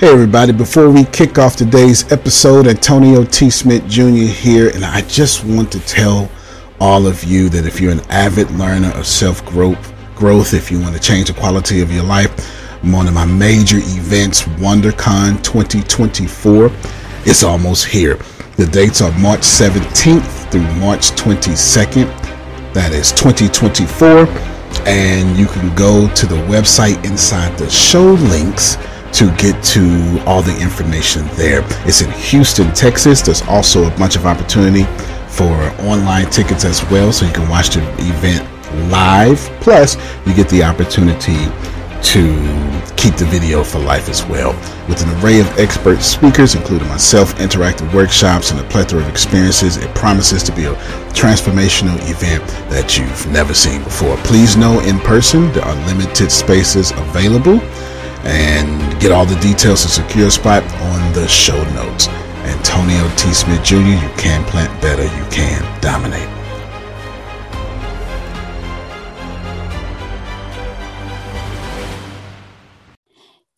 Hey, everybody, before we kick off today's episode, Antonio T. Smith Jr. here, and I just want to tell all of you that if you're an avid learner of self growth, growth, if you want to change the quality of your life, one of my major events, WonderCon 2024. is almost here. The dates are March 17th through March 22nd. That is 2024. And you can go to the website inside the show links to get to all the information there. It's in Houston, Texas. There's also a bunch of opportunity for online tickets as well, so you can watch the event live. Plus, you get the opportunity to keep the video for life as well. With an array of expert speakers, including myself, interactive workshops, and a plethora of experiences, it promises to be a transformational event that you've never seen before. Please know in person there are limited spaces available and get all the details to secure a spot on the show notes. Antonio T. Smith Jr., you can plant better, you can dominate.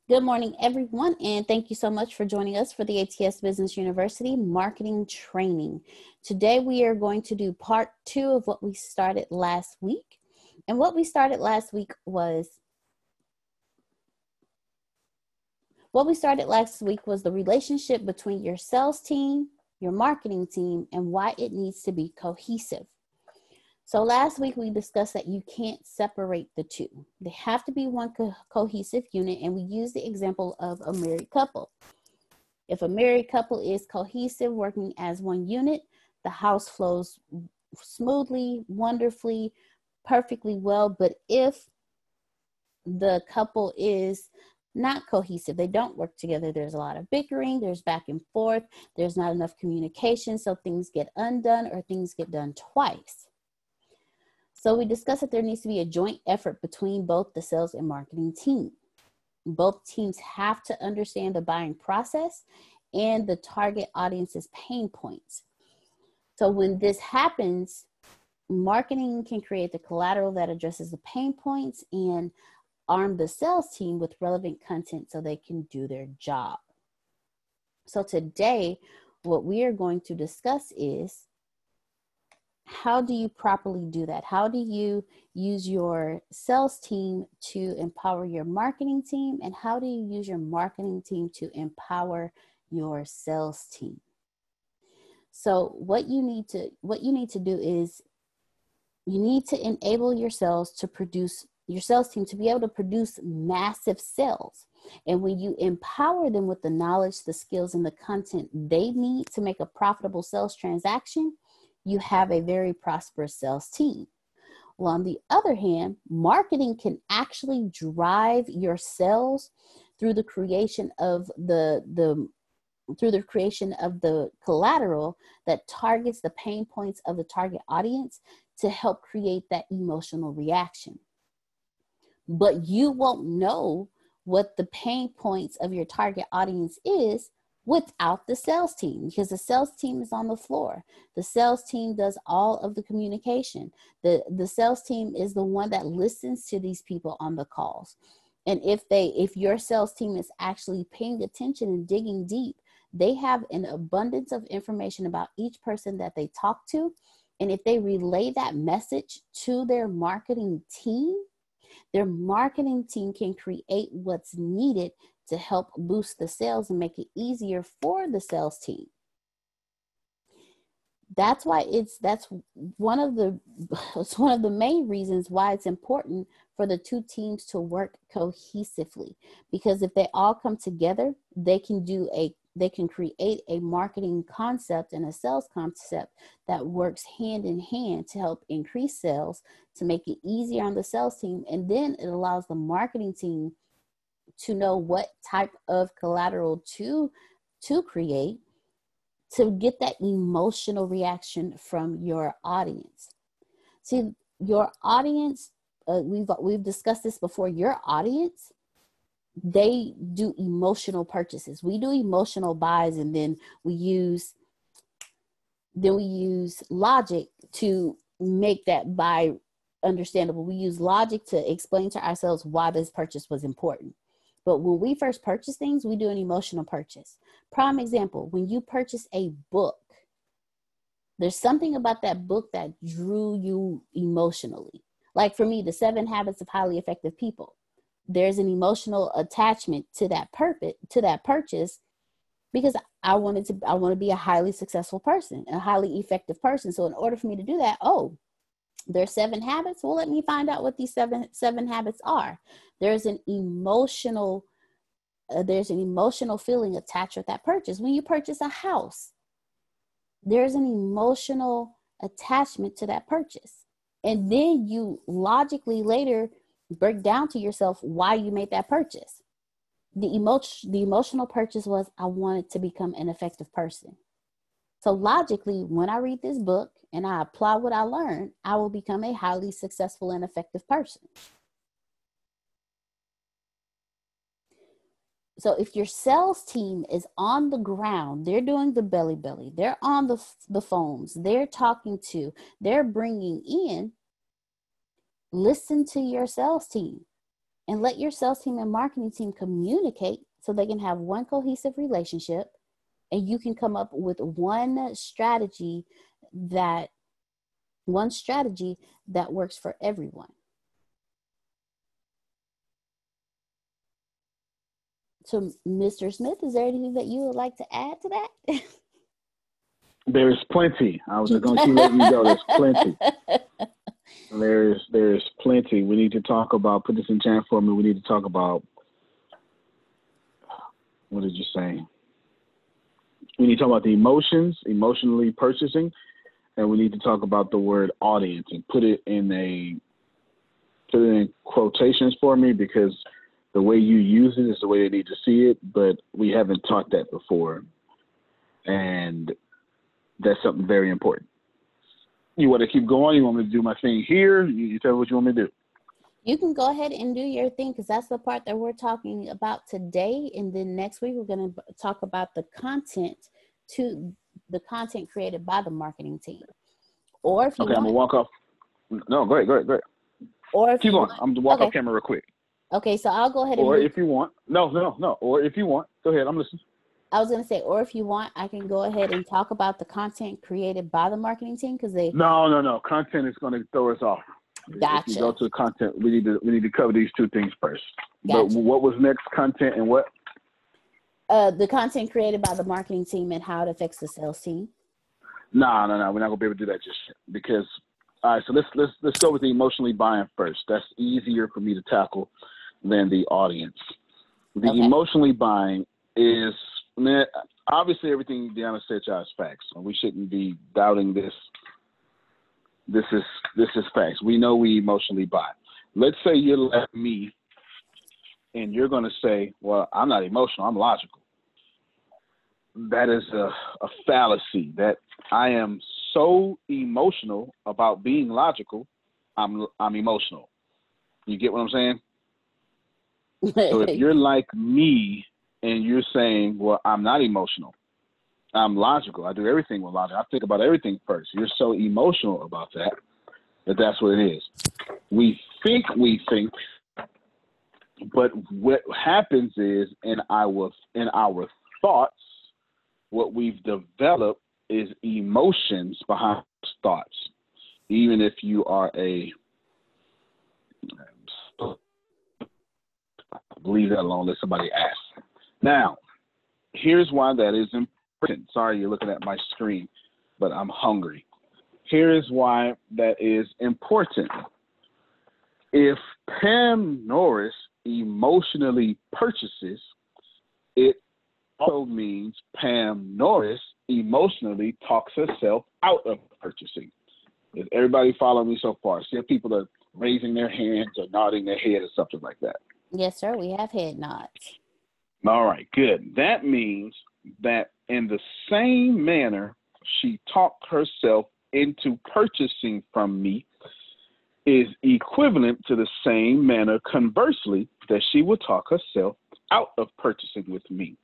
Good morning, everyone, and thank you so much for joining us for the ATS Business University Marketing Training. Today, we are going to do part two of what we started last week. And what we started last week was What we started last week was the relationship between your sales team, your marketing team, and why it needs to be cohesive. So last week we discussed that you can't separate the two. They have to be one co- cohesive unit, and we use the example of a married couple. If a married couple is cohesive, working as one unit, the house flows smoothly, wonderfully, perfectly well. But if the couple is not cohesive. They don't work together. There's a lot of bickering, there's back and forth, there's not enough communication, so things get undone or things get done twice. So we discussed that there needs to be a joint effort between both the sales and marketing team. Both teams have to understand the buying process and the target audience's pain points. So when this happens, marketing can create the collateral that addresses the pain points and arm the sales team with relevant content so they can do their job. So, today, what we are going to discuss is how do you properly do that? How do you use your sales team to empower your marketing team? And how do you use your marketing team to empower your sales team? So what you need to what you need to do is you need to enable your sales to produce your sales team to be able to produce massive sales. And when you empower them with the knowledge, the skills, and the content they need to make a profitable sales transaction, you have a very prosperous sales team. Well, on the other hand, marketing can actually drive your sales through the creation of the the through the creation of the collateral that targets the pain points of the target audience to help create that emotional reaction but you won't know what the pain points of your target audience is without the sales team because the sales team is on the floor. The sales team does all of the communication. The the sales team is the one that listens to these people on the calls. And if they if your sales team is actually paying attention and digging deep they have an abundance of information about each person that they talk to. And if they relay that message to their marketing team their marketing team can create what's needed to help boost the sales and make it easier for the sales team. That's why it's that's one of the it's one of the main reasons why it's important for the two teams to work cohesively because if they all come together, they can do a they can create a marketing concept and a sales concept that works hand in hand to help increase sales, to make it easier on the sales team. And then it allows the marketing team to know what type of collateral to to create to get that emotional reaction from your audience. See, your audience, uh, we've we've discussed this before. Your audience they do emotional purchases. We do emotional buys and then we use then we use logic to make that buy understandable. We use logic to explain to ourselves why this purchase was important. But when we first purchase things, we do an emotional purchase. Prime example, when you purchase a book, there's something about that book that drew you emotionally. Like for me, The Seven Habits of Highly Effective People. There's an emotional attachment to that purpose to that purchase because I wanted to I want to be a highly successful person, a highly effective person. So in order for me to do that, oh, there's seven habits. Well, let me find out what these seven seven habits are. There's an emotional uh, there's an emotional feeling attached with that purchase. When you purchase a house, there's an emotional attachment to that purchase. And then you logically later break down to yourself why you made that purchase. The emotion the emotional purchase was I wanted to become an effective person. So logically, when I read this book and I apply what I learned, I will become a highly successful and effective person. So if your sales team is on the ground, they're doing the belly belly, they're on the the phones, they're talking to, they're bringing in. Listen to your sales team, and let your sales team and marketing team communicate so they can have one cohesive relationship, and you can come up with one strategy that one strategy that works for everyone. So, Mr. Smith, is there anything that you would like to add to that? There's plenty. I was going to letting you go. There's plenty. There's there's plenty. We need to talk about. Put this in chat for me. We need to talk about. What did you say? We need to talk about the emotions, emotionally purchasing, and we need to talk about the word audience and put it in a put it in quotations for me because the way you use it is the way they need to see it, but we haven't taught that before. And that's something very important. You want to keep going? You want me to do my thing here? You, you tell me what you want me to do. You can go ahead and do your thing because that's the part that we're talking about today. And then next week, we're going to talk about the content to the content created by the marketing team. Or if you okay, want, I'm gonna walk off. No, great, great, great. Or if keep you going, want, I'm gonna walk okay. off camera real quick. Okay, so I'll go ahead. Or move. if you want, no, no, no. Or if you want, go ahead. I'm listening. I was gonna say, or if you want, I can go ahead and talk about the content created by the marketing team because they. No, no, no. Content is going to throw us off. Gotcha. Go to the content, we need to we need to cover these two things first. Gotcha. But what was next? Content and what? Uh, the content created by the marketing team and how it affects the sales team. No, no, no. We're not gonna be able to do that just yet because. All right, so let's let's let's go with the emotionally buying first. That's easier for me to tackle than the audience. The Okay. emotionally buying is man, obviously everything Deanna said y'all is facts. We shouldn't be doubting this. This is this is facts. We know we emotionally buy. Let's say you're like me and you're gonna say, Well, I'm not emotional, I'm logical. That is a, a fallacy. That I am so emotional about being logical, I'm I'm emotional. You get what I'm saying? So if you're like me and you're saying, well, I'm not emotional, I'm logical, I do everything with logic, I think about everything first. You're so emotional about that that that's what it is. We think we think, but what happens is in our in our thoughts, what we've developed is emotions behind thoughts. Even if you are a leave that alone, let somebody ask. Now, here's why that is important. Sorry, you're looking at my screen, but I'm hungry. Here is why that is important. If Pam Norris emotionally purchases, it also means Pam Norris emotionally talks herself out of purchasing. Is everybody following me so far? See if people are raising their hands or nodding their head or something like that. yes, sir. We have head nods. All right, good. That means that in the same manner she talked herself into purchasing from me is equivalent to the same manner, conversely, that she would talk herself out of purchasing with me.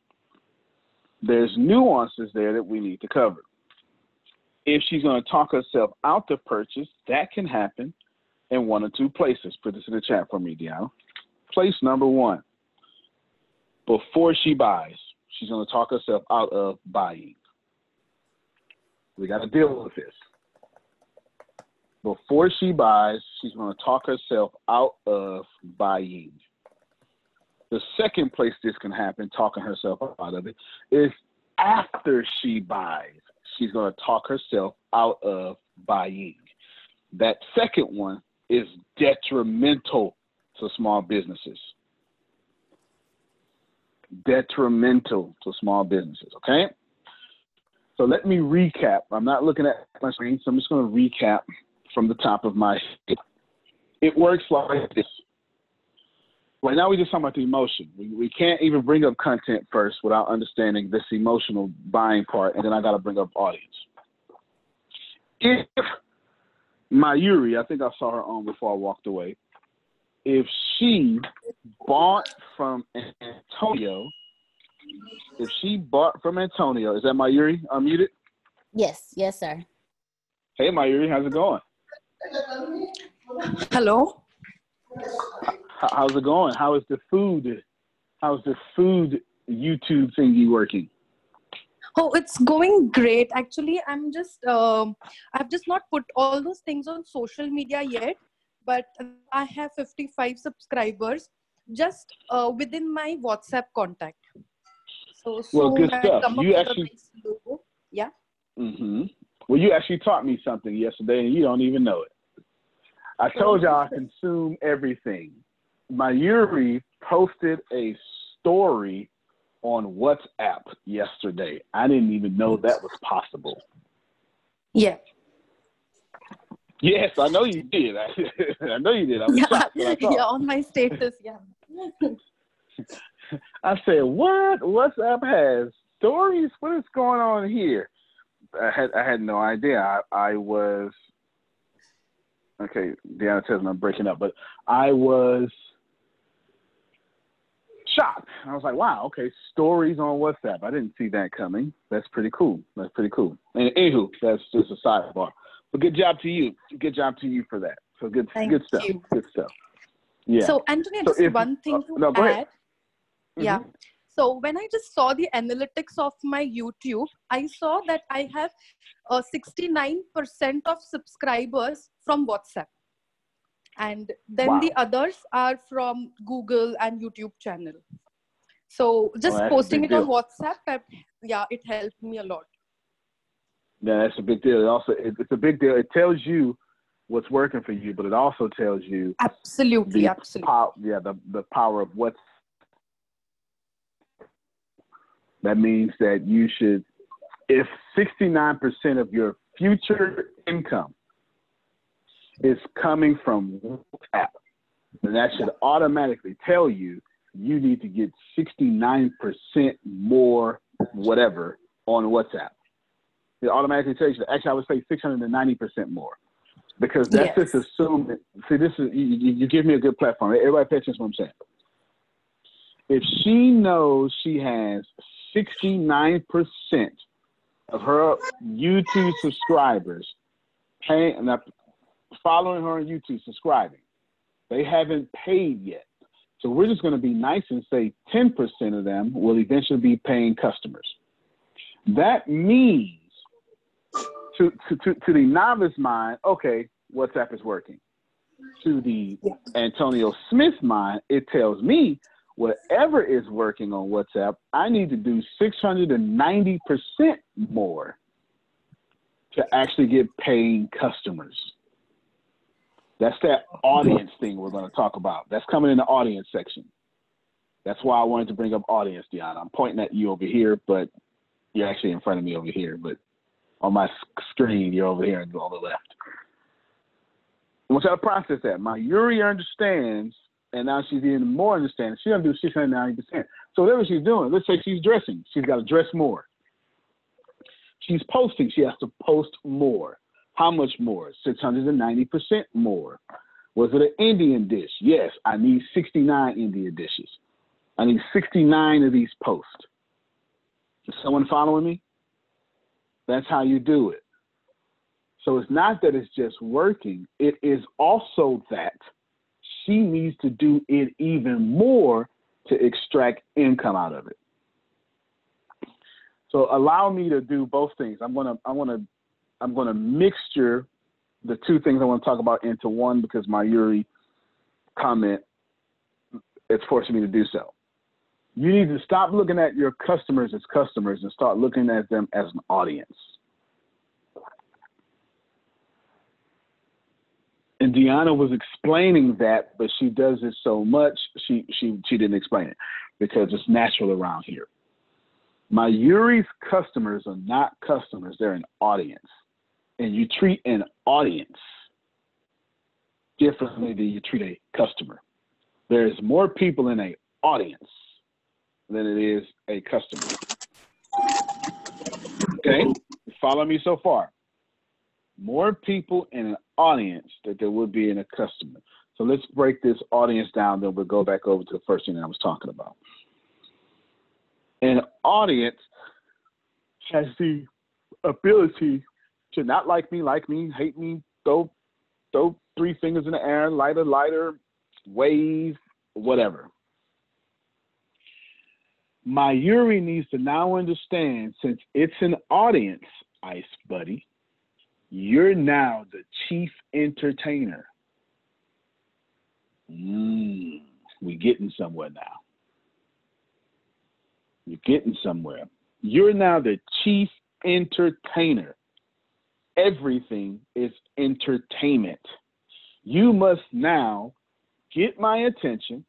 There's nuances there that we need to cover. If she's going to talk herself out of purchase, that can happen in one or two places. Put this in the chat for me, Deanna. Place number one before she buys, she's going to talk herself out of buying. We got to deal with this. Before she buys, she's going to talk herself out of buying. The second place this can happen, talking herself out of it, is after she buys. She's going to talk herself out of buying. That second one is detrimental to small businesses. Detrimental to small businesses, okay? So let me recap. I'm not looking at my screen, so I'm just going to recap from the top of my head. It works like this. Right now, we're just talking about the emotion. We, we can't even bring up content first without understanding this emotional buying part, and then I got to bring up audience. If Mayuri, I think I saw her on before I walked away. If she bought from Antonio, if she bought from Antonio, is that Mayuri unmuted? Yes, yes, sir. Hey, Mayuri, how's it going? Hello. How's it going? How is the food? How's the food YouTube thingy working? Oh, it's going great. Actually, I'm just, um, I've just not put all those things on social media yet, but I have 55 subscribers just uh, within my WhatsApp contact. So, well, good stuff. You actually, yeah. Mm-hmm. Well, you actually taught me something yesterday, and you don't even know it. I told y'all I consume everything. Mayuri posted a story on WhatsApp yesterday. I didn't even know that was possible. Yeah. Yes, I know you did. I, I know you did. I was yeah, shocked yeah, on my status, yeah. I said, "What? WhatsApp has stories? What is going on here?" I had I had no idea. I, I was okay. Deanna says I'm breaking up, but I was shocked. I was like, wow, okay, stories on WhatsApp. I didn't see that coming. That's pretty cool. That's pretty cool. And anywho, that's just a sidebar. But good job to you. Good job to you for that. So good, Thank good stuff. You. Good stuff. Yeah. So Antonia, so just if, one thing uh, to no, add. Mm-hmm. Yeah. So when I just saw the analytics of my YouTube, I saw that I have uh, 69% of subscribers from WhatsApp and then wow. the others are from google and youtube channel so just oh, posting it deal. on whatsapp yeah it helped me a lot yeah that's a big deal it also it, it's a big deal it tells you what's working for you but it also tells you absolutely absolutely power, yeah the, the power of what's that means that you should if 69% of your future income is coming from WhatsApp. And that should automatically tell you you need to get 69% more whatever on WhatsApp. It automatically tells you, actually, I would say 690% more. Because that's yes. just assuming, see, this is, you, you give me a good platform. Everybody pay attention to what I'm saying. If she knows she has 69% of her YouTube subscribers paying, and following her on YouTube, subscribing. They haven't paid yet. So we're just going to be nice and say 10% of them will eventually be paying customers. That means to, to, to, to the novice mind, okay, WhatsApp is working. To the Antonio Smith mind, it tells me whatever is working on WhatsApp, I need to do 690% more to actually get paying customers. That's that audience thing we're going to talk about. That's coming in the audience section. That's why I wanted to bring up audience, Deanna. I'm pointing at you over here, but you're actually in front of me over here. But on my screen, you're over here on the left. I want y'all to process that. Mayuri understands, and now she's even more understanding. Going to do 690%. So whatever she's doing, let's say she's dressing. She's got to dress more. She's posting. She has to post more. How much more? 690% more. Was it an Indian dish? Yes, I need 69 Indian dishes. I need 69 of these posts. Is someone following me? That's how you do it. So it's not that it's just working, it is also that she needs to do it even more to extract income out of it. So allow me to do both things. I'm gonna I wanna I'm gonna mixture the two things I want to talk about into one because Mayuri comment it's forcing me to do so. You need to stop looking at your customers as customers and start looking at them as an audience. And Deanna was explaining that, but she does it so much she she she didn't explain it because it's natural around here. Mayuri's customers are not customers; they're an audience, and you treat an audience differently than you treat a customer. There's more people in a audience than it is a customer. Okay, follow me so far more people in an audience that there would be in a customer. So let's break this audience down, then we'll go back over to the first thing that I was talking about. An audience has the ability to not like me, like me, hate me, throw throw three fingers in the air, lighter, lighter, wave, whatever. Mayuri needs to now understand since it's an audience, Ice Buddy, you're now the chief entertainer. Mm, we're getting somewhere now. You're getting somewhere. You're now the chief entertainer. Everything is entertainment. You must now get my attention,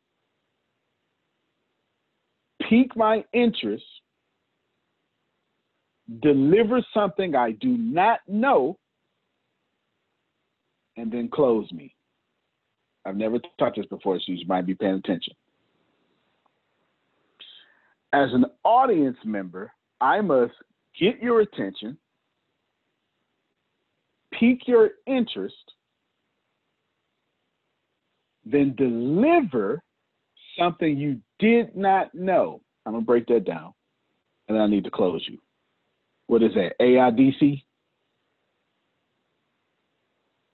pique my interest, deliver something I do not know and then close me. I've never taught this before, so you might be paying attention. As an audience member, I must get your attention, pique your interest, then deliver something you did not know. I'm to break that down, and I need to close you. What is that? AIDC?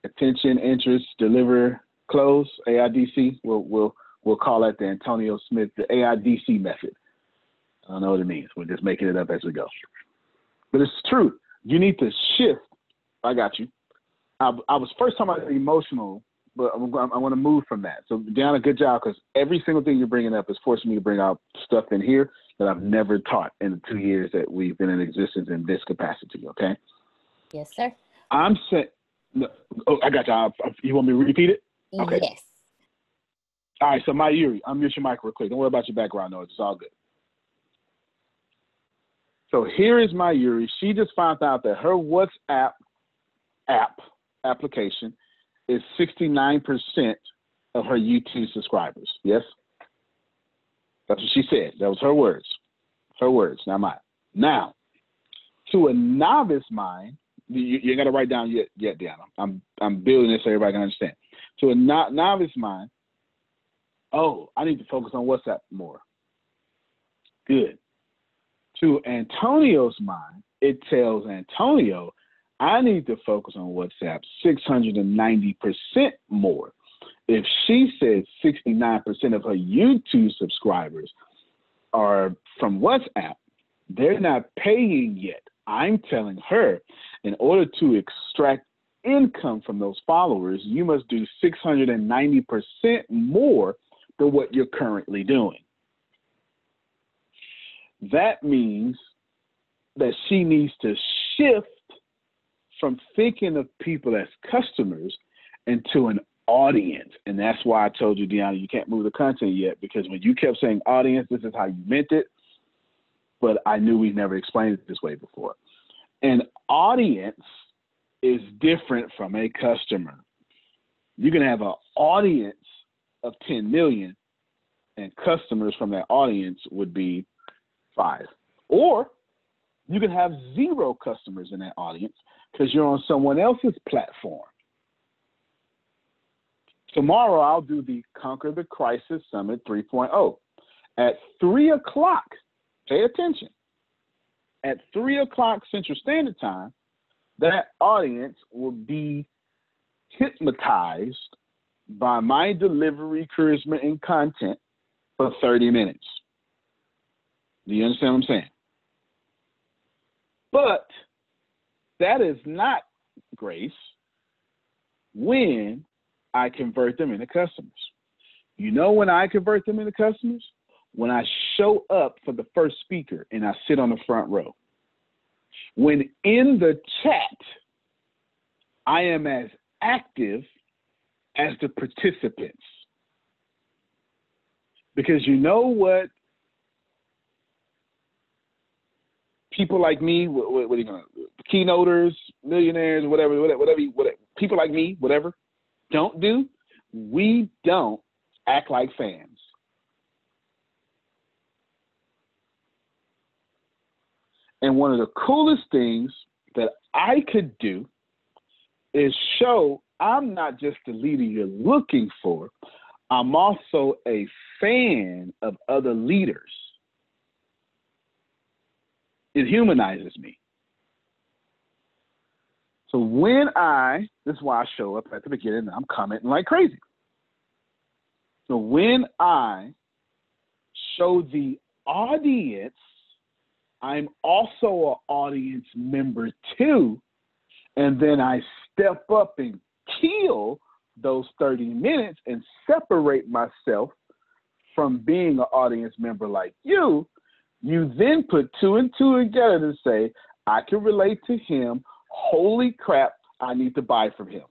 attention, interest, deliver, close, AIDC. We'll, we'll, we'll call that the Antonio Smith, the AIDC method. I don't know what it means. We're just making it up as we go. But it's true. You need to shift. I got you. I, I was first time I was emotional, but I'm, I want to move from that. So, Deanna, good job because every single thing you're bringing up is forcing me to bring out stuff in here that I've never taught in the two years that we've been in existence in this capacity. Okay. Yes, sir. I'm saying no, oh, I got you. You want me to repeat it? Okay. Yes. All right. So, Mayuri, I'm mute your mic real quick. Don't worry about your background noise. It's all good. So here is Mayuri. She just found out that her WhatsApp app application is 69% of her YouTube subscribers. Yes? That's what she said. That was her words. Her words, not mine. Now, to a novice mind, you, you got to write down yet, yet, Deanna. I'm I'm building this so everybody can understand. To a no, novice mind, oh, I need to focus on WhatsApp more. Good. To Antonio's mind, it tells Antonio, I need to focus on WhatsApp 690% more. If she says 69% of her YouTube subscribers are from WhatsApp, they're not paying yet. I'm telling her in order to extract income from those followers, you must do 690% more than what you're currently doing. That means that she needs to shift from thinking of people as customers into an audience. And that's why I told you, Deanna, you can't move the content yet because when you kept saying audience, this is how you meant it. But I knew we never explained it this way before. An audience is different from a customer. You can have an audience of 10 million, and customers from that audience would be five. Or you can have zero customers in that audience because you're on someone else's platform. Tomorrow, I'll do the Conquer the Crisis Summit 3.0. At 3 o'clock, pay attention at three o'clock Central Standard Time, that audience will be hypnotized by my delivery, charisma, and content for 30 minutes. Do you understand what I'm saying? But that is not grace when I convert them into customers. You know when I convert them into customers? When I show up for the first speaker and I sit on the front row. When in the chat, I am as active as the participants. Because you know what people like me, what, what, what are you gonna, keynoters, millionaires, whatever, whatever, whatever, whatever, people like me, whatever, don't do? We don't act like fans. And one of the coolest things that I could do is show I'm not just the leader you're looking for, I'm also a fan of other leaders. It humanizes me. So when I, this is why I show up at the beginning, I'm commenting like crazy. So when I show the audience, I'm also an audience member too. And then I step up and kill those 30 minutes and separate myself from being an audience member like you, you then put two and two together to say, I can relate to him. Holy crap, I need to buy from him.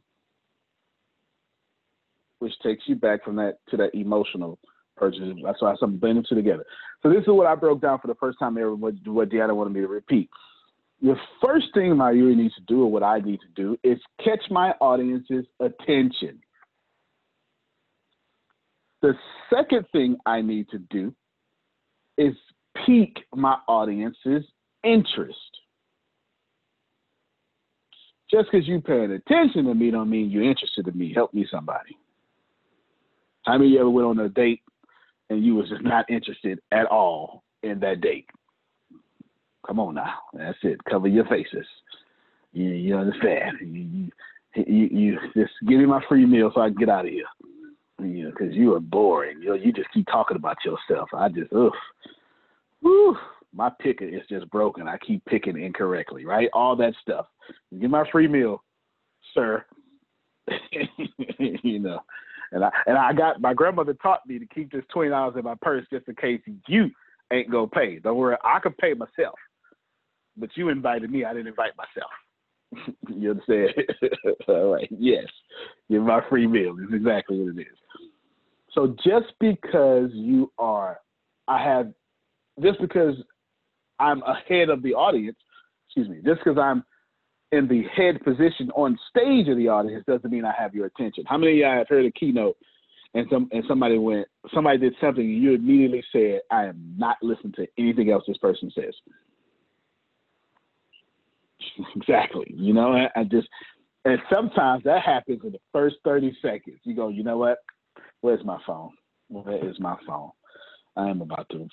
Which takes you back from that to that emotional purchase. That's why I'm blending two together. So this is what I broke down for the first time ever, what, what Deanna wanted me to repeat the first thing my really needs to do, or what I need to do, is catch my audience's attention. The second thing I need to do is pique my audience's interest. Just because you paying attention to me don't mean you're interested in me. Help me somebody. How many of you ever went on a date and you was just not interested at all in that date? Come on now. That's it. Cover your faces. You, you understand? You, you, you, you just give me my free meal so I can get out of here. You know, because you are boring. You know, you just keep talking about yourself. I just, ugh. Whew, my picker is just broken. I keep picking incorrectly, right? All that stuff. Give my free meal, sir. you know, and I and I got my grandmother taught me to keep this twenty dollars in my purse just in case you ain't gonna pay. Don't worry, I can pay myself but you invited me. I didn't invite myself. you understand? All right. Yes. Give my free meal. Is exactly what it is. So just because you are, I have, just because I'm ahead of the audience, excuse me, just because I'm in the head position on stage of the audience doesn't mean I have your attention. How many of y'all have heard a keynote and some and somebody went, somebody did something, and you immediately said, I am not listening to anything else this person says. exactly. You know, I, I just and sometimes that happens in the first 30 seconds. You go, you know what? Where's my phone? Where is my phone? I am about to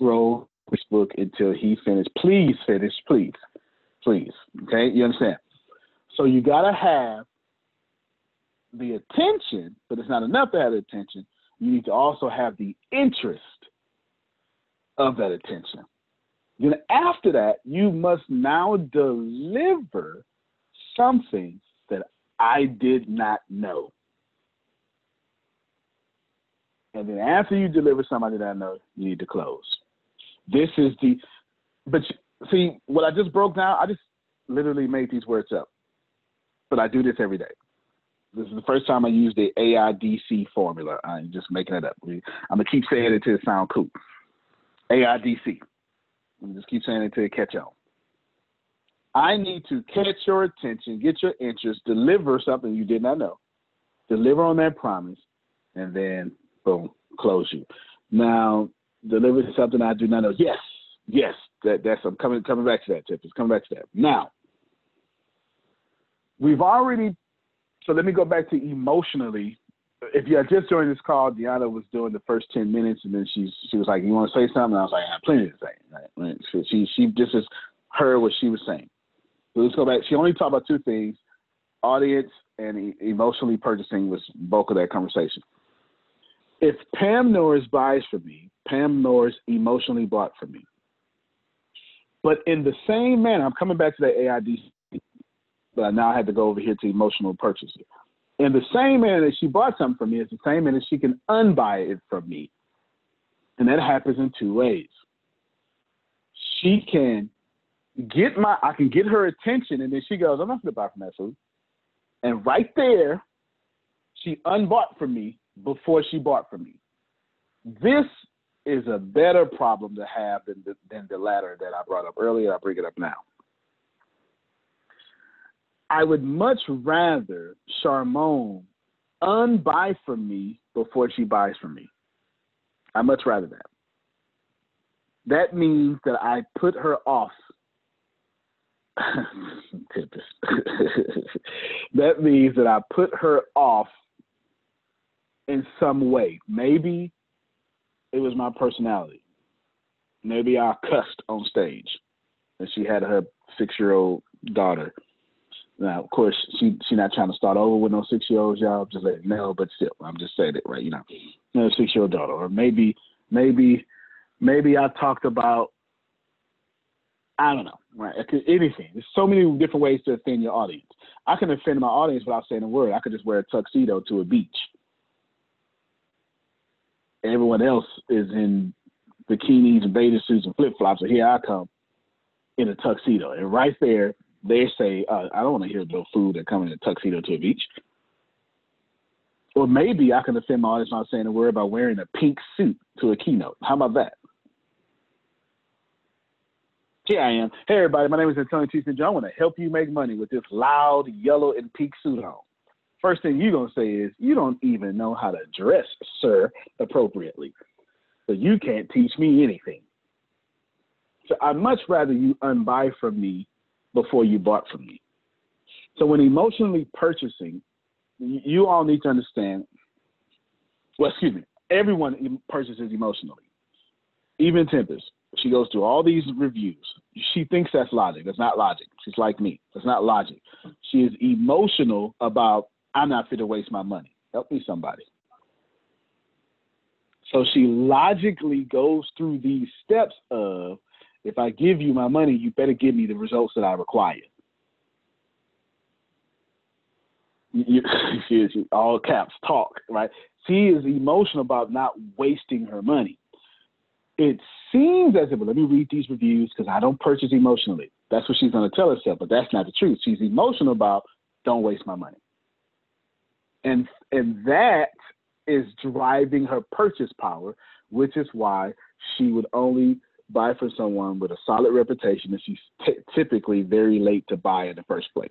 scroll book until he finished. Please finish, please. Please. Okay? You understand? So you gotta have the attention, but it's not enough to have the attention. You need to also have the interest of that attention. Then after that, you must now deliver something that I did not know. And then after you deliver somebody that I know, you need to close. This is the, but see, what I just broke down, I just literally made these words up. But I do this every day. This is the first time I use the AIDC formula. I'm just making it up. I'm to keep saying it to sound cool. AIDC. And just keep saying it to catch on. I need to catch your attention, get your interest, deliver something you did not know, deliver on that promise, and then boom, close you. Now, deliver something I do not know. Yes, yes, that, that's I'm coming coming back to that tip. It's coming back to that. Now, we've already so let me go back to emotionally if you had just joined this call, Deanna was doing the first ten minutes, and then she she was like, "You want to say something?" I was like, "I have plenty to say." Right? She she just is heard what she was saying. So let's go back. She only talked about two things: audience and emotionally purchasing was bulk of that conversation. if Pam Norris buys for me, Pam Norris emotionally bought for me. But in the same manner, I'm coming back to the AID, but now I had to go over here to emotional purchaser. In the same manner that she bought something from me, it's the same manner she can unbuy it from me. And that happens in two ways. She can get my, I can get her attention, and then she goes, I'm not going to buy from that food. And right there, she unbought from me before she bought from me. This is a better problem to have than the, than the latter that I brought up earlier. I bring it up now. I would much rather Charmone unbuy from me before she buys from me. I much rather that. That means that I put her off. that means that I put her off in some way. Maybe it was my personality. Maybe I cussed on stage, and she had her six-year-old daughter. Now, of course, she she's not trying to start over with no six-year-olds, y'all. Just let know, but still, I'm just saying it right. You know, know, six-year-old daughter, or maybe, maybe, maybe I talked about. I don't know, right? Anything. There's so many different ways to offend your audience. I can offend my audience without saying a word. I could just wear a tuxedo to a beach everyone else is in bikinis and bathing suits and flip flops, and here I come in a tuxedo. And right there, they say, uh, I don't want to hear no food that come in a tuxedo to a beach. Or maybe I can offend my audience by saying a word about wearing a pink suit to a keynote. How about that? Here I am. Hey, everybody. My name is Antonio T. John. I want to help you make money with this loud yellow and pink suit on first thing you're gonna say is you don't even know how to dress, sir, appropriately. So you can't teach me anything. So I'd much rather you unbuy from me before you bought from me. So when emotionally purchasing, you all need to understand. Well, excuse me. Everyone purchases emotionally. Even Tempest. She goes through all these reviews. She thinks that's logic. That's not logic. She's like me. That's not logic. She is emotional about I'm not fit to waste my money. Help me, somebody. So she logically goes through these steps of if I give you my money, you better give me the results that I require. You, she is all caps talk, right? She is emotional about not wasting her money. It seems as if, well, let me read these reviews because I don't purchase emotionally. That's what she's going to tell herself, but that's not the truth. She's emotional about don't waste my money and and that is driving her purchase power, which is why she would only buy for someone with a solid reputation, and she's t- typically very late to buy in the first place.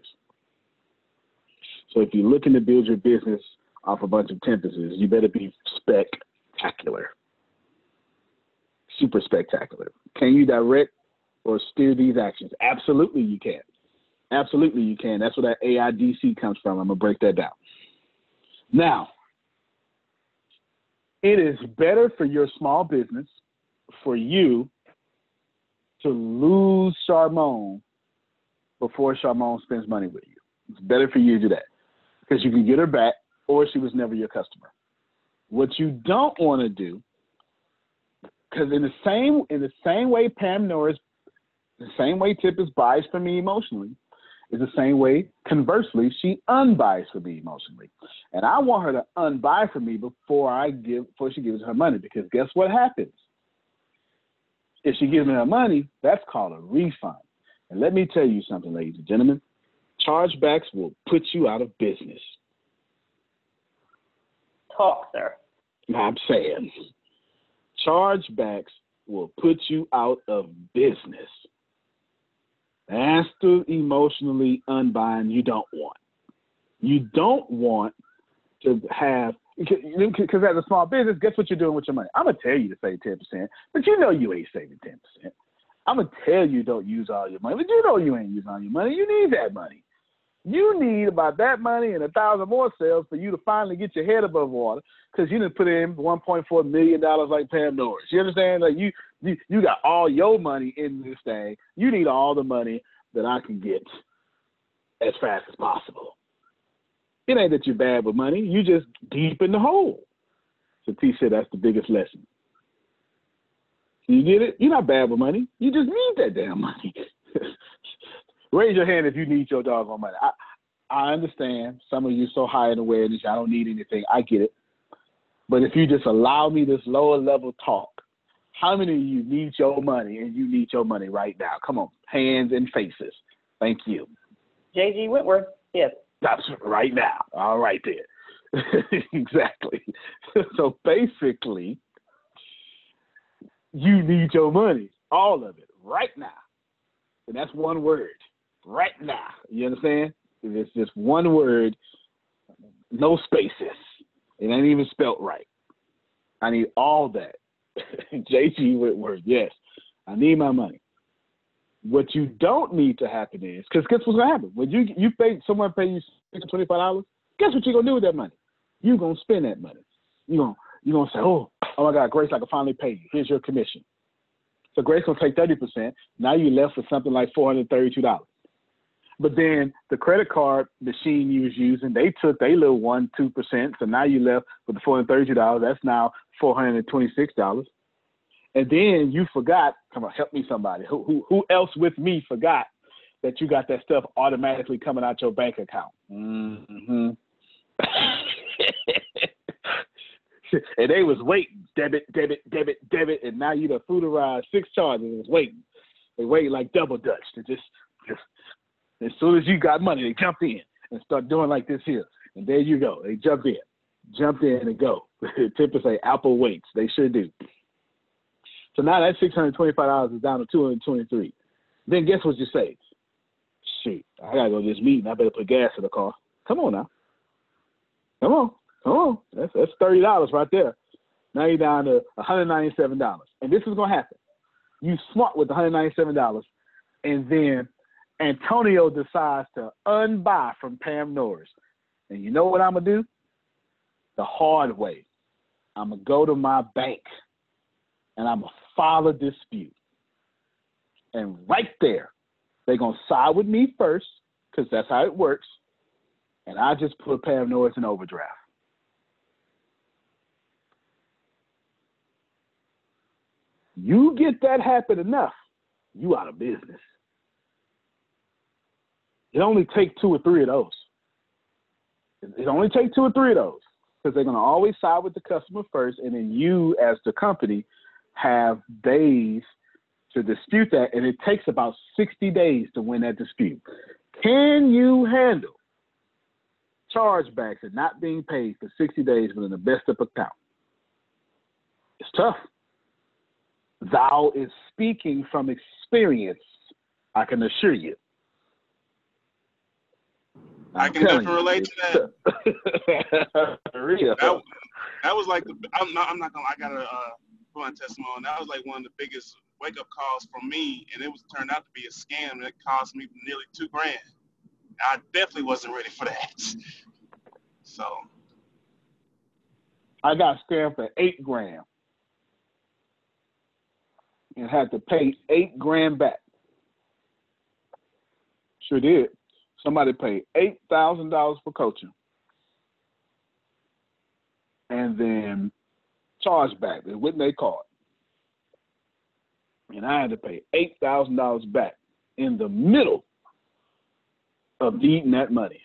So if you're looking to build your business off a bunch of tempestuses, you better be spectacular, super spectacular. Can you direct or steer these actions? Absolutely, you can. Absolutely, you can. That's where that AIDC comes from. I'm gonna break that down. Now, it is better for your small business for you to lose Charmone before Charmone spends money with you. It's better for you to do that because you can get her back or she was never your customer. What you don't want to do, because in the same in the same way Pam Norris, the same way Tip is biased for me emotionally, is the same way, conversely, she unbuys for me emotionally. And I want her to unbuy for me before I give before she gives her money because guess what happens? If she gives me her money, that's called a refund. And let me tell you something, ladies and gentlemen, chargebacks will put you out of business. Talk, sir. I'm saying chargebacks will put you out of business. That's the emotionally unbind you don't want. You don't want to have because as a small business, guess what you're doing with your money? I'm gonna tell you to save ten percent, but you know you ain't saving ten percent. I'm gonna tell you don't use all your money, but you know you ain't using all your money. You need that money. You need about that money and a thousand more sales for you to finally get your head above water because you didn't put in 1.4 million dollars like Pam Norris. You understand? Like you, you, you got all your money in this thing. You need all the money that I can get as fast as possible. It ain't that you're bad with money. You just deep in the hole. Satish said that's the biggest lesson. You get it? You're not bad with money. You just need that damn money. Raise your hand if you need your doggone money. I, I understand some of you so high in awareness, I don't need anything. I get it. But if you just allow me this lower level talk, how many of you need your money and you need your money right now? Come on, hands and faces. Thank you. JG Wentworth, yes. That's right now. All right there. exactly. so basically, you need your money, all of it, right now. And that's one word, right now. You understand? It's just one word, no spaces. It ain't even spelt right. I need all that. JG Wentworth, yes. I need my money. What you don't need to happen is, because guess what's gonna happen? When you you pay someone pay you twenty five dollars, guess what you're gonna do with that money? You're gonna spend that money. You're gonna you're gonna say, Oh, oh my God, Grace, I can finally pay you. Here's your commission. So Grace gonna take thirty percent. Now you left with something like four hundred thirty two dollars. But then the credit card machine you was using, they took their little one, two percent. So now you left with the four hundred thirty-two dollars. That's now four hundred and twenty-six dollars. And then you forgot. Come on, help me, somebody. Who who who else with me forgot that you got that stuff automatically coming out your bank account? Mm-hmm. and they was waiting, debit, debit, debit, debit, and now you the food six charges is waiting. They wait like double dutch to just just as soon as you got money, they jump in and start doing like this here. And there you go. They jump in, jump in and go. Typically say Apple waits. They sure do. So now that six hundred twenty-five dollars is down to two hundred twenty-three. Then guess what you say? Shoot, I gotta go to this meeting. I better put gas in the car. Come on now. Come on, come on. That's that's thirty dollars right there. Now you're down to one hundred ninety-seven dollars, and this is gonna happen. You smart with one hundred ninety-seven dollars, and then Antonio decides to unbuy from Pam Norris. And you know what I'm going to do? The hard way. I'm going to go to my bank and I'm going to file a dispute. And right there, they're going to side with me first because that's how it works. And I just put Pam Norris in overdraft. You get that happen enough, you out of business. It only take two or three of those. It only take two or three of those because they're going to always side with the customer first, and then you, as the company, have days to dispute that, and it takes about 60 days to win that dispute. Can you handle chargebacks and not being paid for 60 days within the best of account? It's tough. Thou is speaking from experience, I can assure you. I can definitely relate to that. Real. That, that was like the. I'm not. I'm not gonna. I gotta uh, put my testimony. That was like one of the biggest wake up calls for me, and it was turned out to be a scam that cost me nearly two grand. I definitely wasn't ready for that. So. I got scammed for eight grand and had to pay eight grand back. Sure did. Somebody paid eight thousand dollars for coaching, and then charged back. They wouldn't they call it, and I had to pay eight thousand dollars back in the middle of eating that money.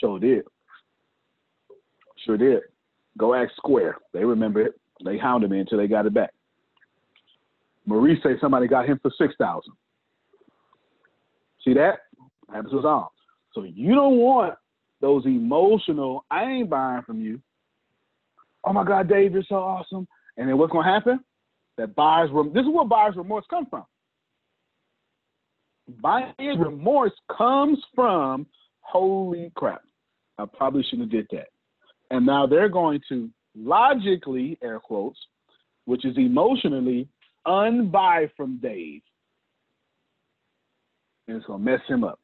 Sure did. Sure did. Go ask Square. They remember it. They hounded me until they got it back. Maurice say somebody got him for six thousand. See that? Happens with all. So you don't want those emotional, I ain't buying from you. Oh my God, Dave, you're so awesome. And then what's gonna happen? That buyer's rem- this is where buyer's remorse comes from. Buyer's remorse comes from holy crap. I probably shouldn't have did that. And now they're going to logically, air quotes, which is emotionally, unbuy from Dave and it's to mess him up.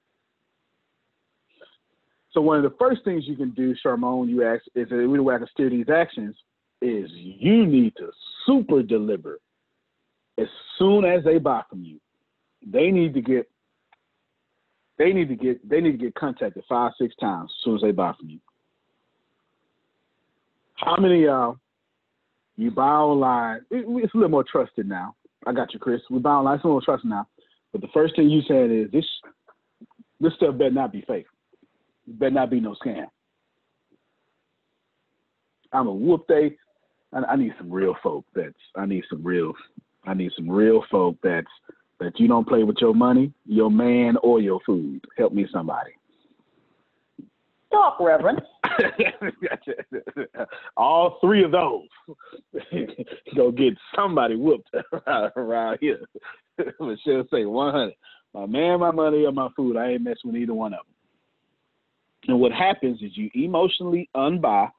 So one of the first things you can do, Charmone, you ask, is that we way I can steer these actions is you need to super deliver as soon as they buy from you. They need to get they need to get they need to get contacted five, six times as soon as they buy from you. How many y'all you buy online? It, it's a little more trusted now. I got you, Chris. We buy online. It's a little trusted now. But the first thing you said is this this stuff better not be fake. It better not be no scam. I'm a whoop they. I, I need some real folk. That's I need some real. I need some real folk. That's that you don't play with your money, your man, or your food. Help me, somebody. Talk, Reverend. All three of those. Go get somebody whooped around here. Michelle say 100. My man, my money, or my food. I ain't messing with either one of them. And what happens is you emotionally unbuy.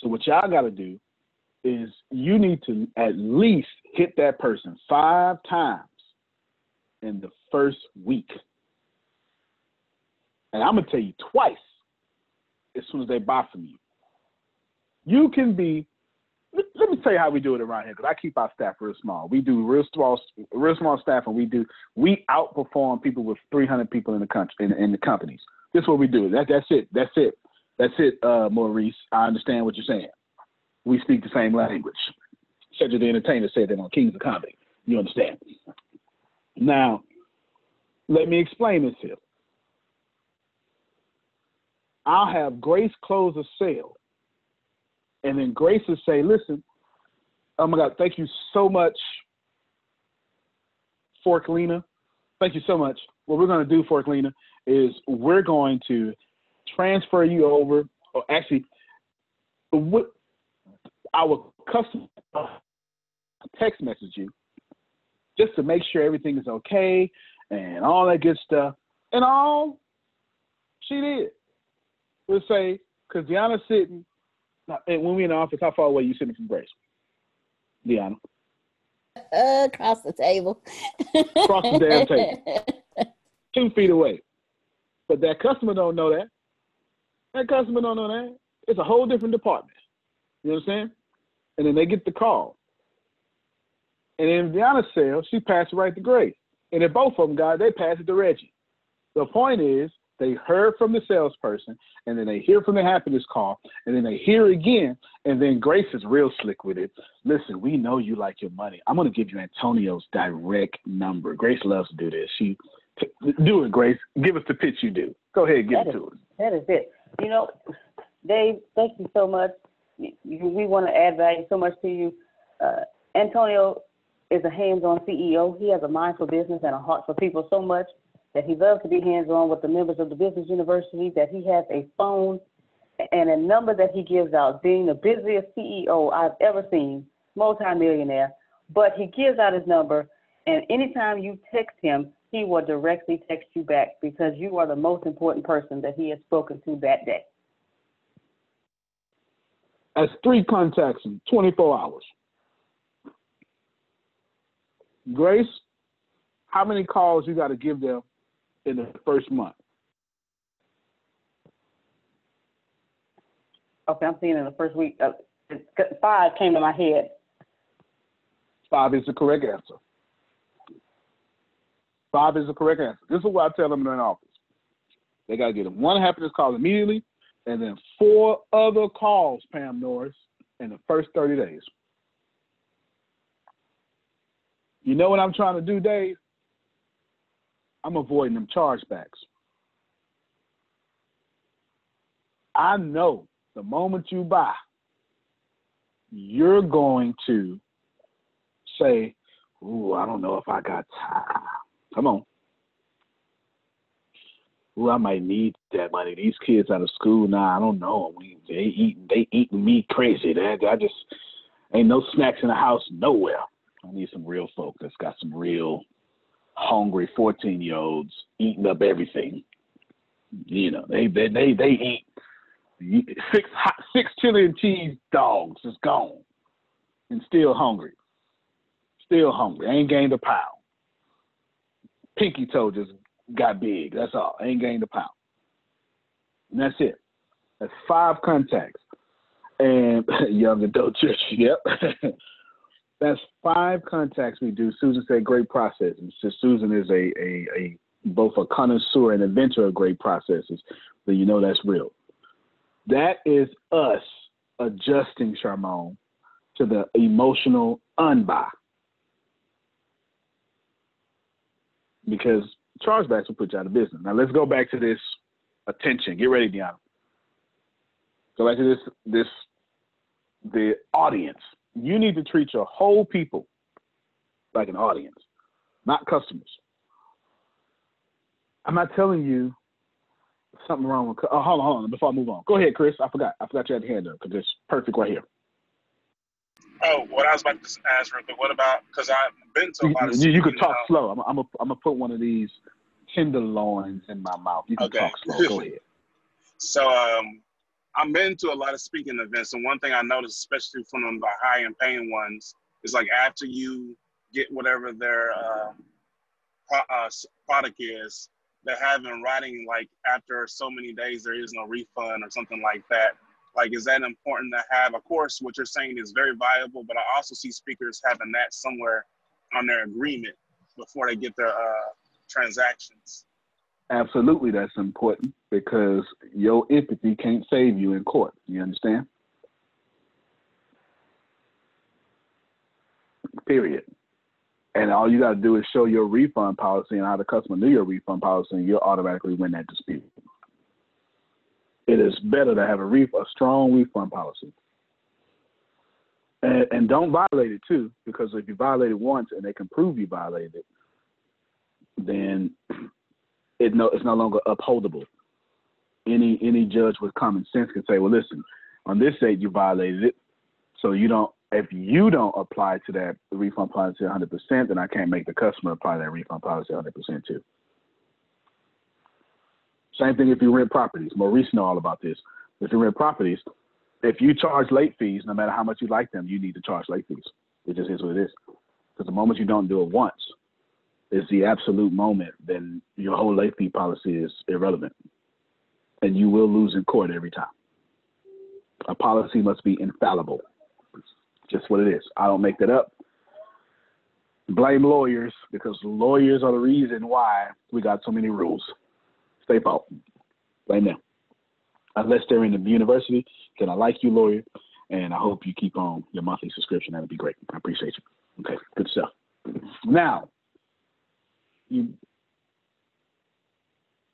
So what y'all got to do is you need to at least hit that person five times in the first week. And I'm gonna tell you twice as soon as they buy from you. You can be. Let me tell you how we do it around here because I keep our staff real small. We do real small, real small staff, and we do we outperform people with 300 people in the country in, in the companies. This is what we do. That that's it. That's it. That's it, uh, Maurice. I understand what you're saying. We speak the same language. Cedric the Entertainer said that on Kings of Comedy. You understand? Now, let me explain this here. I'll have Grace close a sale, and then Grace will say, "Listen, oh my God, thank you so much, Forklina. Thank you so much. What we're going to do, Forklina, is we're going to transfer you over, or actually, what our customer text message you just to make sure everything is okay and all that good stuff. And all she did was say, because Deanna's sitting, and when we in the office, how far away you sitting from Grace? Deanna. Uh, across the table. across the damn table. Two feet away. But that customer don't know that. That customer don't know that. It's a whole different department. You know what I'm saying? And then they get the call. And in Deanna's sale, she passed it right to Grace. And if both of them got it, they passed it to Reggie. The point is, they heard from the salesperson, and then they hear from the happiness call, and then they hear again, and then Grace is real slick with it. Listen, we know you like your money. I'm going to give you Antonio's direct number. Grace loves to do this. She do it, Grace. Give us the pitch you do. Go ahead, give that it to us. That is it. You know, Dave, thank you so much. We want to add value so much to you. Uh, Antonio is a hands-on CEO. He has a mind for business and a heart for people so much that he loves to be hands-on with the members of the business university, that he has a phone and a number that he gives out, being the busiest CEO I've ever seen, multimillionaire, but he gives out his number, and anytime you text him, he will directly text you back because you are the most important person that he has spoken to that day. That's three contacts in 24 hours. Grace, how many calls you got to give them in the first month? Okay, I'm seeing in the first week. Uh, five came to my head. Five is the correct answer. Five is the correct answer. This is what I tell them in an office. They got to get them one happiness call immediately, and then four other calls, Pam Norris, in the first 30 days. You know what I'm trying to do, Dave? I'm avoiding them chargebacks. I know the moment you buy, you're going to say, Ooh, I don't know if I got time. Come on. Ooh, I might need that money. These kids out of school now, I don't know. We, they eat they eating me crazy. They, I just ain't no snacks in the house nowhere. I need some real folk that's got some real hungry 14 year olds eating up everything. You know, they they they, they eat six hot, six chili and cheese dogs is gone and still hungry. Still hungry. Ain't gained a pound. Pinky toe just got big. That's all. Ain't gained a pound. And that's it. That's five contacts. And young adult church, yep. That's five contacts we do. Susan said great processes. So Susan is a, a, a both a connoisseur and inventor of great processes. So you know that's real. That is us adjusting Charmone to the emotional unbuy. Because chargebacks will put you out of business. Now let's go back to this attention. Get ready, Deanna. Go back to this this the audience. You need to treat your whole people like an audience, not customers. I'm not telling you something wrong with. Oh, hold on, hold on. Before I move on, go ahead, Chris. I forgot. I forgot you had your hand up because it's perfect right here. Oh, what I was about to ask real quick. What about because I've been to a lot of. You, you could talk slow. I'm, I'm, a, I'm gonna put one of these tenderloins in my mouth. You can okay. talk slow. Go ahead. so, um, I've been to a lot of speaking events, and one thing I noticed, especially from the high and paying ones, is like after you get whatever their uh, pro- uh, product is, they have in writing like after so many days there is no refund or something like that. Like, is that important to have? Of course, what you're saying is very valuable, but I also see speakers having that somewhere on their agreement before they get their uh, transactions. Absolutely, that's important because your empathy can't save you in court. You understand? Period. And all you got to do is show your refund policy and how the customer knew your refund policy, and you'll automatically win that dispute. It is better to have a, ref- a strong refund policy. And, and don't violate it too, because if you violate it once and they can prove you violated it, then it no it's no longer upholdable. Any any judge with common sense can say, well, listen, on this date you violated it, so you don't. If you don't apply to that refund policy 100%, then I can't make the customer apply that refund policy 100% too. Same thing if you rent properties. Maurice know all about this. If you rent properties, if you charge late fees, no matter how much you like them, you need to charge late fees. It just is what it is. Because the moment you don't do it once, is the absolute moment, then your whole late fee policy is irrelevant. And you will lose in court every time. A policy must be infallible. It's just what it is. I don't make that up. Blame lawyers because lawyers are the reason why we got so many rules. Stay fault. Blame them. Unless they're in the university, then I like you, lawyer, and I hope you keep on your monthly subscription. That'd be great. I appreciate you. Okay, good stuff. Now, you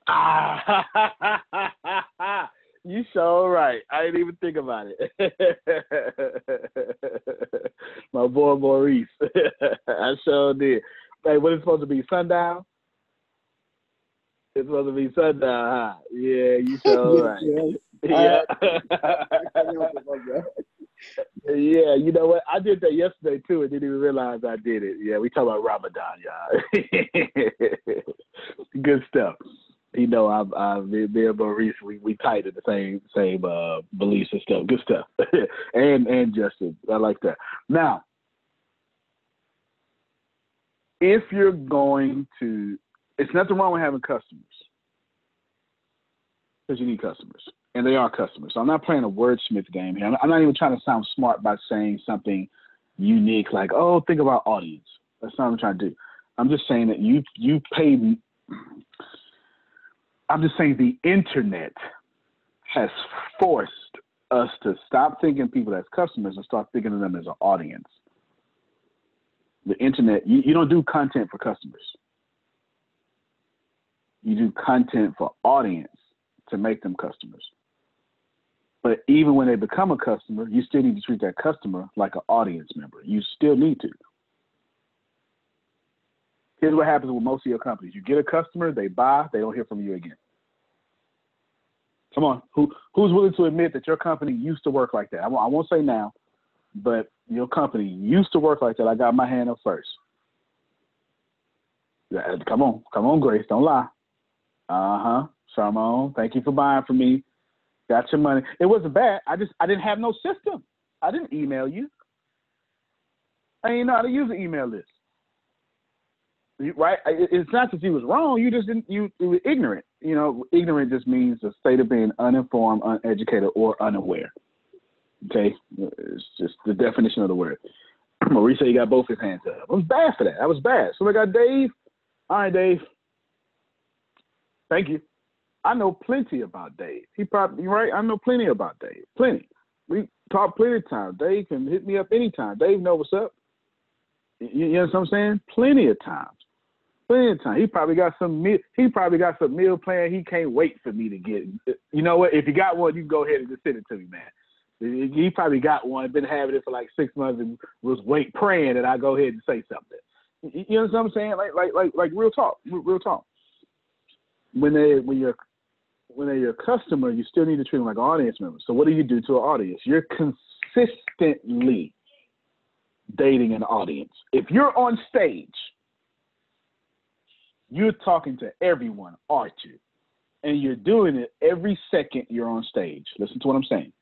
ah you so right. I didn't even think about it. My boy Maurice. I sure did. Hey, what is supposed to be sundown? It's supposed to be sundown, huh? Yeah, you so right. yeah. yeah, you know what? I did that yesterday too, and didn't even realize I did it. Yeah, we talk about Ramadan, y'all. Good stuff. You know, I've, I've me we we tight in the same same uh, beliefs and stuff. Good stuff, and and Justin, I like that. Now, if you're going to, it's nothing wrong with having customers because you need customers and they are customers. So I'm not playing a wordsmith game here. I'm not even trying to sound smart by saying something unique like, oh, think about audience. That's not what I'm trying to do. I'm just saying that you you pay. I'm just saying the internet has forced us to stop thinking people as customers and start thinking of them as an audience. The internet, you, you don't do content for customers. You do content for audience to make them customers. But even when they become a customer, you still need to treat that customer like an audience member. You still need to. Here's what happens with most of your companies. You get a customer, they buy, they don't hear from you again. Come on, who who's willing to admit that your company used to work like that? I won't, say now, but your company used to work like that. I got my hand up first. Come on, come on, Grace, don't lie. Uh huh, Charmone, thank you for buying for me. Got your money. It wasn't bad. I just I didn't have no system. I didn't email you. I didn't know how to use an email list. Right? It's not that you was wrong. You just didn't. You, you were ignorant. You know, ignorant just means the state of being uninformed, uneducated, or unaware. Okay, it's just the definition of the word. Maurice you got both his hands up. I was bad for that. I was bad. So I got Dave. All right, Dave. Thank you. I know plenty about Dave. He probably right. I know plenty about Dave. Plenty. We talk plenty of times. Dave can hit me up anytime. Dave know what's up. You, you know what I'm saying? Plenty of times. Of time. He probably got some meal. He probably got some meal plan. He can't wait for me to get. You know what? If you got one, you can go ahead and just send it to me, man. He probably got one. Been having it for like six months and was wait praying that I go ahead and say something. You know what I'm saying? Like like like like real talk. Real talk. When they when you're when they're your customer, you still need to treat them like an audience member. So what do you do to an audience? You're consistently dating an audience. If you're on stage you're talking to everyone, aren't you? And you're doing it every second you're on stage. Listen to what I'm saying.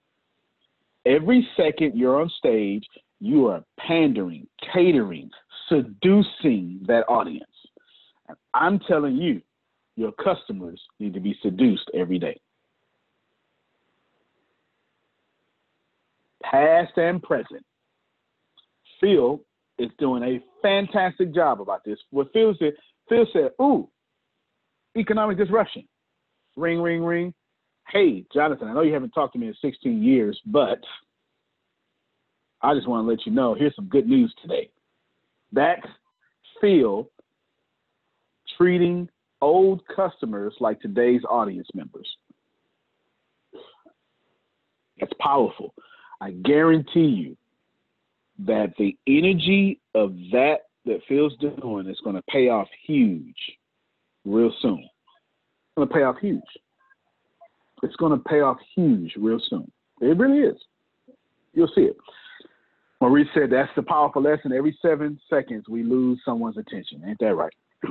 Every second you're on stage, you are pandering, catering, seducing that audience. And I'm telling you, your customers need to be seduced every day. Past and present. Phil is doing a fantastic job about this. What Phil said, Phil said, Ooh, economic disruption. Ring, ring, ring. Hey, Jonathan, I know you haven't talked to me in 16 years, but I just want to let you know here's some good news today. That's Phil treating old customers like today's audience members. That's powerful. I guarantee you that the energy of that that Phil's doing is going to pay off huge real soon. It's going to pay off huge. It's going to pay off huge real soon. It really is. You'll see it. Maurice said that's the powerful lesson. Every seven seconds, we lose someone's attention. Ain't that right?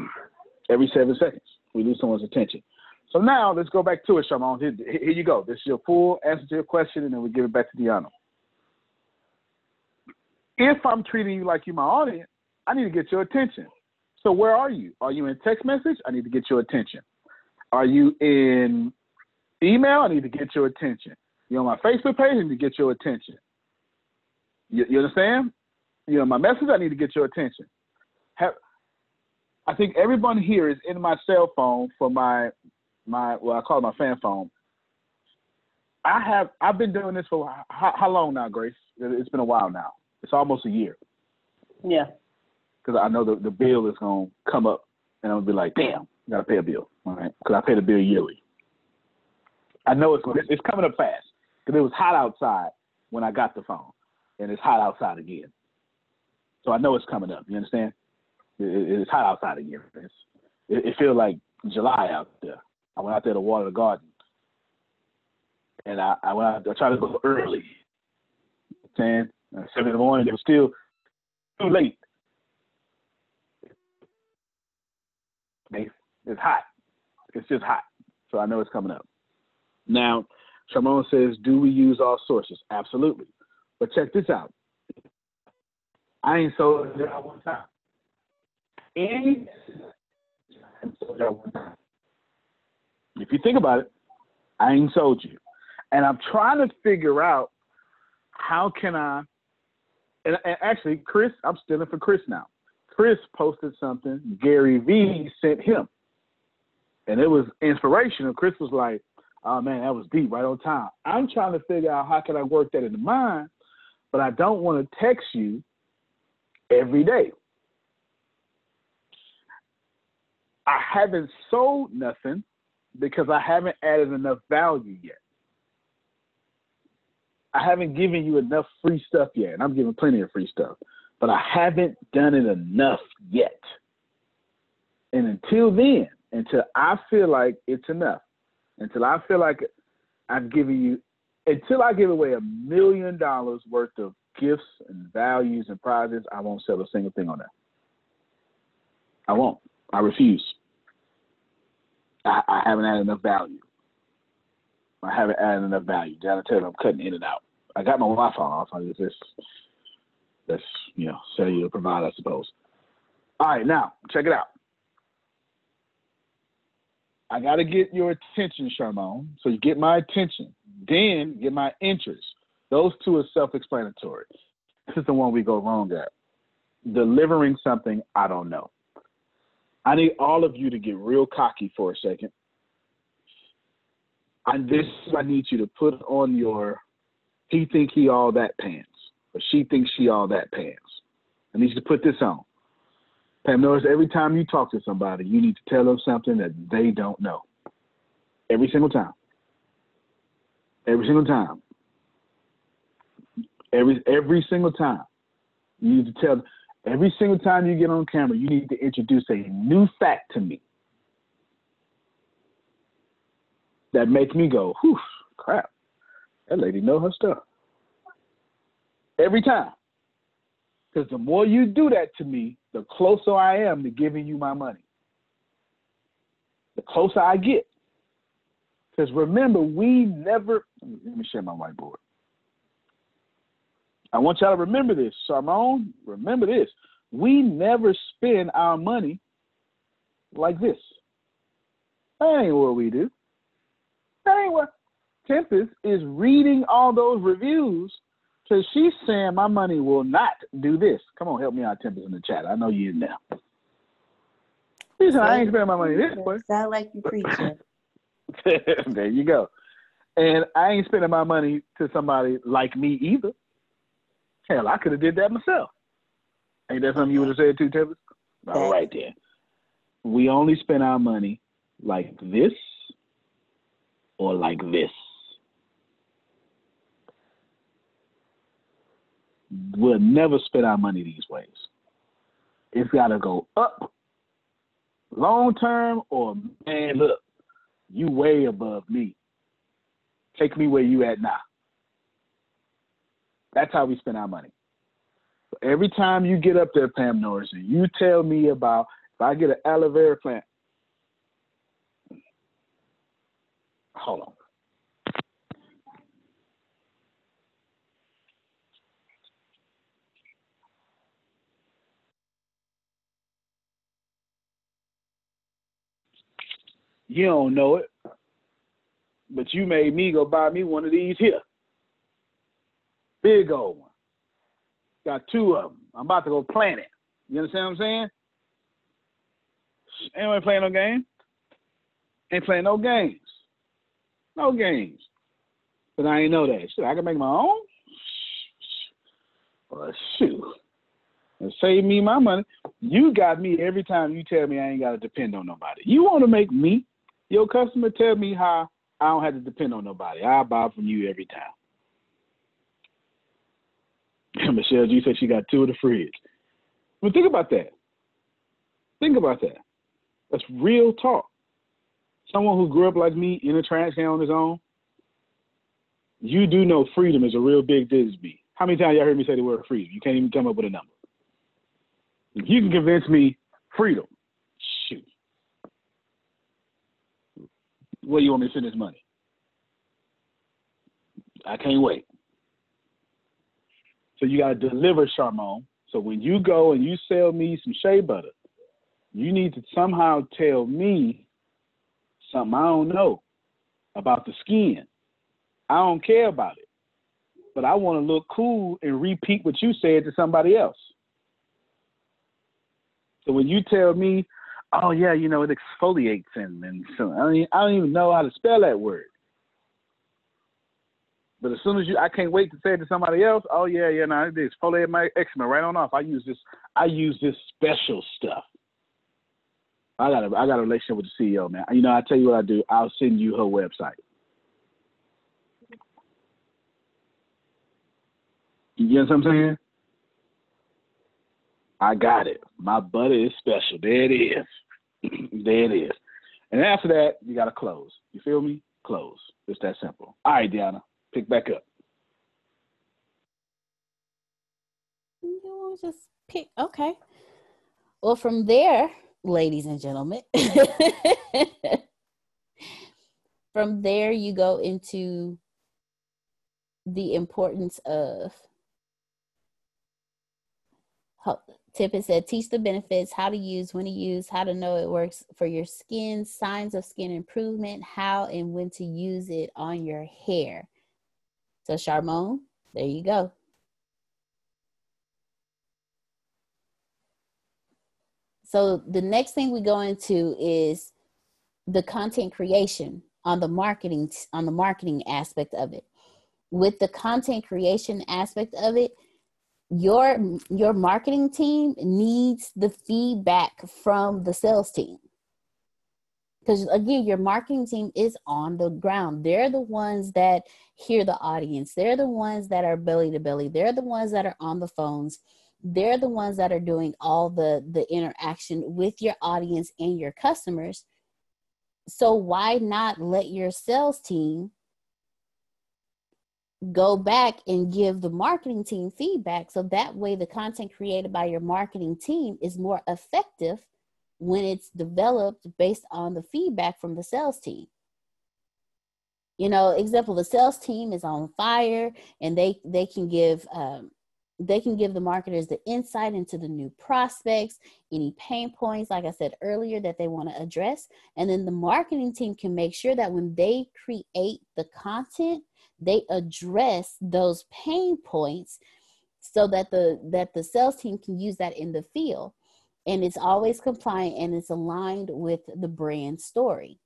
Every seven seconds, we lose someone's attention. So now let's go back to it, Shamon. Here, here you go. This is your full answer to your question, and then we give it back to Deanna. If I'm treating you like you're my audience, I need to get your attention. So where are you? Are you in text message? I need to get your attention. Are you in email? I need to get your attention. You on my Facebook page? I need to get your attention. You, you understand? You know my message. I need to get your attention. Have, I think everyone here is in my cell phone for my my well I call it my fan phone. I have I've been doing this for how, how long now, Grace? It's been a while now. It's almost a year. Yeah because I know the, the bill is going to come up and I'm gonna be like, damn, I got to pay a bill, all right? Because I pay the bill yearly. I know it's it's coming up fast because it was hot outside when I got the phone, and it's hot outside again. So I know it's coming up. You understand? It, it's hot outside again. It's, it, it feels like July out there. I went out there to water the garden, and I, I went out. I tried to go early. Saying seven in the morning, it was still too late It's hot. It's just hot. So I know it's coming up. Now, Shimon says, do we use all sources? Absolutely. But check this out. I ain't sold it out one time. And if you think about it, I ain't sold you. And I'm trying to figure out how can I and, and actually Chris, I'm stealing for Chris now. Chris posted something Gary Vee sent him. And it was inspirational. Chris was like, oh man, that was deep, right on time. I'm trying to figure out how can I work that in the mind, but I don't want to text you every day. I haven't sold nothing because I haven't added enough value yet. I haven't given you enough free stuff yet, and I'm giving plenty of free stuff but I haven't done it enough yet. And until then, until I feel like it's enough, until I feel like I've given you, until I give away a million dollars worth of gifts and values and prizes, I won't sell a single thing on that. I won't. I refuse. I, I haven't added enough value. I haven't added enough value. John, tell you, I'm cutting in and out. I got my Wi-Fi off. I just that's you know cellular provider, I suppose. All right, now check it out. I got to get your attention, Sherman. So you get my attention, then get my interest. Those two are self-explanatory. This is the one we go wrong at. Delivering something I don't know. I need all of you to get real cocky for a second. And this I need you to put on your he think he all that pants, or she thinks she all that pants. I need you to put this on. Pam Norris, every time you talk to somebody, you need to tell them something that they don't know. Every single time. Every single time. Every every single time. You need to tell every single time you get on camera, you need to introduce a new fact to me. That makes me go, whew, crap. That lady know her stuff. Every time. Because the more you do that to me, the closer I am to giving you my money. The closer I get. Because remember, we never, let me share my whiteboard. I want y'all to remember this. Simone, remember this. We never spend our money like this. That ain't what we do. That ain't what Tempest is reading all those reviews because she's saying my money will not do this. Come on, help me out, Tempest, in the chat. I know you now. said, I ain't spending my money this way. Sound like you preaching. there you go. And I ain't spending my money to somebody like me either. Hell, I could have did that myself. Ain't that something you would have said too, Tempest? All right then. We only spend our money like this or like this. We'll never spend our money these ways. It's got to go up long term or man, look, you way above me. Take me where you at now. That's how we spend our money. Every time you get up there, Pam Norris, and you tell me about if I get an aloe vera plant, hold on. You don't know it, but you made me go buy me one of these here. Big old one. Got two of them. I'm about to go plant it. You understand what I'm saying? Ain't playing no game. Ain't playing no games. No games. But I ain't know that. Shit, I can make my own. Well, shoot. And save me my money. You got me every time you tell me I ain't got to depend on nobody. You want to make me, your customer, tell me how I don't have to depend on nobody. I buy from you every time. Michelle G said she got two of the fridge. But think about that. Think about that. That's real talk. Someone who grew up like me in a trash can on his own, you do know freedom is a real big me. How many times y'all heard me say the word freedom? You can't even come up with a number. You can convince me freedom, shoot. Where you want me to send this money? I can't wait. So you got to deliver Charmon. So when you go and you sell me some shea butter, you need to somehow tell me something I don't know about the skin. I don't care about it, but I want to look cool and repeat what you said to somebody else. So when you tell me, oh yeah, you know it exfoliates and and so I don't, I don't even know how to spell that word. But as soon as you, I can't wait to say it to somebody else. Oh yeah, yeah, no, it exfoliate my eczema right on off. I use this. I use this special stuff. I got a, I got a relationship with the CEO, man. You know, I tell you what I do. I'll send you her website. You know what I'm saying? I got it. My butter is special. There it is. there it is. And after that, you got to close. You feel me? Close. It's that simple. All right, Deanna pick back up. You just pick okay. Well, from there, ladies and gentlemen, from there you go into the importance of Tippett said, teach the benefits, how to use, when to use, how to know it works for your skin, signs of skin improvement, how and when to use it on your hair. So Charmon, there you go. So the next thing we go into is the content creation on the marketing on the marketing aspect of it. with the content creation aspect of it, your your marketing team needs the feedback from the sales team. Because again your marketing team is on the ground. They're the ones that hear the audience. They're the ones that are belly to belly. They're the ones that are on the phones. They're the ones that are doing all the the interaction with your audience and your customers. So why not let your sales team go back and give the marketing team feedback. So that way the content created by your marketing team is more effective when it's developed based on the feedback from the sales team. You know example the sales team is on fire and they they can give um, they can give the marketers the insight into the new prospects any pain points like i said earlier that they want to address. And then the marketing team can make sure that when they create the content they address those pain points so that the that the sales team can use that in the field. And it's always compliant and it's aligned with the brand story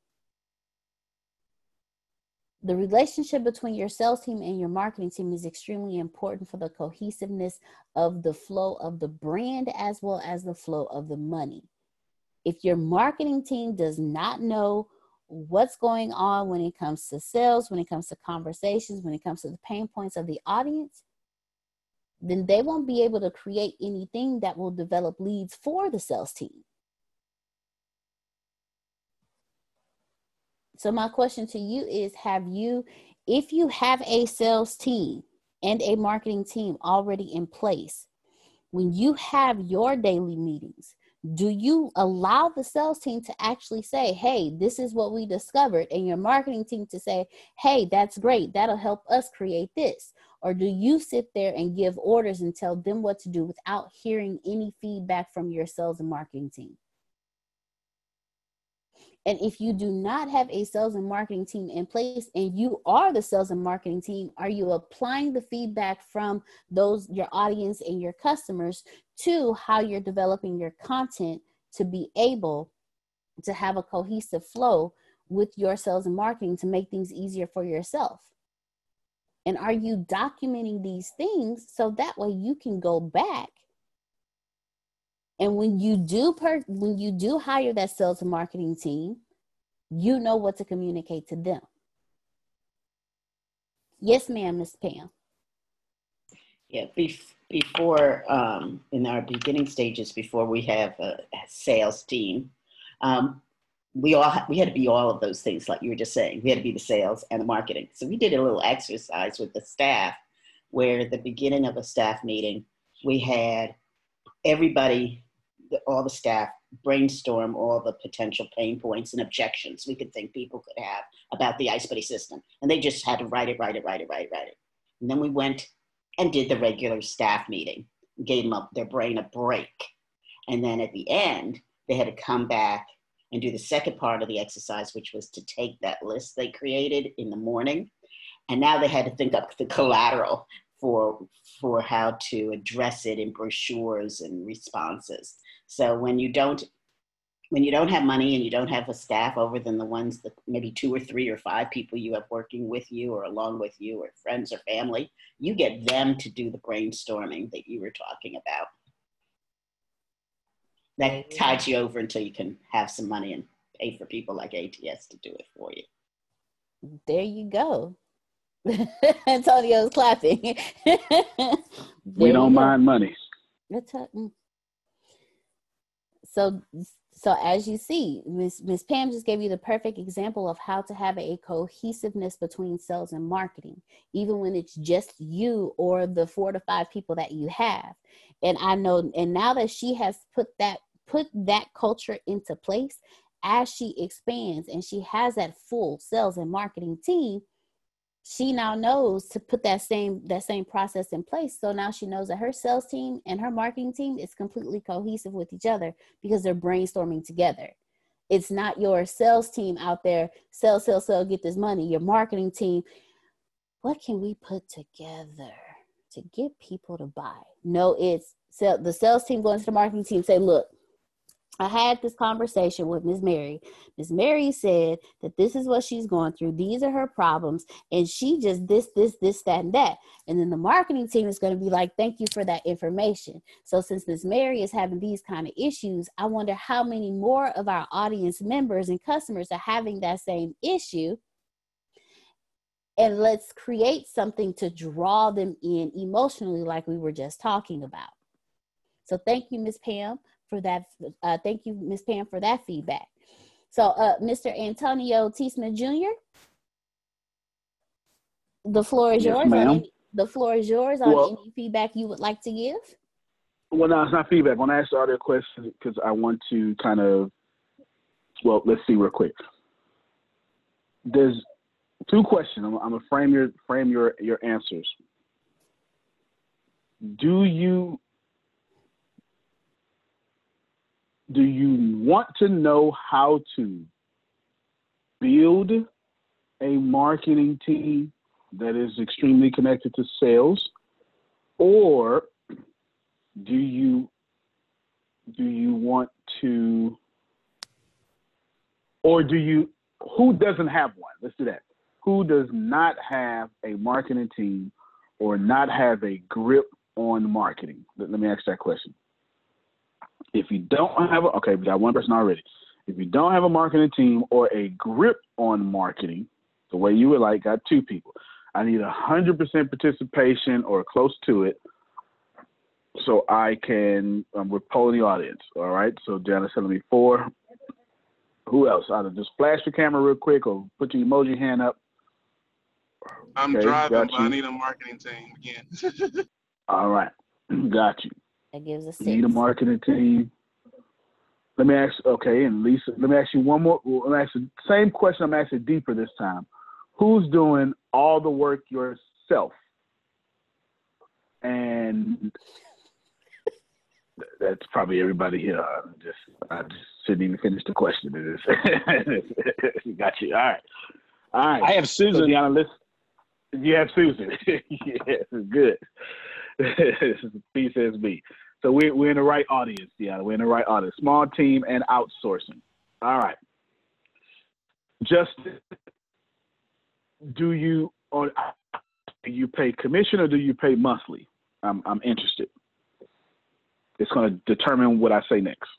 the relationship between your sales team and your marketing team is extremely important for the cohesiveness of the flow of the brand as well as the flow of the money if your marketing team does not know what's going on when it comes to sales, when it comes to conversations, when it comes to the pain points of the audience, then they won't be able to create anything that will develop leads for the sales team. So, my question to you is Have you, if you have a sales team and a marketing team already in place, when you have your daily meetings, do you allow the sales team to actually say hey this is what we discovered and your marketing team to say hey that's great that'll help us create this? Or do you sit there and give orders and tell them what to do without hearing any feedback from your sales and marketing team and if you do not have a sales and marketing team in place and you are the sales and marketing team, are you applying the feedback from those, your audience and your customers to how you're developing your content to be able to have a cohesive flow with your sales and marketing to make things easier for yourself? And are you documenting these things so that way you can go back and when you do per when you do hire that sales and marketing team, you know what to communicate to them. Yes, ma'am, Miss Pam. Yeah, before um, in our beginning stages, before we have a sales team, um, we all we had to be all of those things, like you were just saying. We had to be the sales and the marketing. So we did a little exercise with the staff, where at the beginning of a staff meeting, we had everybody the, all the staff brainstorm all the potential pain points and objections we could think people could have about the ice buddy system. And they just had to write it, write it, write it, write it, write it. And then we went and did the regular staff meeting, gave them up their brain a break. And then at the end, they had to come back and do the second part of the exercise, which was to take that list they created in the morning. And now they had to think up the collateral for for how to address it in brochures and responses. So when you don't when you don't have money and you don't have a staff over than the ones that maybe two or three or five people you have working with you or along with you or friends or family, you get them to do the brainstorming that you were talking about. That tides you over until you can have some money and pay for people like ATS to do it for you. There you go. Antonio's clapping. we don't mind money. That's a, mm. So so as you see, Miss Miss Pam just gave you the perfect example of how to have a cohesiveness between sales and marketing, even when it's just you or the four to five people that you have. And I know, and now that she has put that put that culture into place, as she expands and she has that full sales and marketing team, she now knows to put that same that same process in place. So now she knows that her sales team and her marketing team is completely cohesive with each other because they're brainstorming together. It's not your sales team out there sell sell sell get this money your marketing team. What can we put together to get people to buy? No it's sell, the sales team going to the marketing team say look I had this conversation with Miss Mary. Miss Mary said that this is what she's going through. These are her problems. And she just this, this, this, that, and that. And then the marketing team is going to be like, thank you for that information. So since Miss Mary is having these kind of issues, I wonder how many more of our audience members and customers are having that same issue. And let's create something to draw them in emotionally, like we were just talking about. So thank you, Miss Pam, for that. Uh, thank you, Ms. Pam, for that feedback. So, uh, Mr. Antonio T. Smith Jr., the floor is yes, yours. Any, the floor is yours on well, any feedback you would like to give. Well, no, it's not feedback. When I want to ask the other question because I want to kind of, well, let's see real quick. There's two questions. I'm, I'm gonna frame your frame your your answers. Do you do you want to know how to build a marketing team that is extremely connected to sales? Or do you do you want to or do you who doesn't have one? Let's do that. Who does not have a marketing team or not have a grip on marketing? Let, let me ask that question if you don't have a, okay, we got one person already. If you don't have a marketing team or a grip on marketing, the way you would like, got two people. I need a hundred percent participation or close to it, so I can. Um, we're polling the audience. All right. So Janice telling me four. Who else? Either just flash the camera real quick or put your emoji hand up. I'm okay, driving, but I need a marketing team again. all right, got you. That gives us six. Need a marketing team. Let me ask. Okay, and Lisa, let me ask you one more. Let me ask the same question. I'm asking deeper this time. Who's doing all the work yourself? And that's probably everybody here. I just I just shouldn't even finish the question. It is got you. All right. All right. I have Susan. So, Deanna, listen. You have Susan. yes, good. Peace says me. So we're, we're in the right audience, yeah. We're in the right audience. Small team and outsourcing. All right. Just do you or do you pay commission or do you pay monthly? I'm I'm interested. It's going to determine what I say next.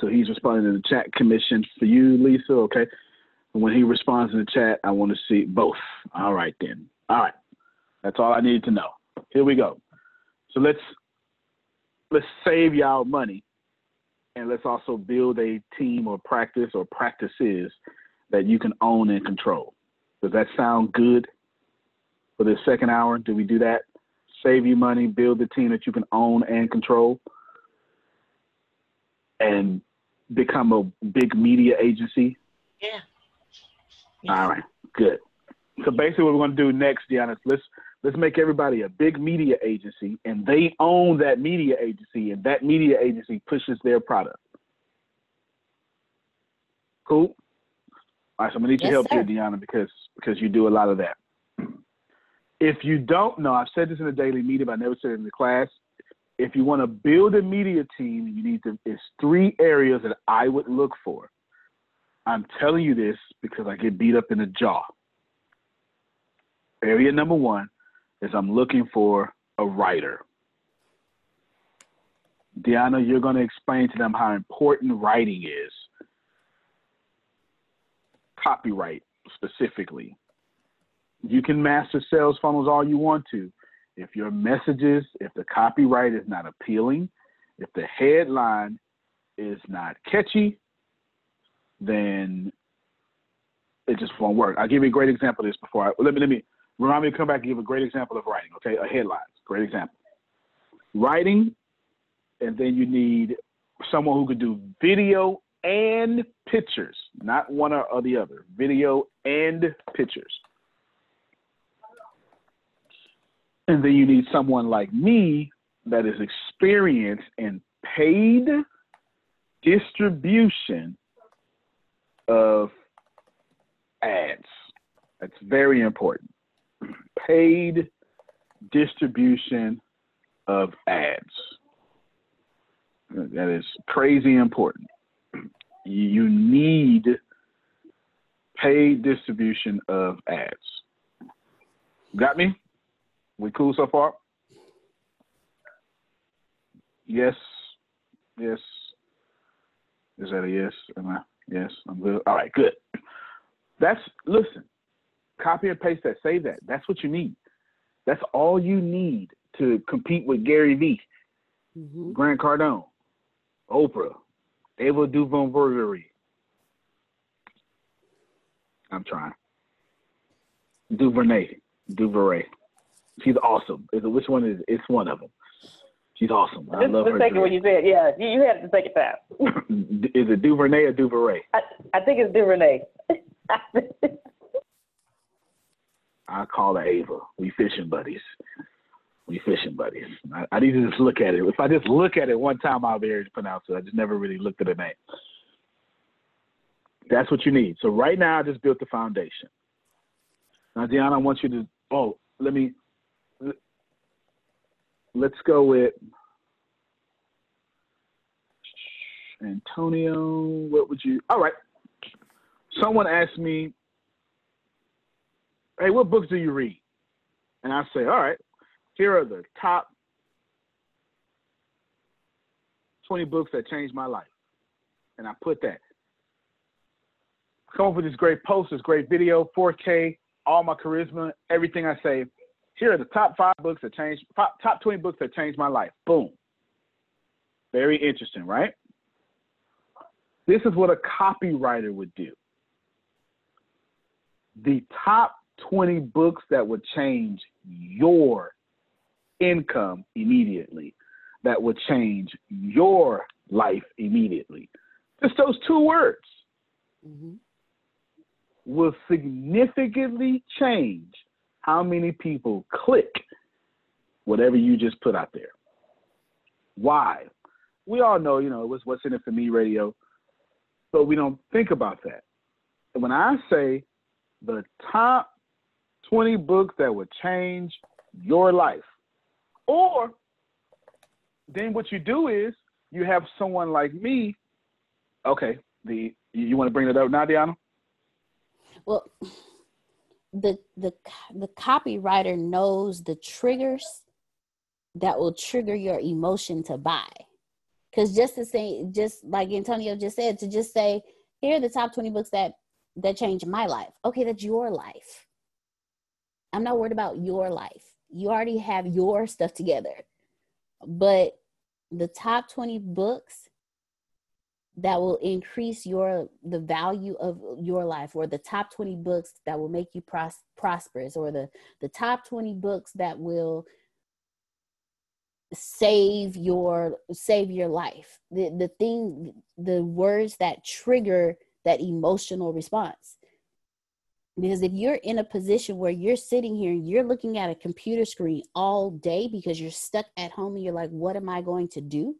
So he's responding in the chat commission for you, Lisa. Okay. when he responds in the chat, I want to see both. All right then. All right. That's all I needed to know. Here we go. So let's let's save y'all money and let's also build a team or practice or practices that you can own and control. Does that sound good for this second hour? Do we do that? Save you money, build the team that you can own and control, and become a big media agency? Yeah. All right, good. So basically, what we're going to do next, Deanna, let's let's make everybody a big media agency and they own that media agency and that media agency pushes their product. Cool. All right, so I'm gonna need yes, your help sir. here, Deanna, because because you do a lot of that. If you don't know, I've said this in a daily meeting, but I never said it in the class. If you want to build a media team, you need to. It's three areas that I would look for. I'm telling you this because I get beat up in the jaw. Area number one is I'm looking for a writer. Deanna, you're going to explain to them how important writing is. Copyright specifically. You can master sales funnels all you want to. If your messages, if the copyright is not appealing, if the headline is not catchy, then it just won't work. I'll give you a great example of this before I let me let me Remind me to come back and give a great example of writing, okay? A headline, great example. Writing, and then you need someone who could do video and pictures, not one or the other, video and pictures. And then you need someone like me that is experienced in paid distribution of ads. That's very important paid distribution of ads. That is crazy important. You need paid distribution of ads. Got me? We cool so far? Yes. Yes. Is that a yes? Am I? Yes, I'm good. All right, good. That's listen. Copy and paste that. Save that. That's what you need. That's all you need to compete with Gary Vee, mm-hmm. Grant Cardone, Oprah, Ava DuVernay. I'm trying. Duvernay. Duvernay. She's awesome. Is it which one is it's one of them. She's awesome. I love the her. The second one you said, yeah, you, you had it the second time. is it Duvernay or Duvernay? I, I think it's Duvernay. I call her Ava. We fishing buddies. We fishing buddies. I, I, need to just look at it. If I just look at it one time, I'll be able to pronounce it. I just never really looked at the name. That's what you need. So right now, I just built the foundation. Now, Deanna, I want you to. Oh, let me. Let's go with Antonio. What would you? All right. Someone asked me, "Hey, what books do you read?" And I say, "All right, here are the top 20 books that changed my life." And I put that come up with this great post, this great video, 4K, all my charisma, everything I say. Here are the top five books that changed, top 20 books that changed my life. Boom. Very interesting, right? This is what a copywriter would do. The top 20 books that would change your income immediately, that would change your life immediately. Just those two words. Mm-hmm will significantly change how many people click whatever you just put out there. Why? We all know, you know, it was what's in it for me radio, but we don't think about that. And when I say the top 20 books that would change your life, or then what you do is you have someone like me. Okay, the you want to bring it up now, well the the the copywriter knows the triggers that will trigger your emotion to buy. Because just to say just like antonio just said to just say here are the top 20 books that that changed my life. Okay that's your life i'm not worried about your life. You already have your stuff together. But the top 20 books that will increase your the value of your life or the top 20 books that will make you pros- prosperous or the the top 20 books that will save your save your life. The the thing the words that trigger that emotional response because if you're in a position where you're sitting here and you're looking at a computer screen all day because you're stuck at home and you're like what am i going to do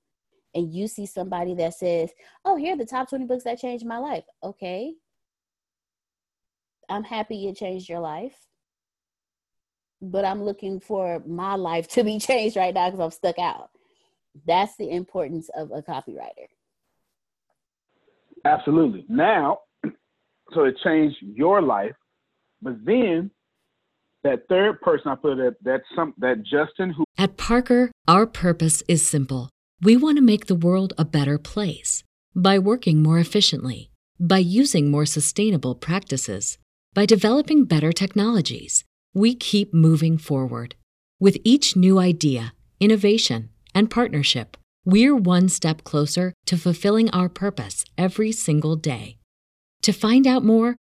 and you see somebody that says, Oh, here are the top 20 books that changed my life. Okay. I'm happy it changed your life. But I'm looking for my life to be changed right now because I'm stuck out. That's the importance of a copywriter. Absolutely. Now, so it changed your life, but then that third person I put that that some that Justin who At Parker, our purpose is simple we want to make the world a better place by working more efficiently, by using more sustainable practices, by developing better technologies. We keep moving forward. With each new idea, innovation, and partnership, we're one step closer to fulfilling our purpose every single day. To find out more,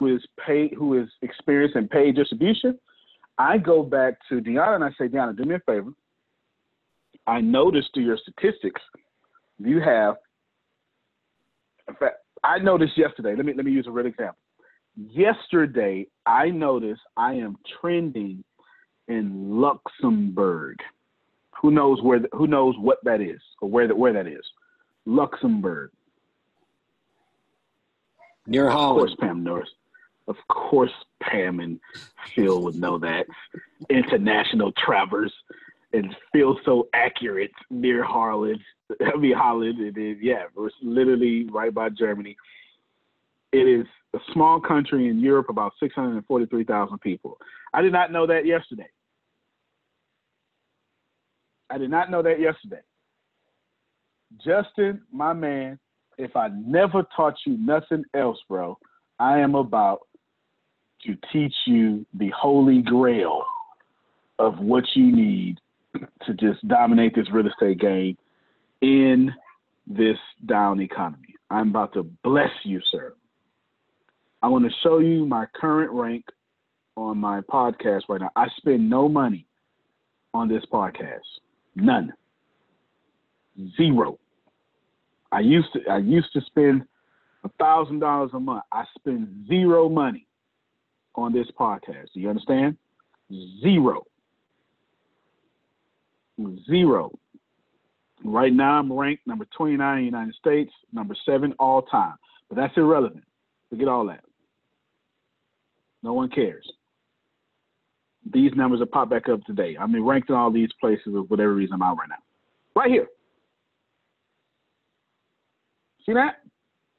Who is paid, who is experienced in paid distribution? I go back to Deanna and I say, Deanna, do me a favor. I noticed through your statistics, you have, in fact, I noticed yesterday. Let me let me use a real example. Yesterday, I noticed I am trending in Luxembourg. Who knows where? The, who knows what that is or where that where that is? Luxembourg. Near Holland. Of course, Pam Norris. Of course, Pam and Phil would know that. International travelers and Phil so accurate near Harlan. I mean Holland, yeah, it's literally right by Germany. It is a small country in Europe, about six hundred and forty-three thousand people. I did not know that yesterday. I did not know that yesterday. Justin, my man, if I never taught you nothing else, bro, I am about to teach you the holy grail of what you need to just dominate this real estate game in this down economy. I'm about to bless you, sir. I want to show you my current rank on my podcast right now. I spend no money on this podcast. None. Zero. I used to I used to spend a thousand dollars a month. I spend zero money on this podcast. Do you understand? Zero. Zero. Right now, I'm ranked number 29 in the United States, number seven all time. But that's irrelevant. Forget all that. No one cares. These numbers are popped back up today. I mean, ranked in all these places for whatever reason I'm out right now. Right here. See that?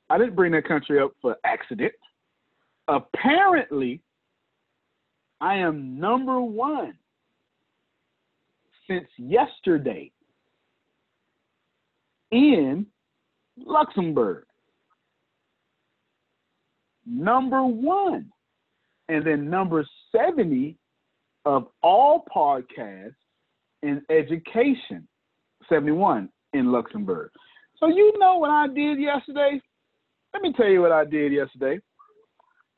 I didn't bring that country up for accident. Apparently, I am number one since yesterday in Luxembourg. Number one. And then number 70 of all podcasts in education, 71 in Luxembourg. So, you know what I did yesterday? Let me tell you what I did yesterday.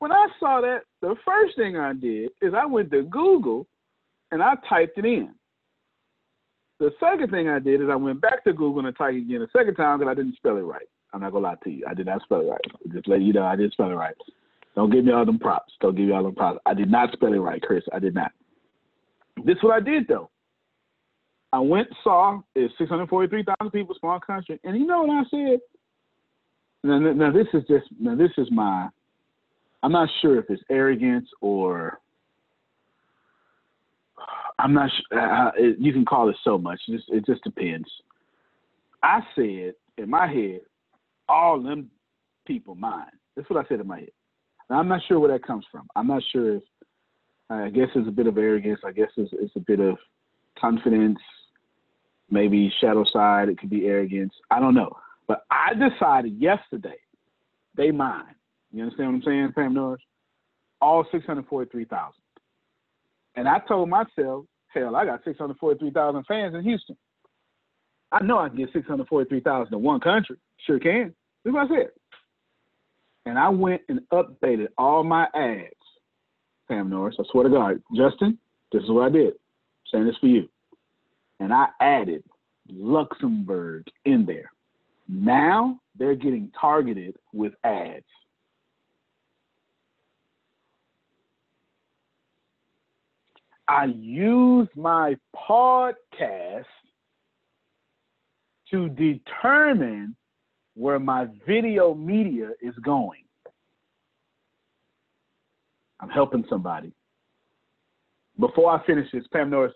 When I saw that, the first thing I did is I went to Google and I typed it in. The second thing I did is I went back to Google and typed it again the second time because I didn't spell it right. I'm not gonna lie to you. I did not spell it right. Just let you know I didn't spell it right. Don't give me all them props. Don't give me all them props. I did not spell it right, Chris. I did not. This is what I did though. I went saw it's 643,000 people, small country, and you know what I said? Now, now this is just now this is my. I'm not sure if it's arrogance or I'm not sure. Uh, it, you can call it so much. It just, it just depends. I said in my head, all them people mine. That's what I said in my head. Now, I'm not sure where that comes from. I'm not sure if, I guess it's a bit of arrogance. I guess it's, it's a bit of confidence, maybe shadow side. It could be arrogance. I don't know. But I decided yesterday, they mine. You understand what I'm saying, Pam Norris? All 643,000. And I told myself, hell, I got 643,000 fans in Houston. I know I can get 643,000 in one country. Sure can. That's what I said. And I went and updated all my ads, Pam Norris. I swear to God, Justin, this is what I did. I'm saying this for you. And I added Luxembourg in there. Now they're getting targeted with ads. I use my podcast to determine where my video media is going. I'm helping somebody. Before I finish this, Pam Norris,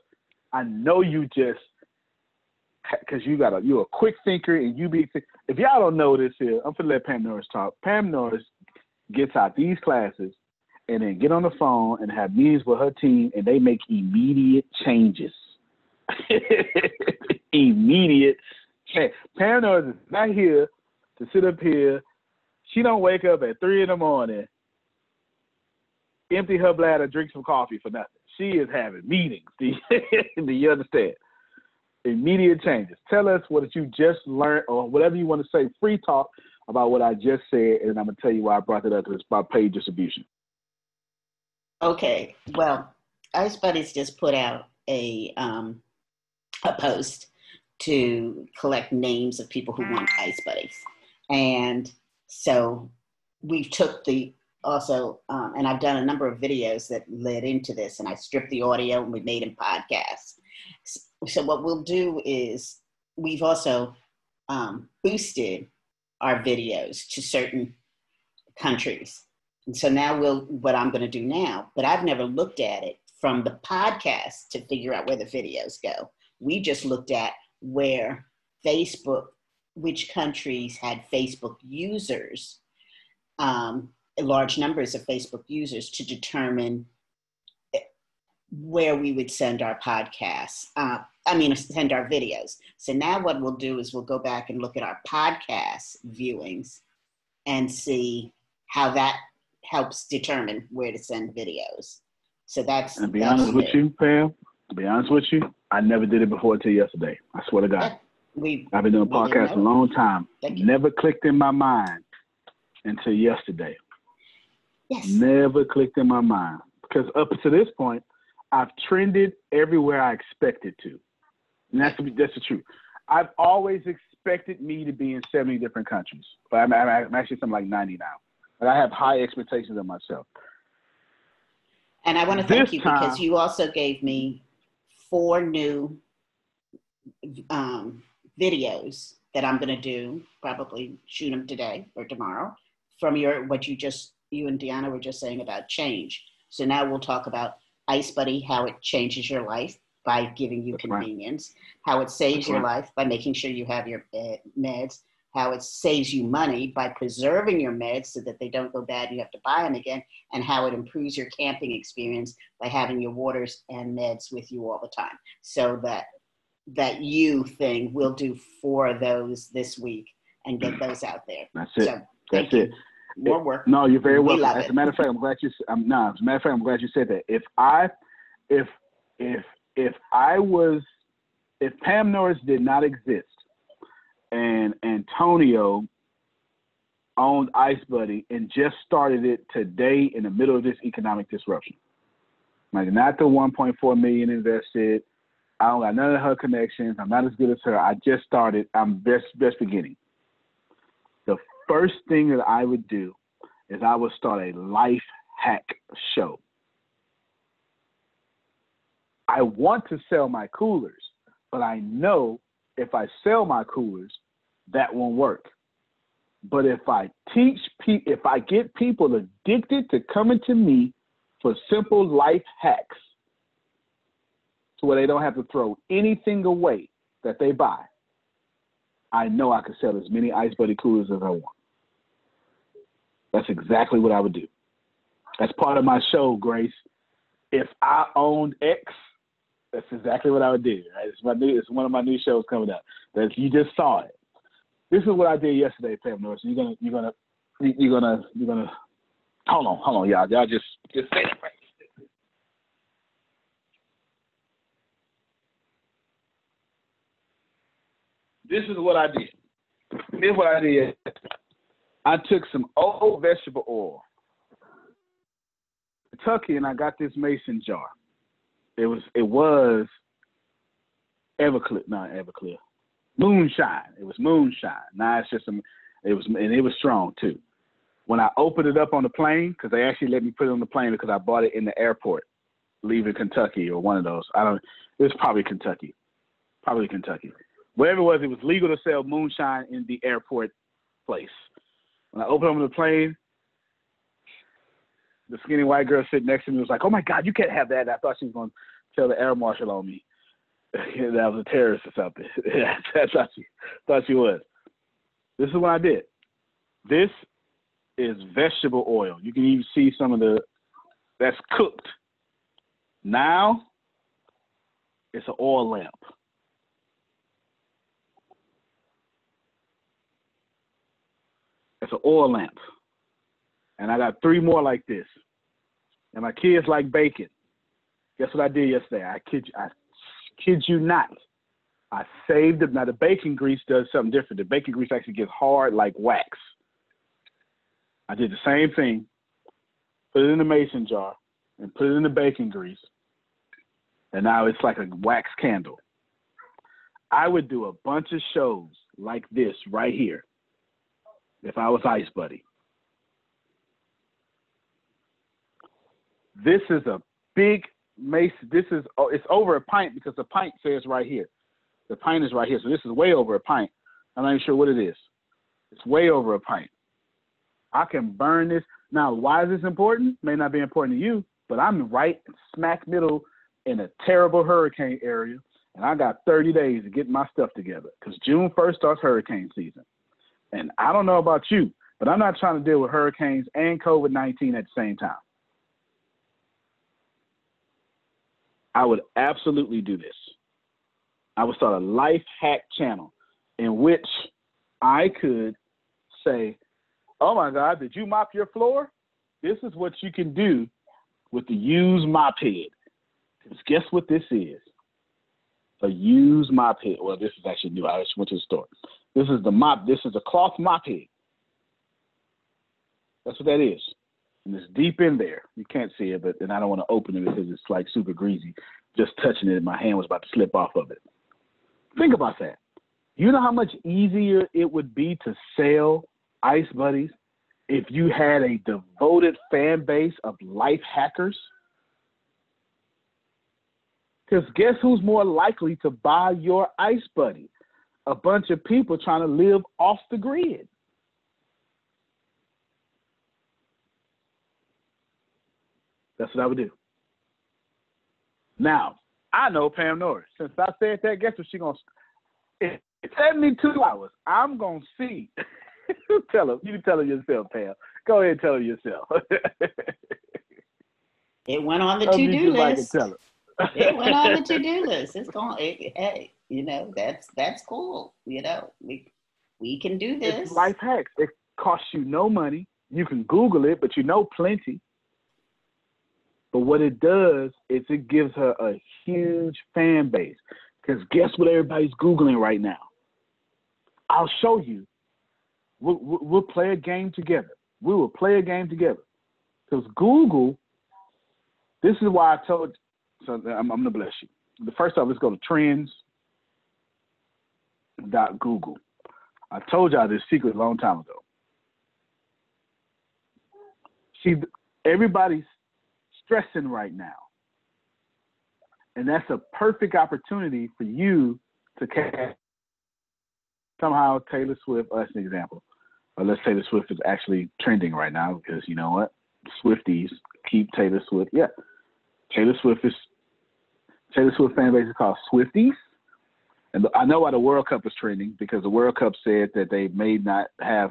I know you just because you got a you're a quick thinker and you be if y'all don't know this here, I'm gonna let Pam Norris talk. Pam Norris gets out these classes and then get on the phone and have meetings with her team and they make immediate changes. immediate change. Norris is not here to sit up here. She don't wake up at three in the morning empty her bladder, drink some coffee for nothing. She is having meetings. Do you, do you understand? Immediate changes. Tell us what you just learned or whatever you want to say. Free talk about what I just said, and I'm gonna tell you why I brought it up. It's about paid distribution. Okay. Well, Ice Buddies just put out a um, a post to collect names of people who want Ice Buddies, and so we took the also, um, and I've done a number of videos that led into this, and I stripped the audio and we made them podcasts. So what we'll do is we've also um, boosted our videos to certain countries. And so now we'll what I'm going to do now, but I've never looked at it from the podcast to figure out where the videos go. We just looked at where Facebook, which countries had Facebook users, um, large numbers of Facebook users to determine where we would send our podcasts. Uh, I mean, send our videos. So now what we'll do is we'll go back and look at our podcast viewings and see how that helps determine where to send videos. So that's. And be honest with you, Pam. To be honest with you, I never did it before until yesterday. I swear to God. We, I've been doing podcasts a long time. Never clicked in my mind until yesterday. Yes. Never clicked in my mind because up to this point, I've trended everywhere I expected to. And that's the, that's the truth. I've always expected me to be in 70 different countries, but I'm, I'm actually something like 90 now. But I have high expectations of myself. And I want to thank this you time, because you also gave me four new um, videos that I'm going to do, probably shoot them today or tomorrow from your what you just you and Deanna were just saying about change. So now we'll talk about Ice Buddy, how it changes your life by giving you That's convenience, right. how it saves That's your right. life by making sure you have your uh, meds, how it saves you money by preserving your meds so that they don't go bad, and you have to buy them again, and how it improves your camping experience by having your waters and meds with you all the time. So that that you thing we'll do four of those this week and get those out there. That's it. So, That's it more work. No, you're very we welcome. As it. a matter of fact, I'm glad you. I'm um, no, as a matter of fact, I'm glad you said that. If I, if if if I was, if Pam Norris did not exist, and Antonio owned Ice Buddy and just started it today in the middle of this economic disruption, like not the 1.4 million invested. I don't got none of her connections. I'm not as good as her. I just started. I'm best best beginning The first thing that I would do is I would start a life hack show. I want to sell my coolers, but I know if I sell my coolers, that won't work. But if I teach people, if I get people addicted to coming to me for simple life hacks, to where they don't have to throw anything away that they buy, I know I could sell as many Ice Buddy coolers as I want. That's exactly what I would do. That's part of my show, Grace. If I owned X, that's exactly what I would do. Right? It's my new. It's one of my new shows coming up. That you just saw it. This is what I did yesterday, Pam Norris. You're gonna, you're gonna, you're gonna, you're gonna. Hold on, hold on, y'all. Y'all just, just say that right. This is what I did. This is what I did. I took some old vegetable oil, Kentucky, and I got this mason jar. It was it was Everclear, not Everclear, moonshine. It was moonshine. Now it's just some. It was and it was strong too. When I opened it up on the plane, because they actually let me put it on the plane because I bought it in the airport, leaving Kentucky or one of those. I don't. It was probably Kentucky, probably Kentucky. Whatever it was, it was legal to sell moonshine in the airport place. When I opened up the plane, the skinny white girl sitting next to me was like, "Oh my God, you can't have that!" And I thought she was going to tell the air marshal on me that I was a terrorist or something. That's how she thought she was. This is what I did. This is vegetable oil. You can even see some of the that's cooked. Now it's an oil lamp. It's an oil lamp. And I got three more like this. and my kids like bacon. Guess what I did yesterday? I kid you, I kid you not. I saved it. Now the bacon grease does something different. The bacon grease actually gets hard like wax. I did the same thing. Put it in the mason jar and put it in the bacon grease. And now it's like a wax candle. I would do a bunch of shows like this right here if I was Ice Buddy. This is a big mace. This is oh, it's over a pint because the pint says right here. The pint is right here, so this is way over a pint. I'm not even sure what it is. It's way over a pint. I can burn this. Now, why is this important? May not be important to you, but I'm right smack middle in a terrible hurricane area, and I got 30 days to get my stuff together because June 1st starts hurricane season. And I don't know about you, but I'm not trying to deal with hurricanes and COVID 19 at the same time. I would absolutely do this. I would start a life hack channel in which I could say, Oh my God, did you mop your floor? This is what you can do with the used mop head. Because guess what this is? A used mop head. Well, this is actually new. I just went to the store. This is the mop. This is a cloth mop head. That's what that is and it's deep in there. You can't see it, but and I don't want to open it because it's like super greasy. Just touching it, my hand was about to slip off of it. Think about that. You know how much easier it would be to sell Ice Buddies if you had a devoted fan base of life hackers? Because guess who's more likely to buy your Ice Buddy? A bunch of people trying to live off the grid. That's what I would do. Now, I know Pam Norris. Since I said that, guess what she gonna in 72 hours, I'm gonna see. tell her. You can tell her yourself, Pam. Go ahead and tell her yourself. it went on the to-do list. it went on the to-do list. It's going. It, hey, you know that's that's cool. You know we we can do this. It's life hacks. It costs you no money. You can Google it, but you know plenty. But what it does is it gives her a huge fan base. Because guess what everybody's Googling right now? I'll show you. We'll, we'll play a game together. We will play a game together. Because Google, this is why I told, so I'm, I'm going to bless you. The first off, let's go to trends. Dot Google. I told y'all this secret a long time ago. See, everybody's stressing right now. And that's a perfect opportunity for you to catch somehow Taylor Swift, us an example. Or let's say the Swift is actually trending right now because you know what? Swifties keep Taylor Swift. Yeah. Taylor Swift is Taylor Swift fan base is called Swifties. And I know why the World Cup is trending because the World Cup said that they may not have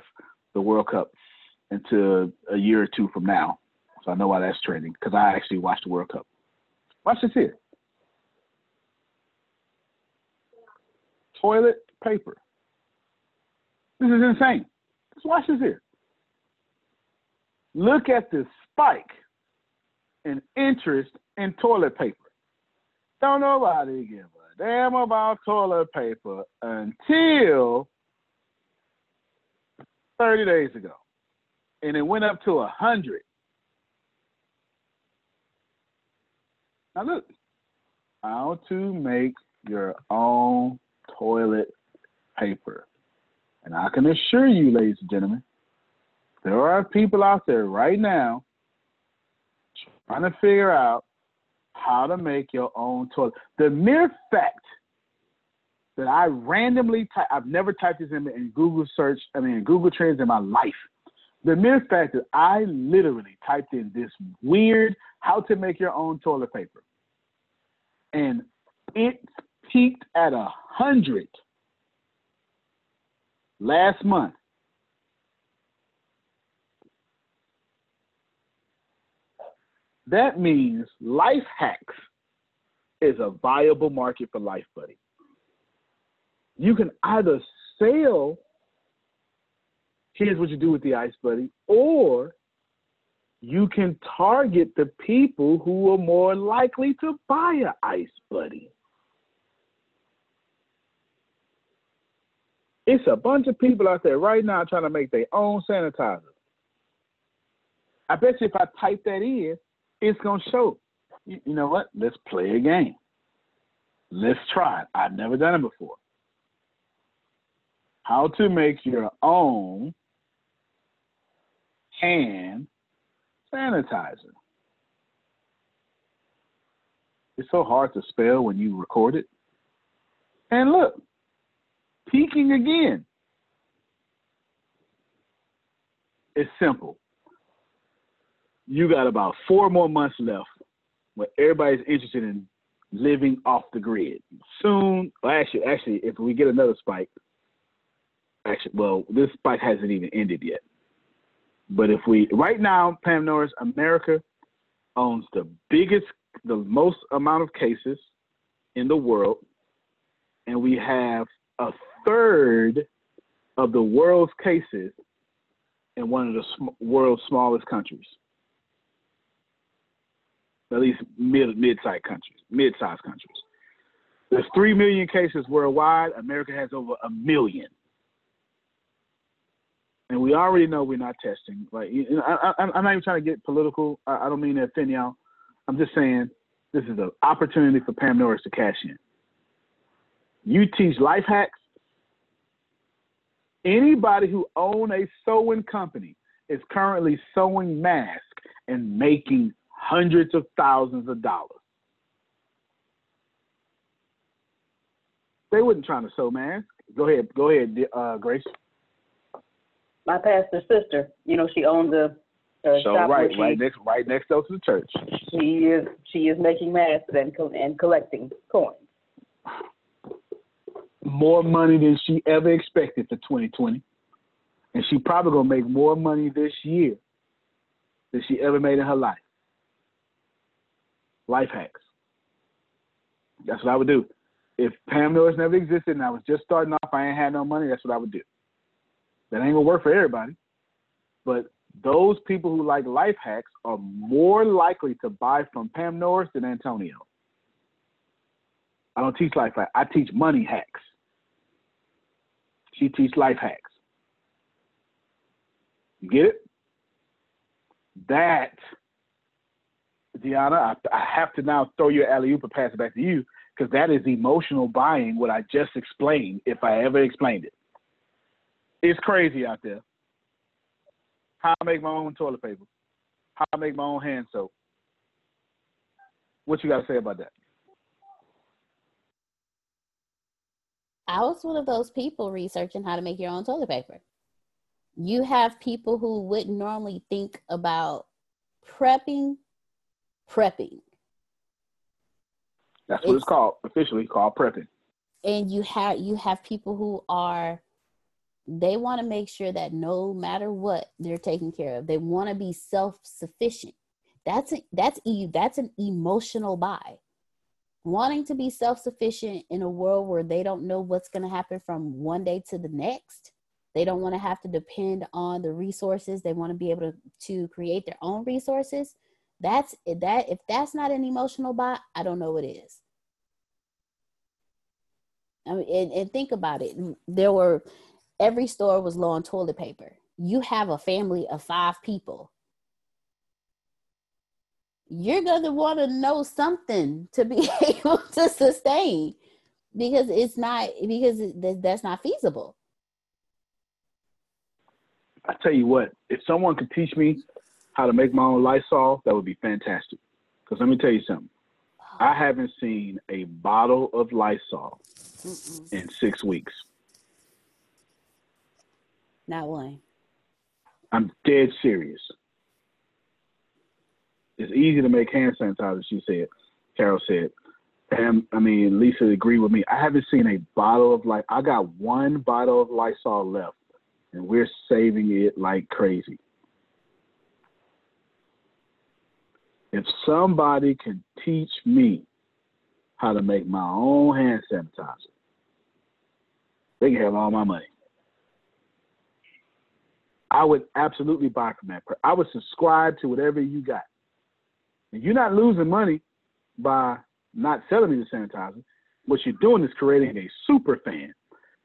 the World Cup until a year or two from now. So I know why that's trending because I actually watched the World Cup. Watch this here. Toilet paper. This is insane. Just watch this here. Look at the spike in interest in toilet paper. Don't nobody give a damn about toilet paper until 30 days ago. And it went up to 100 Now look, how to make your own toilet paper. And I can assure you, ladies and gentlemen, there are people out there right now trying to figure out how to make your own toilet. The mere fact that I randomly type, I've never typed this in, in Google search, I mean, in Google Trends in my life. The mere fact that I literally typed in this weird how to make your own toilet paper and it peaked at a hundred last month. That means Life Hacks is a viable market for Life Buddy. You can either sell, here's what you do with the Ice Buddy, or you can target the people who are more likely to buy a ice buddy. It's a bunch of people out there right now trying to make their own sanitizer. I bet you if I type that in, it's gonna show. You, you know what? Let's play a game. Let's try it. I've never done it before. How to make your own hand sanitizer. It's so hard to spell when you record it. And look, peaking again. It's simple. You got about four more months left where everybody's interested in living off the grid. Soon, well, actually, actually, if we get another spike, actually, well, this spike hasn't even ended yet. But if we right now, Pam Norris, America owns the biggest, the most amount of cases in the world, and we have a third of the world's cases in one of the sm- world's smallest countries. At least mid mid-sized countries, mid-sized countries. There's three million cases worldwide. America has over a million and we already know we're not testing. Like, I, am not even trying to get political. I, I, don't mean to offend y'all. I'm just saying this is an opportunity for Pam Norris to cash in. You teach life hacks. Anybody who own a sewing company is currently sewing masks and making hundreds of thousands of dollars. They wouldn't trying to sew masks. Go ahead, go ahead, uh, Grace my pastor's sister. You know, she owns a, a so shop right, she, right next, right next door to the church. She is she is making masks and and collecting coins. More money than she ever expected for 2020, and she probably gonna make more money this year than she ever made in her life. Life hacks. That's what I would do. If Pam Norris never existed and I was just starting off, I ain't had no money. That's what I would do. That ain't gonna work for everybody. But those people who like life hacks are more likely to buy from Pam Norris than Antonio. I don't teach life hacks. I teach money hacks. She teach life hacks. You get it? That, Deanna, I, I have to now throw your alley oop and pass it back to you because that is emotional buying. What I just explained, if I ever explained it. It's crazy out there. How I make my own toilet paper. How I make my own hand soap. What you got to say about that? I was one of those people researching how to make your own toilet paper. You have people who wouldn't normally think about prepping, prepping. That's what it's, it's called, officially called prepping. And you have you have people who are they want to make sure that no matter what they're taken care of. They want to be self-sufficient. That's a, that's e that's an emotional buy. Wanting to be self-sufficient in a world where they don't know what's going to happen from one day to the next. They don't want to have to depend on the resources. They want to be able to, to create their own resources. That's that if that's not an emotional buy i don't know what is. I mean, and, and think about it. There were every store was low on toilet paper. You have a family of five people. You're going to want to know something to be able to sustain because it's not, because that's not feasible. I tell you what, if someone could teach me how to make my own Lysol, that would be fantastic. Because let me tell you something. I haven't seen a bottle of Lysol Mm-mm. in six weeks. Not one. I'm dead serious. It's easy to make hand sanitizer, she said. Carol said. And I mean, Lisa agreed with me. I haven't seen a bottle of like I got one bottle of Lysol left, and we're saving it like crazy. If somebody can teach me how to make my own hand sanitizer, they can have all my money. I would absolutely buy from that. I would subscribe to whatever you got. And you're not losing money by not selling me the sanitizer. What you're doing is creating a super fan.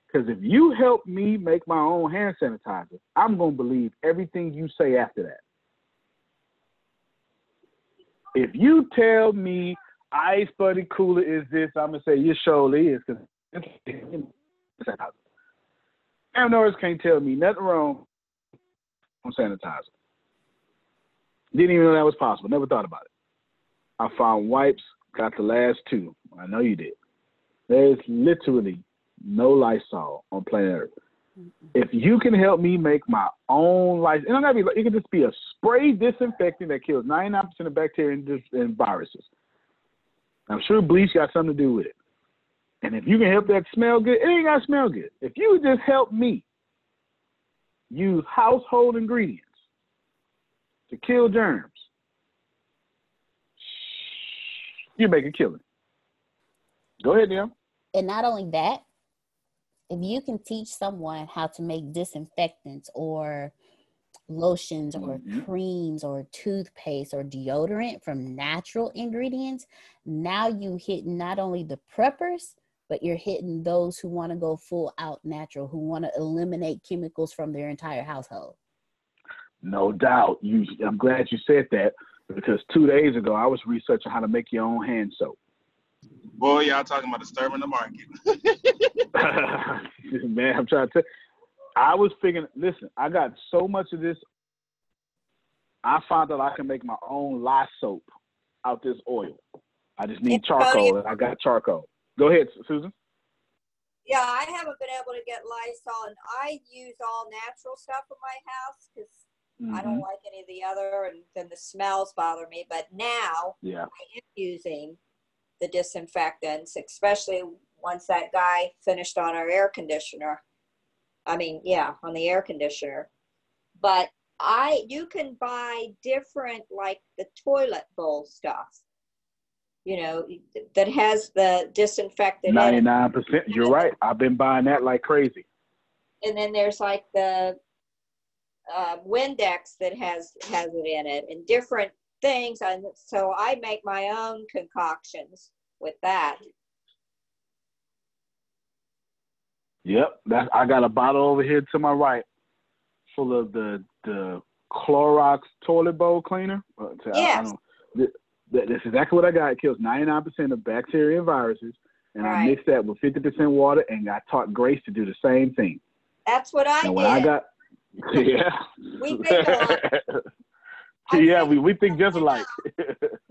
Because if you help me make my own hand sanitizer, I'm going to believe everything you say after that. If you tell me Ice Buddy Cooler is this, I'm going to say you surely is. Because Aaron can't tell me nothing wrong on sanitizer. Didn't even know that was possible. Never thought about it. I found wipes, got the last two. I know you did. There's literally no Lysol on planet Earth. If you can help me make my own Lysol, and I'm gonna be, it can just be a spray disinfectant that kills 99% of bacteria and, and viruses. I'm sure bleach got something to do with it. And if you can help that smell good, it ain't gotta smell good. If you just help me use household ingredients to kill germs, you make a killing. Go ahead, Neil. And not only that, if you can teach someone how to make disinfectants or lotions or mm-hmm. creams or toothpaste or deodorant from natural ingredients, now you hit not only the preppers, but you're hitting those who want to go full out natural, who want to eliminate chemicals from their entire household. No doubt. You, I'm glad you said that because two days ago I was researching how to make your own hand soap. Boy, y'all talking about disturbing the market. Man, I'm trying to tell I was figuring, listen, I got so much of this. I found that I can make my own lye soap out this oil. I just need charcoal, and I got charcoal. Go ahead, Susan. Yeah, I haven't been able to get Lysol, and I use all natural stuff in my house because mm-hmm. I don't mm-hmm. like any of the other, and then the smells bother me. But now yeah. I am using the disinfectants, especially once that guy finished on our air conditioner. I mean, yeah, on the air conditioner. But I you can buy different like the toilet bowl stuff. You know, that has the disinfectant. Ninety nine percent. You're right. I've been buying that like crazy. And then there's like the uh, Windex that has has it in it, and different things. And so I make my own concoctions with that. Yep, that's I got a bottle over here to my right, full of the the Clorox toilet bowl cleaner. Uh, yes. I, that's exactly what I got. It kills 99% of bacteria and viruses, and right. I mixed that with 50% water, and I taught Grace to do the same thing. That's what I and when did. I got, yeah. we think yeah, we, we think just alike.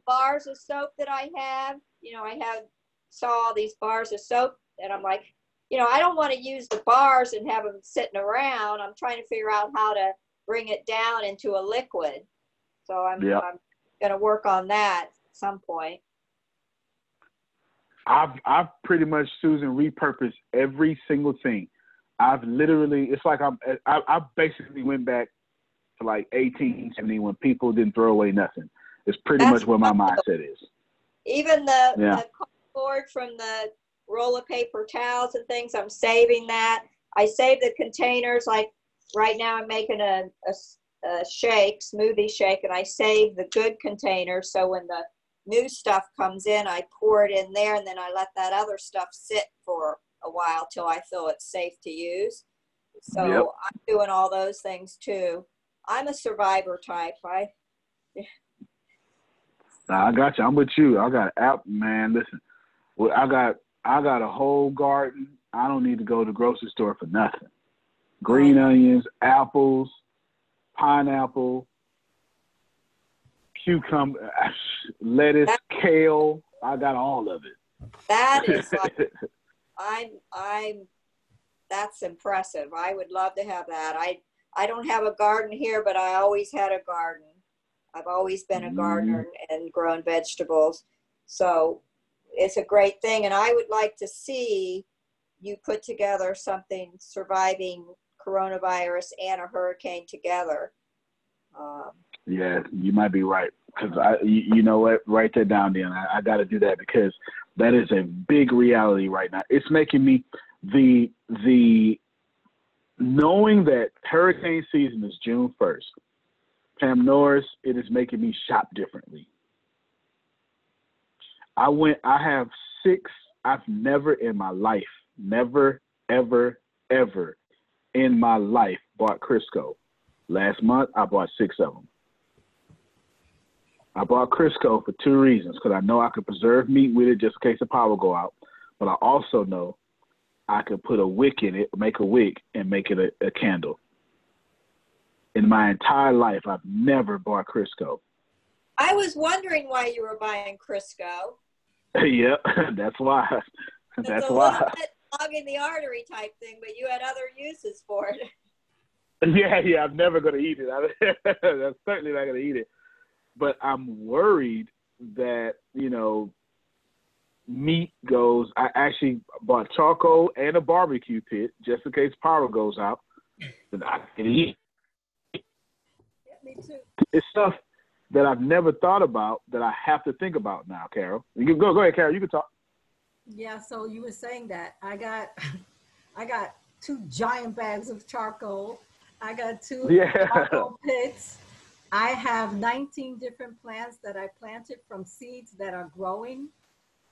bars of soap that I have, you know, I have saw all these bars of soap, and I'm like, you know, I don't want to use the bars and have them sitting around. I'm trying to figure out how to bring it down into a liquid. So I'm, yep. I'm going to work on that at some point. I've I've pretty much Susan repurposed every single thing. I've literally it's like I'm I, I basically went back to like 1870 when people didn't throw away nothing. It's pretty That's much where my mindset is. Even the, yeah. the cardboard from the roll of paper towels and things. I'm saving that. I save the containers. Like right now, I'm making a, a, a shake, smoothie shake, and I save the good container. So when the new stuff comes in, I pour it in there, and then I let that other stuff sit for a while till I feel it's safe to use. So yep. I'm doing all those things too. I'm a survivor type. I. I got you. I'm with you. I got app man. Listen, well, I got I got a whole garden. I don't need to go to the grocery store for nothing. Green onions, apples, pineapple, cucumber, lettuce, kale. I got all of it. That is like, I'm I'm that's impressive. I would love to have that. I I don't have a garden here, but I always had a garden. I've always been a gardener mm. and grown vegetables. So it's a great thing. And I would like to see you put together something surviving coronavirus and a hurricane together. Um, yeah, you might be right. Because I, you, you, know what, write that down, Dan. I, I got to do that because that is a big reality right now. It's making me the the knowing that hurricane season is June 1st, Pam Norris, it is making me shop differently. I went, I have six, I've never in my life, never, ever, ever in my life bought Crisco. Last month, I bought six of them. I bought Crisco for two reasons because I know I could preserve meat with it just in case the power go out, but I also know I could put a wick in it, make a wick, and make it a, a candle. In my entire life, I've never bought Crisco. I was wondering why you were buying Crisco. yep, that's why. That's why. bit clogging the artery type thing, but you had other uses for it. Yeah, yeah, I'm never gonna eat it. I'm certainly not gonna eat it. But I'm worried that you know meat goes. I actually bought charcoal and a barbecue pit just in case power goes out, and I can eat. Yeah, me too. It's stuff that I've never thought about that I have to think about now, Carol. You can go, go ahead, Carol. You can talk. Yeah, so you were saying that I got, I got two giant bags of charcoal. I got two Yeah. charcoal pits. I have 19 different plants that I planted from seeds that are growing.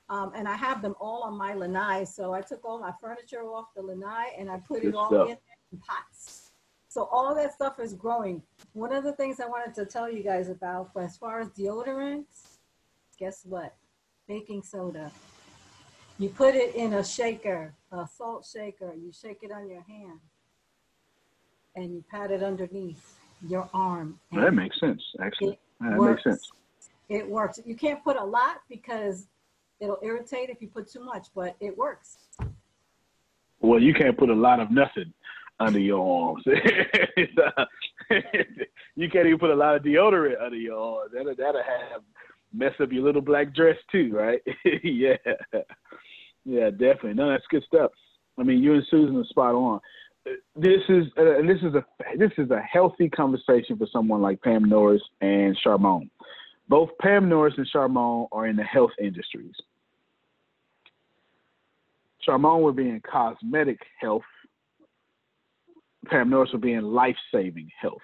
Um, and I have them all on my lanai. So I took all my furniture off the lanai and I put Good it all stuff. in, in pots. So all that stuff is growing. One of the things I wanted to tell you guys about, as far as deodorants, guess what? Baking soda. You put it in a shaker, a salt shaker. You shake it on your hand, and you pat it underneath your arm. That makes sense. Actually, It that makes works. sense. It works. You can't put a lot because it'll irritate if you put too much, but it works. Well, you can't put a lot of nothing under your arms. Uh, you can't even put a lot of deodorant under your arms. That'll, that'll have mess up your little black dress too, right? yeah, yeah, definitely. No, that's good stuff. I mean, you and Susan are spot on. This is uh, this is a this is a healthy conversation for someone like Pam Norris and Charmone. Both Pam Norris and Charmone are in the health industries. Charmone would be in cosmetic health. Pam Norris would be in life-saving health.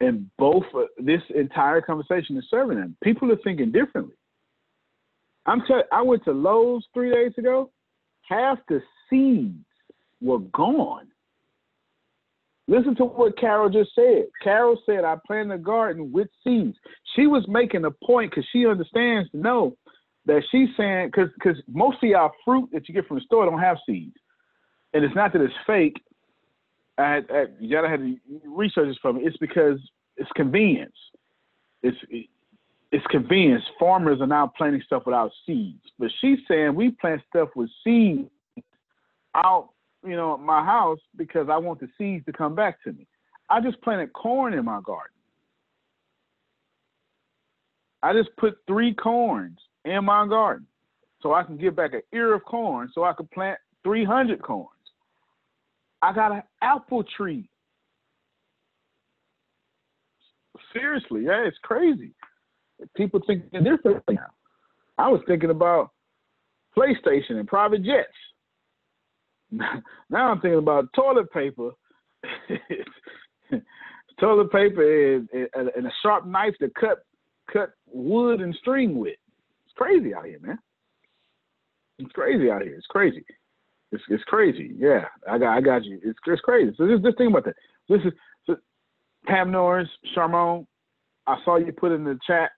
And both, uh, this entire conversation is serving them. People are thinking differently. I'm tell- I went to Lowe's three days ago. Half the seeds were gone. Listen to what Carol just said. Carol said, I planted a garden with seeds. She was making a point because she understands to know that she's saying, because because most of y'all fruit that you get from the store don't have seeds. And it's not that it's fake. I, had, I you gotta have to research this me. It's because it's convenience. It's it's convenience. Farmers are now planting stuff without seeds. But she's saying we plant stuff with seeds out, you know, my house because I want the seeds to come back to me. I just planted corn in my garden. I just put three corns in my garden so I can get back an ear of corn so I could plant 300 corns. I got an apple tree. Seriously, yeah, it's crazy. People thinking differently now. I was thinking about PlayStation and private jets. Now I'm thinking about toilet paper, toilet paper and, and, a sharp knife to cut cut wood and string with. It's crazy out here, man. It's crazy out here. It's crazy. It's it's crazy. Yeah, I got I got you. It's it's crazy. So just just think about that. This is so, Pam Norris, Charmone. I saw you put in the chat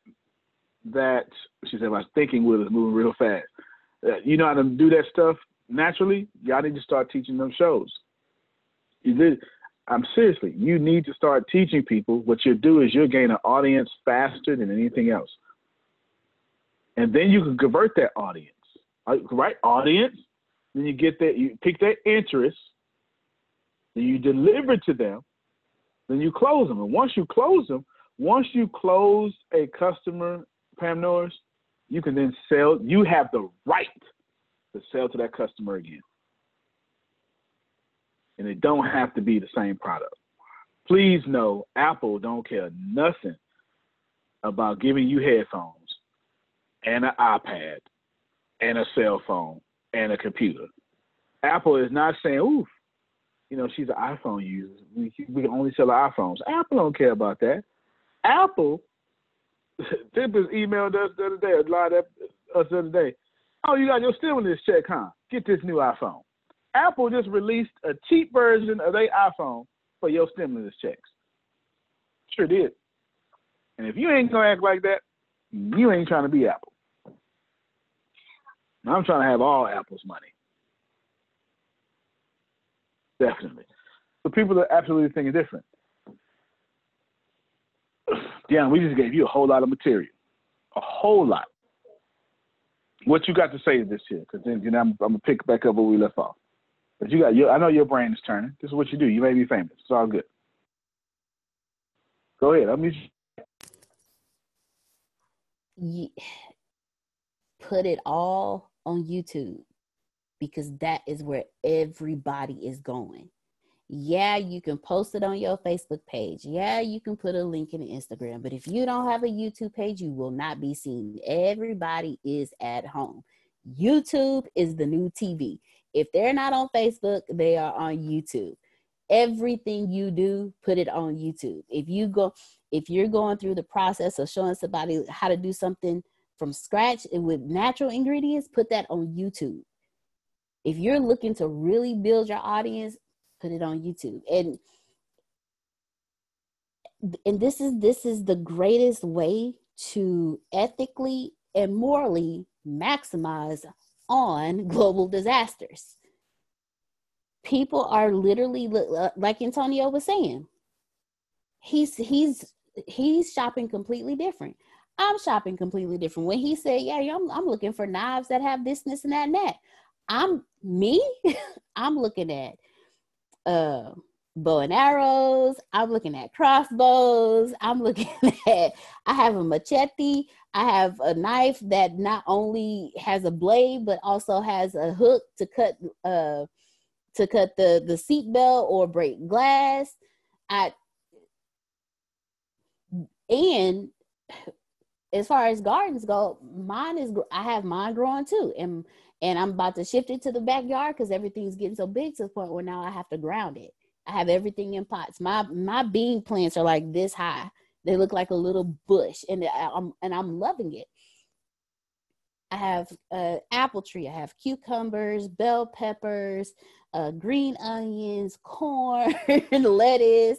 that she said my thinking wheel is moving real fast. Uh, you know how to do that stuff naturally. Y'all need to start teaching them shows. You did. I'm seriously. You need to start teaching people. What you'll do is you'll gain an audience faster than anything else, and then you can convert that audience. Right, audience. Then you get that. You pick their interest. Then you deliver to them. Then you close them. And once you close them, once you close a customer, Pam Norris, you can then sell. You have the right to sell to that customer again. And it don't have to be the same product. Please know Apple don't care nothing about giving you headphones and an iPad and a cell phone and a computer. Apple is not saying, ooh, you know, she's an iPhone user. We we can only sell iPhones. Apple don't care about that. Apple, Tempest emailed us the other day, a lied up us the other day. Oh, you got your stimulus check, huh? Get this new iPhone. Apple just released a cheap version of their iPhone for your stimulus checks. Sure did. And if you ain't gonna act like that, you ain't trying to be Apple. I'm trying to have all Apple's money. Definitely. But people are absolutely thinking different. Yeah, we just gave you a whole lot of material. A whole lot. What you got to say this year? Because then you know, I'm, I'm, gonna pick back up where we left off. But you got your, I know your brain is turning. This is what you do. You may be famous. It's all good. Go ahead. I'm put it all on YouTube because that is where everybody is going. Yeah, you can post it on your Facebook page. Yeah, you can put a link in Instagram. But if you don't have a YouTube page, you will not be seen. Everybody is at home. YouTube is the new TV. If they're not on Facebook, they are on YouTube. Everything you do, put it on YouTube. If you go, if you're going through the process of showing somebody how to do something from scratch and with natural ingredients, put that on YouTube. If you're looking to really build your audience, put it on YouTube. And and this is this is the greatest way to ethically and morally maximize on global disasters. People are literally uh, like Antonio was saying. He's he's he's shopping completely different. I'm shopping completely different. When he said, "Yeah, I'm, I'm looking for knives that have this, this, and that, and that," I'm me. I'm looking at uh, bow and arrows. I'm looking at crossbows. I'm looking at. I have a machete. I have a knife that not only has a blade but also has a hook to cut uh to cut the the seat belt or break glass. I and as far as gardens go, mine is I have mine growing too, and and I'm about to shift it to the backyard because everything's getting so big to the point where now I have to ground it. I have everything in pots. My my bean plants are like this high. They look like a little bush, and I'm and I'm loving it. I have uh, apple tree. I have cucumbers, bell peppers, uh, green onions, corn, lettuce,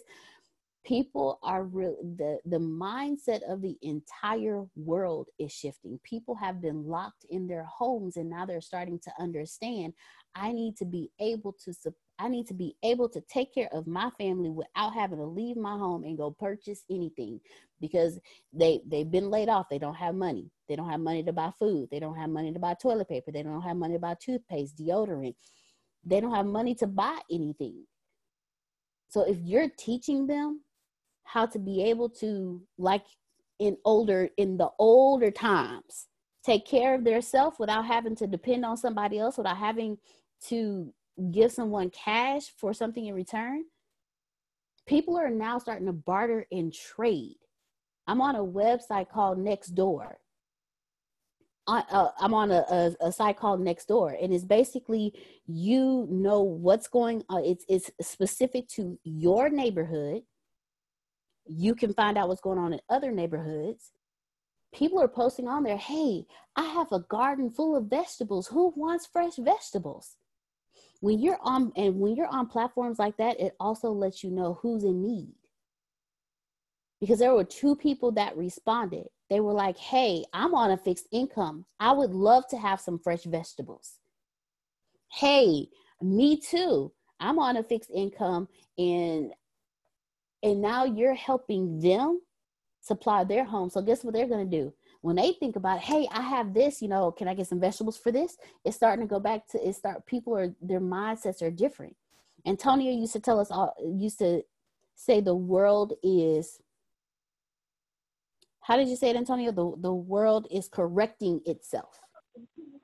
people are really the the mindset of the entire world is shifting. People have been locked in their homes and now they're starting to understand i need to be able to i need to be able to take care of my family without having to leave my home and go purchase anything because they they've been laid off. They don't have money. They don't have money to buy food. They don't have money to buy toilet paper. They don't have money to buy toothpaste deodorant. They don't have money to buy anything. So if you're teaching them how to be able to like in older in the older times take care of their self without having to depend on somebody else without having to give someone cash for something in return people are now starting to barter and trade i'm on a website called Nextdoor uh, I'm on a, a, a, site called Nextdoor, and it's basically you know what's going on. It's it's specific to your neighborhood, you can find out what's going on in other neighborhoods. People are posting on there, hey, I have a garden full of vegetables. Who wants fresh vegetables? When you're on and when you're on platforms like that, it also lets you know who's in need. Because there were two people that responded. They were like, hey, I'm on a fixed income. I would love to have some fresh vegetables. Hey, me too. I'm on a fixed income and and now you're helping them supply their home. So guess what they're going to do? When they think about, hey, I have this, you know, can I get some vegetables for this? It's starting to go back to it. Start people are their mindsets are different. Antonio used to tell us all used to say the world is how did you say it, Antonio? The the world is correcting itself.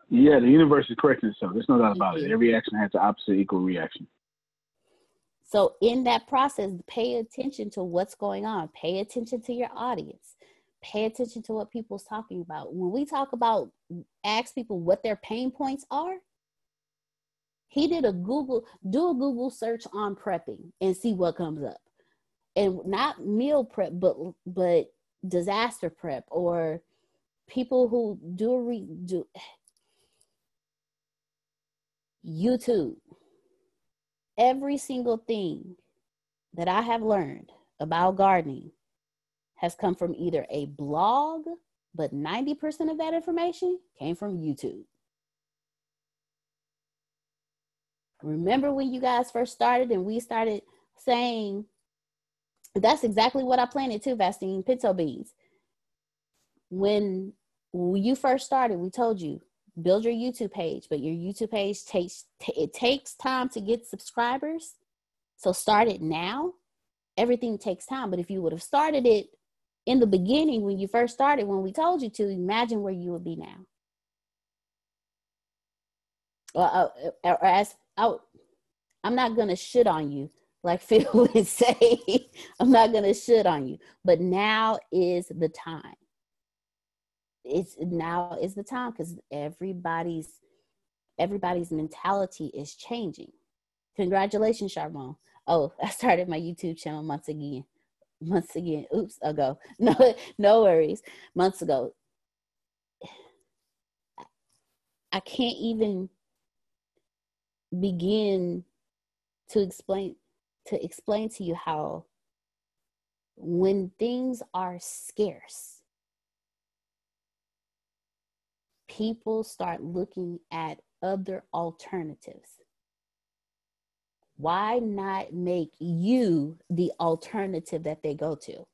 Yeah, the universe is correcting itself. There's no doubt about mm-hmm. it. Every action has the opposite equal reaction. So, in that process, pay attention to what's going on, pay attention to your audience, pay attention to what people's talking about. When we talk about ask people what their pain points are, He did a Google, do a Google search on prepping and see what comes up. And not meal prep, but but disaster prep or people who do re, do YouTube. Every single thing that I have learned about gardening has come from either a blog, but 90% of that information came from YouTube. Remember when you guys first started and we started saying, that's exactly what I planted too, Vastine, pinto beans. When you first started, we told you build your YouTube page, but your YouTube page takes it takes time to get subscribers. So start it now. Everything takes time, but if you would have started it in the beginning when you first started, when we told you to, imagine where you would be now. Well, uh, or as oh, I'm not gonna shit on you like Phil would say. I'm not gonna shit on you, but now is the time it's now is the time because everybody's everybody's mentality is changing. Congratulations, Charbon. Oh, I started my YouTube channel months again. Months again. Oops, ago. No, no worries. Months ago. I can't even begin to explain to explain to you how when things are scarce people start looking at other alternatives. Why not make you the alternative that they go to?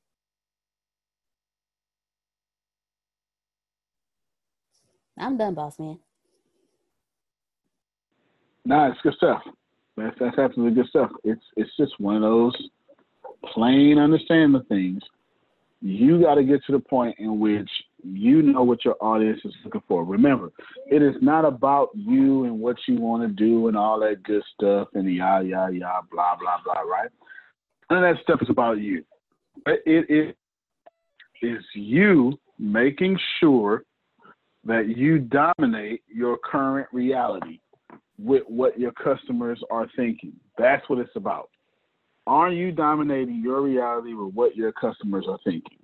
I'm done, boss man. Nah, it's good stuff. That's that's absolutely good stuff. It's it's just one of those plain understanding things. You got to get to the point in which you know what your audience is looking for. Remember, it is not about you and what you want to do and all that good stuff and the yah yah yah blah blah blah. Right? None of that stuff is about you. It, it is you making sure that you dominate your current reality with what your customers are thinking. That's what it's about. Are you dominating your reality with what your customers are thinking?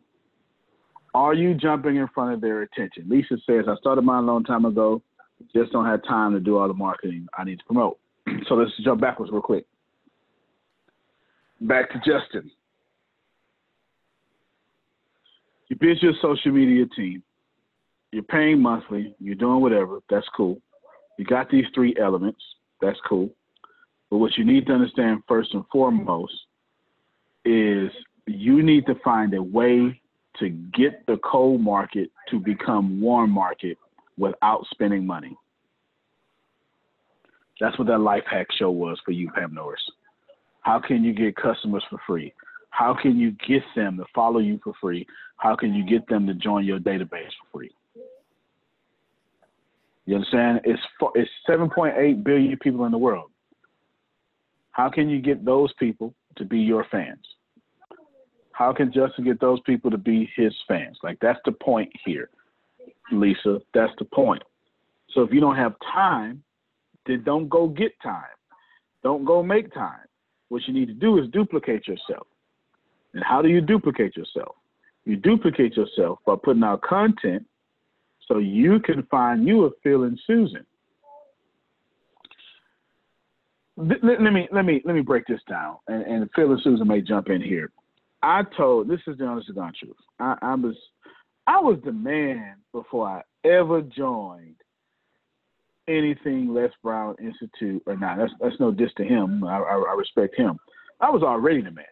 Are you jumping in front of their attention? Lisa says, I started mine a long time ago. Just don't have time to do all the marketing I need to promote. so let's jump backwards real quick. Back to Justin. You build your social media team. You're paying monthly. You're doing whatever. That's cool. You got these three elements. That's cool. But what you need to understand first and foremost is you need to find a way to get the cold market to become warm market without spending money. That's what that life hack show was for you, Pam Norris. How can you get customers for free? How can you get them to follow you for free? How can you get them to join your database for free? You understand? It's it's 7.8 billion people in the world. How can you get those people to be your fans? How can Justin get those people to be his fans? Like that's the point here, Lisa. That's the point. So if you don't have time, then don't go get time. Don't go make time. What you need to do is duplicate yourself. And how do you duplicate yourself? You duplicate yourself by putting out content so you can find you a Phil and Susan. Let, let, me let me let me break this down, and, and Phil and Susan may jump in here. I told this is the honest to God truth. I, I was I was the man before I ever joined anything Les Brown Institute or not. That's that's no diss to him. I, I, I respect him. I was already the man.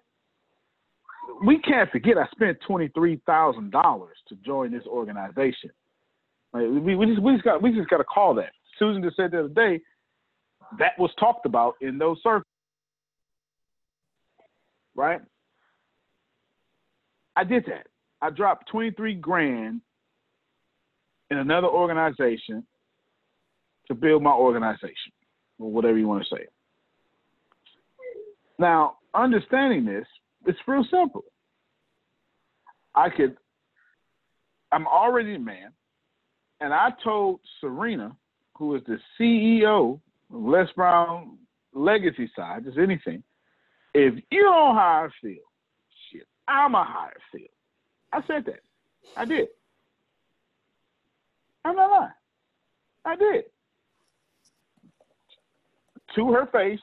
We can't forget I spent twenty three thousand dollars to join this organization. Like, we, we just we just got we just got to call that. Susan just said the other day that was talked about in those circles, right? I did that. I dropped 23 grand in another organization to build my organization, or whatever you want to say. Now, understanding this, it's real simple. I could, I'm already a man, and I told Serena, who is the CEO of Les Brown legacy side, just anything. If you don't hire shit, I'm a hire Phil. I said that. I did. I'm not lying. I did. To her face.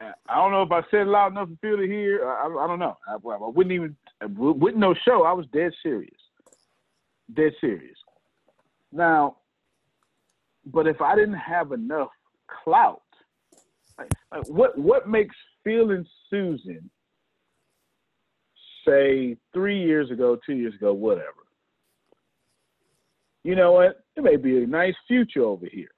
I don't know if I said loud enough for Phil to hear. I, I, don't know. I, I, wouldn't even, wouldn't no show. I was dead serious. Dead serious. Now, but if I didn't have enough clout, like, like what what makes Phil and Susan say three years ago, two years ago, whatever? You know what? It may be a nice future over here.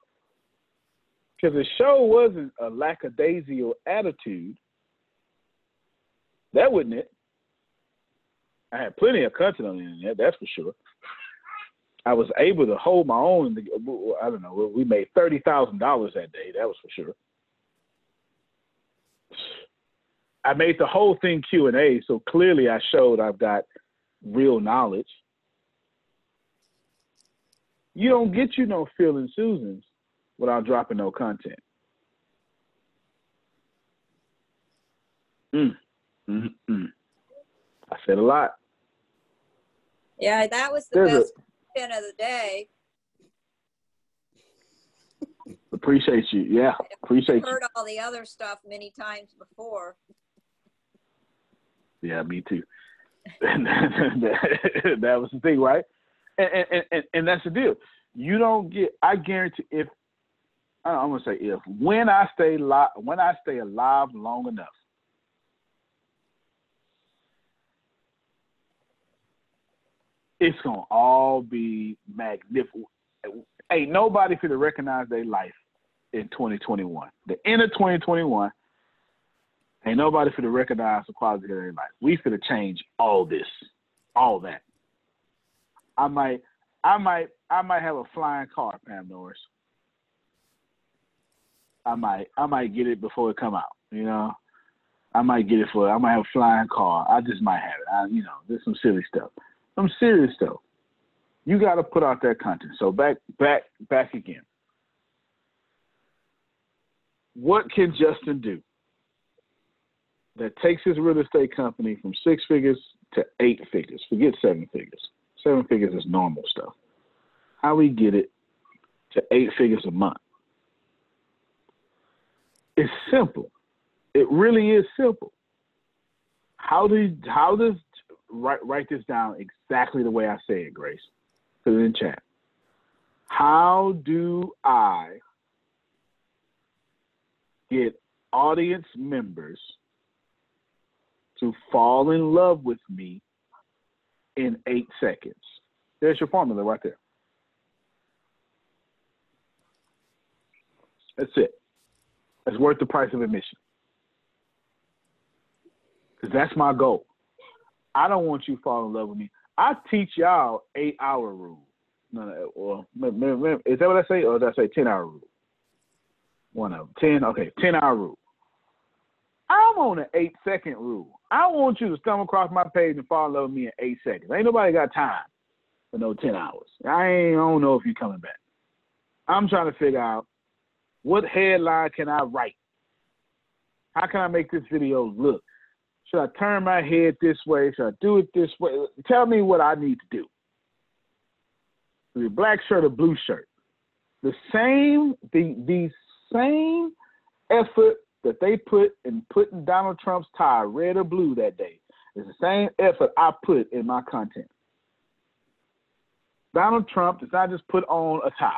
Because the show wasn't a lackadaisical attitude. That wasn't it. I had plenty of content on the internet, that's for sure. I was able to hold my own. I don't know. We made thirty thousand dollars that day. That was for sure. I made the whole thing Q and A, so clearly I showed I've got real knowledge. You don't get you no Phil and Susans without dropping no content. Mm. I said a lot. Yeah, that was the There's best pin of the day. Appreciate you. Yeah, appreciate I've heard all the other stuff many times before. Yeah, me too. that was the thing, right? And, and, and, and that's the deal. You don't get. I guarantee if I'm gonna say if when I stay li- when I stay alive long enough, it's gonna all be magnificent. Ain't nobody gonna recognize their life in 2021. The end of 2021, ain't nobody for to recognize the quality of their life. We to change all this, all that. I might, I might, I might have a flying car, Pam Norris. I might, I might get it before it come out. You know, I might get it for. I might have a flying car. I just might have it. I, you know, there's some silly stuff. I'm serious though. You got to put out that content. So back, back, back again. What can Justin do that takes his real estate company from six figures to eight figures? Forget seven figures. Seven figures is normal stuff. How we get it to eight figures a month? It's simple. It really is simple. How do you, how does write write this down exactly the way I say it, Grace. Put it in chat. How do I get audience members to fall in love with me in eight seconds? There's your formula right there. That's it. It's worth the price of admission. Because that's my goal. I don't want you to fall in love with me. I teach y'all eight hour rule. No, no, well, is that what I say, or did I say ten hour rule? One of them. Ten. Okay, ten hour rule. I'm on an eight second rule. I want you to stumble across my page and with me in eight seconds. Ain't nobody got time for no ten hours. I ain't. I don't know if you're coming back. I'm trying to figure out what headline can I write. How can I make this video look? Should I turn my head this way? Should I do it this way? Tell me what I need to do. The black shirt or blue shirt. The same, the the same effort that they put in putting Donald Trump's tie red or blue that day is the same effort I put in my content. Donald Trump does not just put on a tie.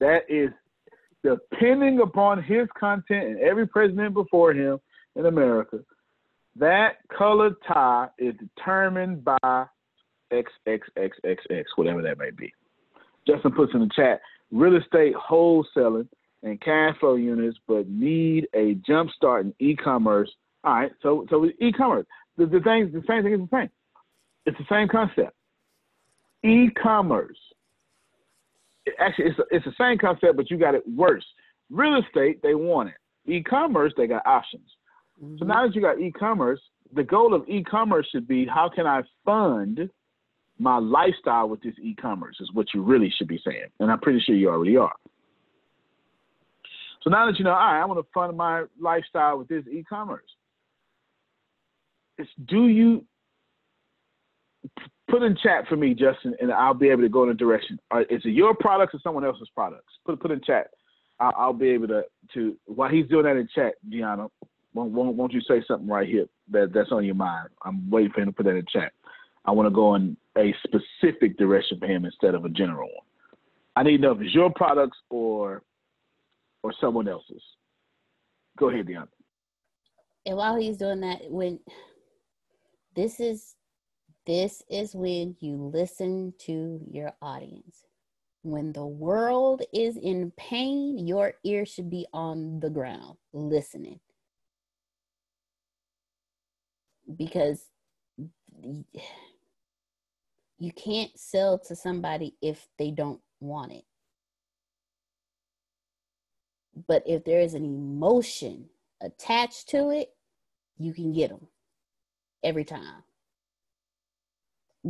That is depending upon his content and every president before him in America, that colored tie is determined by XXXXX, whatever that may be. Justin puts in the chat real estate wholesaling and cash flow units, but need a jump start in e commerce. All right, so so e commerce, the, the thing, the same thing is the same. It's the same concept. E commerce actually it's it's the same concept, but you got it worse. Real estate, they want it. E-commerce, they got options. Mm-hmm. So now that you got e-commerce, the goal of e-commerce should be how can I fund my lifestyle with this e-commerce is what you really should be saying, and I'm pretty sure you already are. So now that you know, all right, I want to fund my lifestyle with this e-commerce. It's do you put in chat for me, Justin, and I'll be able to go in a direction. Is it your products or someone else's products? Put put in chat. I'll, I'll be able to to while he's doing that in chat, Gianna. Won't, won't, won't you say something right here that that's on your mind? I'm waiting for him to put that in chat. I want to go in a specific direction for him instead of a general one. I need to know if it's your products or or someone else's. Go ahead, Deanna. And while he's doing that, when this is this is when you listen to your audience. When the world is in pain, your ear should be on the ground listening. Because you can't sell to somebody if they don't want it. But if there is an emotion attached to it, you can get them every time.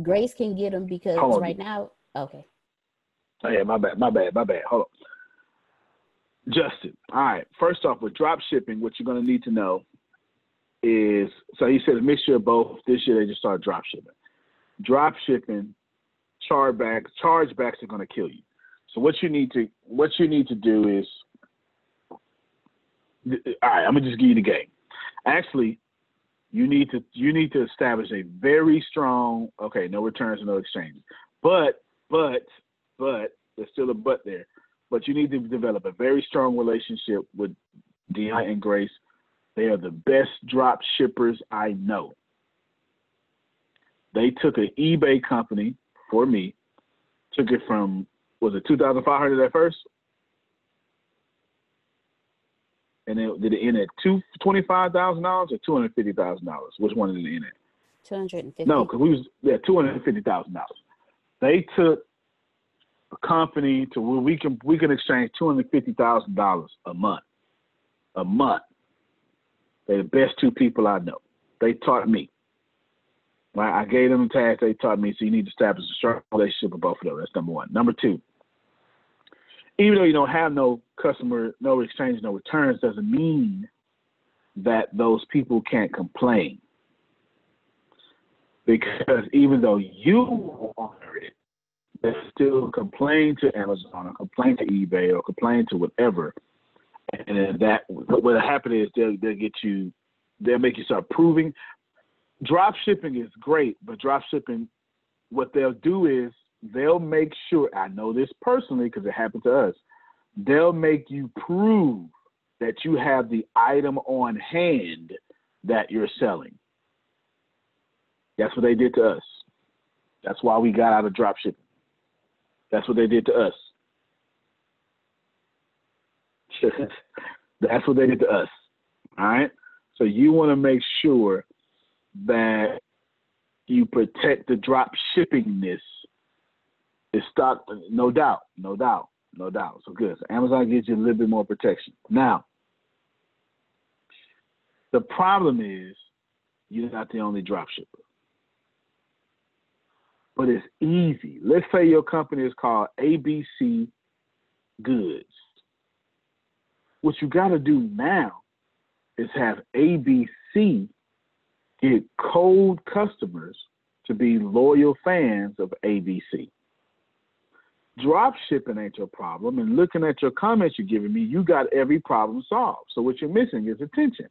Grace can get them because right now, okay. Oh, yeah, my bad, my bad, my bad. Hold on. Justin, all right. First off, with drop shipping, what you're going to need to know is so he said a mixture of both. This year they just started drop shipping. Drop shipping, chargebacks, chargebacks are going to kill you. So what you need to what you need to do is all right, I'm gonna just give you the game. Actually, you need to you need to establish a very strong okay, no returns, no exchanges. But but but there's still a but there. But you need to develop a very strong relationship with Di and Grace. They are the best drop shippers I know. They took an eBay company for me, took it from was it 2,500 at first? And then did it end at two twenty five thousand dollars or two hundred fifty thousand dollars? Which one did it end at? Two hundred and fifty. No, because we was yeah two hundred fifty thousand dollars. They took a company to where we can we can exchange two hundred fifty thousand dollars a month. A month. They're the best two people I know. They taught me. Right, I gave them the task. They taught me. So you need to establish a strong relationship with both of them. That's number one. Number two, even though you don't have no customer, no exchange, no returns, doesn't mean that those people can't complain. Because even though you honor it, they still complain to Amazon or complain to eBay or complain to whatever. And then that what happen is they'll, they'll get you, they'll make you start proving. Drop shipping is great, but drop shipping, what they'll do is they'll make sure, I know this personally because it happened to us, they'll make you prove that you have the item on hand that you're selling. That's what they did to us. That's why we got out of drop shipping. That's what they did to us. That's what they did to us. All right. So you want to make sure that you protect the drop shippingness it's stock, no doubt, no doubt, no doubt. So good. So Amazon gives you a little bit more protection. Now, the problem is you're not the only drop shipper. But it's easy. Let's say your company is called ABC Goods. What you got to do now is have ABC get cold customers to be loyal fans of ABC drop shipping ain't your problem. And looking at your comments you're giving me, you got every problem solved. So what you're missing is attention.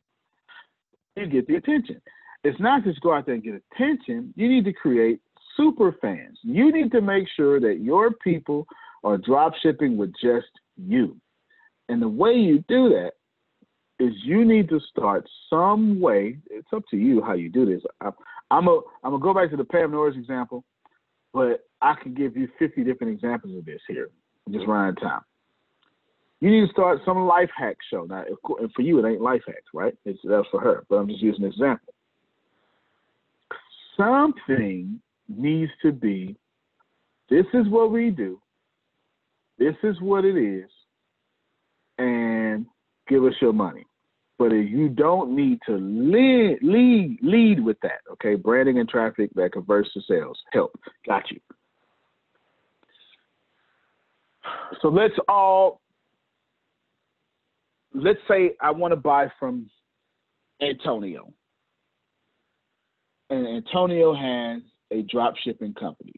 You get the attention. It's not just go out there and get attention. You need to create super fans. You need to make sure that your people are drop shipping with just you. And the way you do that is you need to start some way. It's up to you how you do this. I, am a I'm gonna go back to the Pam Norris example. But I can give you 50 different examples of this here. just running out of time. You need to start some life hack show. Now, for you, it ain't life hacks, right? It's that's for her. But I'm just using an example. Something needs to be. This is what we do. This is what it is, and give us your money. But if you don't need to lead lead lead with that. Okay, branding and traffic that converts to sales. Help. Got you. So let's all let's say I want to buy from Antonio. And Antonio has a drop shipping company.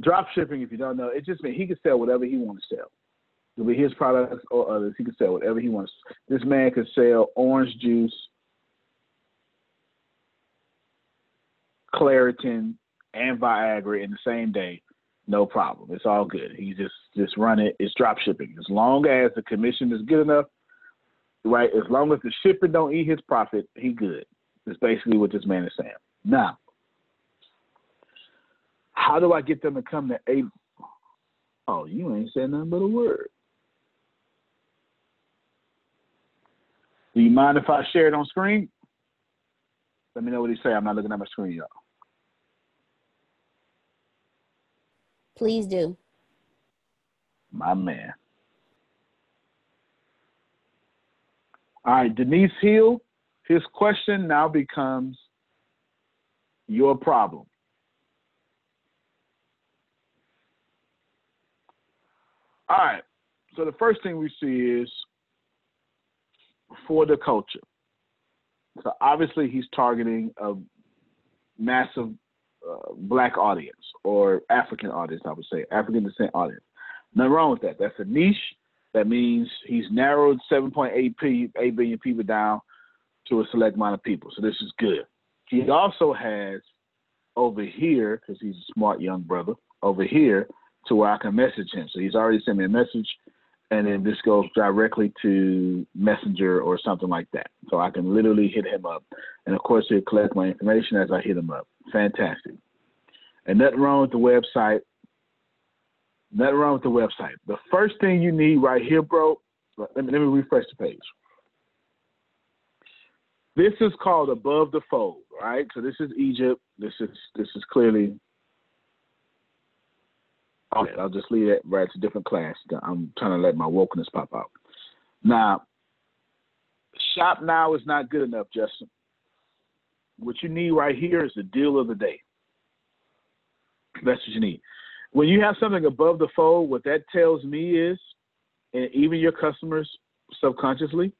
Drop shipping, if you don't know, it just means he can sell whatever he wants to sell. It'll be his products or others. He can sell whatever he wants. This man could sell orange juice, Claritin, and Viagra in the same day. No problem. It's all good. He just just run it. It's drop shipping. As long as the commission is good enough, right? As long as the shipper don't eat his profit, he good. That's basically what this man is saying. Now, how do I get them to come to a? Oh, you ain't said nothing but a word. Do you mind if I share it on screen? Let me know what he say. I'm not looking at my screen, y'all. Please do. My man. All right, Denise Hill, his question now becomes your problem. All right, so the first thing we see is for the culture. So obviously he's targeting a massive uh, black audience or African audience, I would say, African descent audience. Nothing wrong with that. That's a niche. That means he's narrowed 7.8 p, 8 billion people down to a select amount of people. So this is good. He also has over here, because he's a smart young brother, over here to where I can message him. So he's already sent me a message and then this goes directly to Messenger or something like that. So I can literally hit him up. And of course, he'll collect my information as I hit him up. Fantastic. And nothing wrong with the website. Nothing wrong with the website. The first thing you need right here, bro, let me, let me refresh the page. This is called above the fold, right? So this is Egypt. This is this is clearly Okay, I'll just leave that right to different class. I'm trying to let my wokeness pop out. Now, shop now is not good enough, Justin. What you need right here is the deal of the day. That's what you need. When you have something above the fold, what that tells me is, and even your customers subconsciously,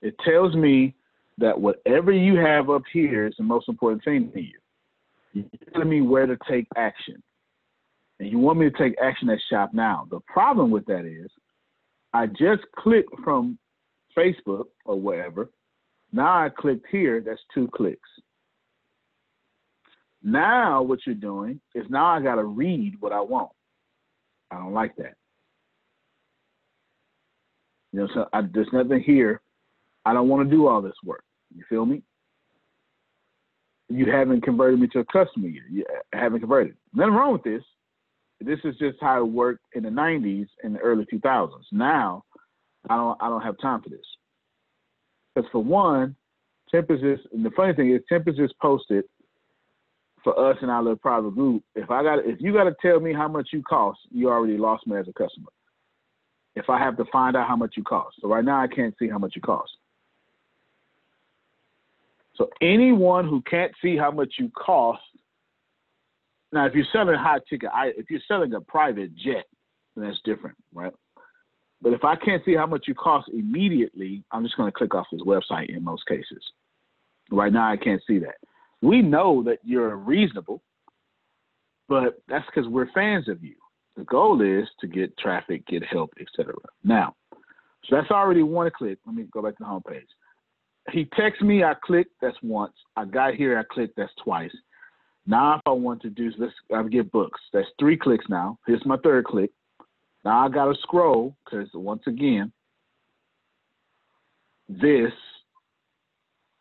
it tells me that whatever you have up here is the most important thing to you. You're telling me where to take action and you want me to take action at shop now. The problem with that is I just clicked from Facebook or wherever. Now I clicked here, that's two clicks. Now what you're doing is now I got to read what I want. I don't like that. You know, so I, there's nothing here. I don't want to do all this work. You feel me? You haven't converted me to a customer yet. You uh, haven't converted. Nothing wrong with this. This is just how it worked in the 90s and the early 2000s. Now, I don't I don't have time for this. Because for one, Tempest and the funny thing is Tempest just posted for us in our little private group. If I got if you got to tell me how much you cost, you already lost me as a customer. If I have to find out how much you cost, so right now I can't see how much you cost. So anyone who can't see how much you cost now, if you're selling high ticket, I, if you're selling a private jet, then that's different, right? But if I can't see how much you cost immediately, I'm just going to click off this website in most cases. Right now, I can't see that. We know that you're reasonable, but that's because we're fans of you. The goal is to get traffic, get help, etc. Now, so that's already one click. Let me go back to the homepage. He texts me, I click, that's once. I got here, I click, that's twice. Now, if I want to do, let's I get books. That's three clicks now. Here's my third click. Now I got to scroll because once again, this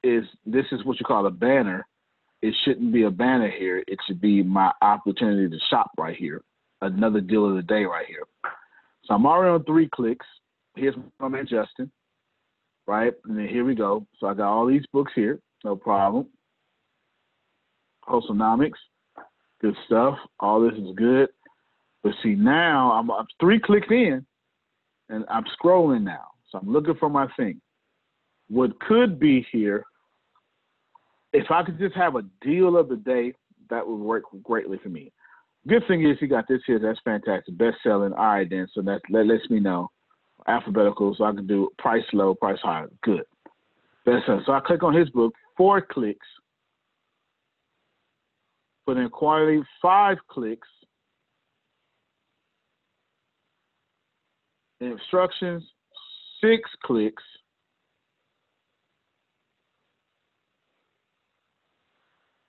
is this is what you call a banner. It shouldn't be a banner here. It should be my opportunity to shop right here. Another deal of the day right here. So I'm already on three clicks. Here's my man Justin, right? And then here we go. So I got all these books here, no problem. Wholesomenomics, good stuff. All this is good. But see, now I'm, I'm three clicks in and I'm scrolling now. So I'm looking for my thing. What could be here, if I could just have a deal of the day, that would work greatly for me. Good thing is he got this here. That's fantastic. Best selling. All right, then. So that, that lets me know alphabetical. So I can do price low, price high. Good. Best selling. So I click on his book. Four clicks. Put in quantity. Five clicks. Instructions. Six clicks.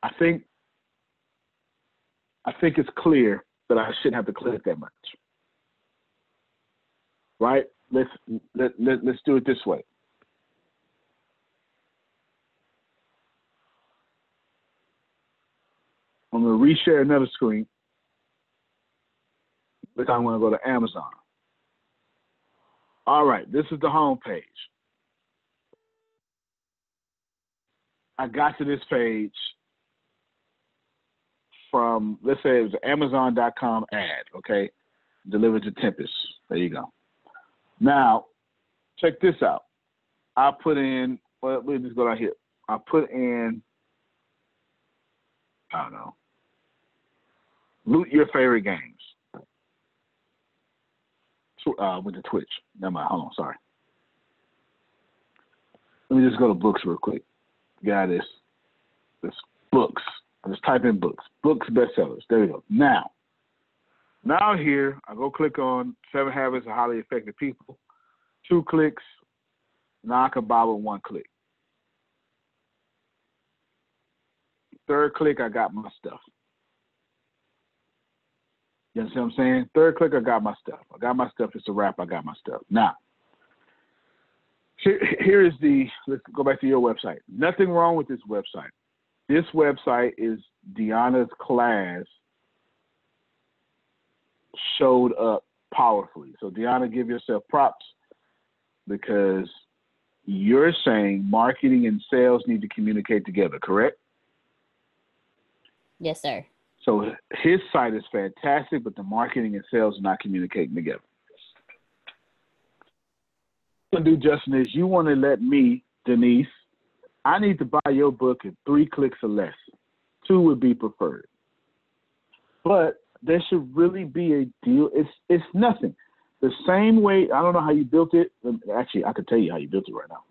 I think I think it's clear that I shouldn't have to click that much. Right? Let's let, let let's do it this way. I'm gonna reshare another screen. Time I'm gonna go to Amazon. All right, this is the home page. I got to this page from let's say it was Amazon.com ad, okay, delivered to Tempest. There you go. Now, check this out. I put in. Well, let me just go down here. I put in. I don't know. Loot your favorite games. Uh, with the Twitch. Never mind. Hold on. Sorry. Let me just go to books real quick. Got this. This books. Just type in books. Books bestsellers. There we go. Now, now here, I go click on Seven Habits of Highly Effective People. Two clicks. Now I can buy with one click. Third click, I got my stuff. You understand what I'm saying? Third click, I got my stuff. I got my stuff. It's a wrap. I got my stuff. Now, here, here is the, let's go back to your website. Nothing wrong with this website. This website is Deanna's class showed up powerfully. So Deanna, give yourself props because you're saying marketing and sales need to communicate together, correct? Yes, sir. So his site is fantastic, but the marketing and sales are not communicating together. What do, Justin, is you want to let me, Denise, I need to buy your book in three clicks or less. Two would be preferred. But there should really be a deal. It's it's nothing. The same way I don't know how you built it. Actually, I could tell you how you built it right now.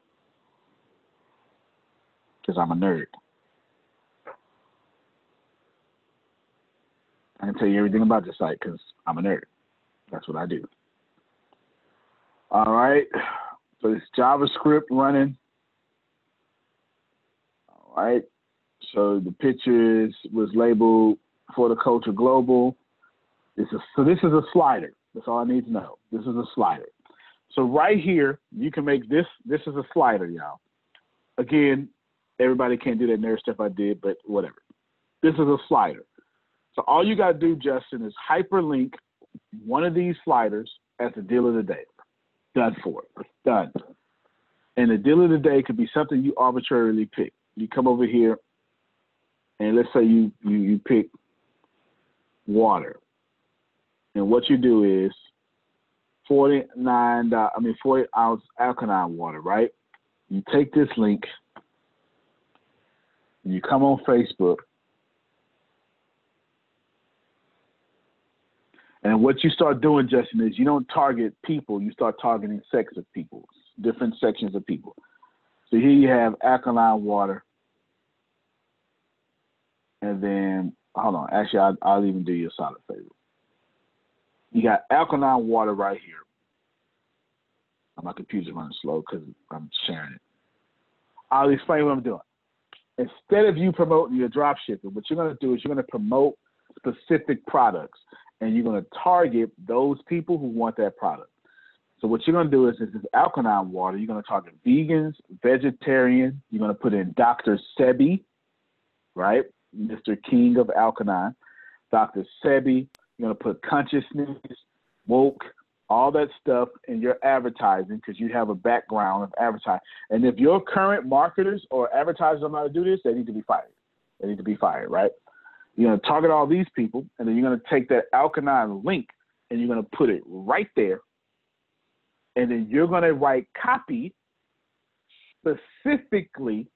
Because I'm a nerd. I can tell you everything about the site because I'm a nerd. That's what I do. All right. So it's JavaScript running All right. So the pictures was labeled for the culture global. This is so this is a slider. That's all I need to know. This is a slider. So right here, you can make this. This is a slider, y'all. Again, everybody can't do that nerd stuff I did, but whatever. This is a slider. So all you gotta do, Justin, is hyperlink one of these sliders as the deal of the day. Done for it. Done. And the deal of the day could be something you arbitrarily pick you come over here and let's say you, you, you pick water. And what you do is 49, I mean 40 ounce alkaline water, right? You take this link, you come on Facebook, and what you start doing, Justin, is you don't target people, you start targeting sects of people, different sections of people. So here you have alkaline water. And then, hold on. Actually, I'll, I'll even do you a solid favor. You got alkaline water right here. My computer's running slow because I'm sharing it. I'll explain what I'm doing. Instead of you promoting your drop shipping, what you're going to do is you're going to promote specific products and you're going to target those people who want that product. So what you're gonna do is, this is alkaline water. You're gonna target vegans, vegetarian. You're gonna put in Dr. Sebi, right? Mr. King of Alkaline, Dr. Sebi. You're gonna put consciousness, woke, all that stuff in your advertising because you have a background of advertising. And if your current marketers or advertisers don't know how to do this, they need to be fired. They need to be fired, right? You're gonna target all these people, and then you're gonna take that alkaline link and you're gonna put it right there and then you're going to write copy specifically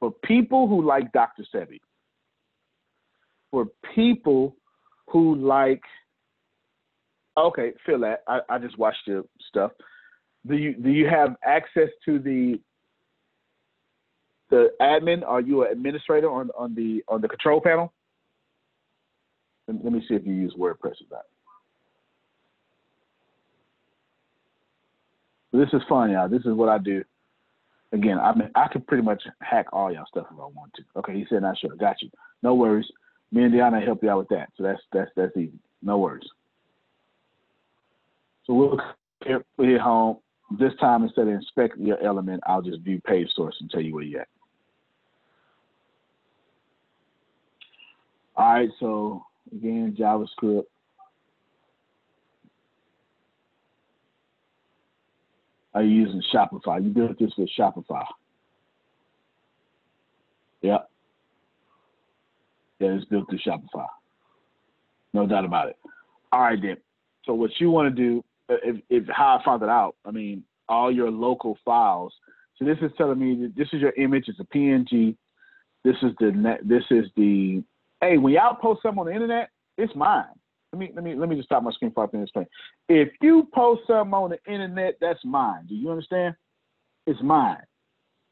for people who like Dr. Sebi, for people who like. Okay, feel that. I, I just watched your stuff. Do you do you have access to the the admin? Are you an administrator on on the on the control panel? Let, me see if you use WordPress or not. This is fun, y'all. This is what I do. Again, I mean, I can pretty much hack all y'all stuff if I want to. Okay, he said not sure. Got you. No worries. Me and Deanna help you out with that. So that's that's that's easy. No worries. So we'll hit home. This time instead of inspect your element, I'll just view page source and tell you where you're at. All right, so again, JavaScript. Are you using Shopify? You built this with Shopify. Yep. Yeah, it's built through Shopify. No doubt about it. All right, then. So what you want to do, if, if how I found it out, I mean, all your local files. So this is telling me that this is your image. It's a PNG. This is the net. This is the. Hey, when y'all post something on the internet, it's mine. Let me let me let me just stop my screen for this thing. If you post something on the internet, that's mine. Do you understand? It's mine.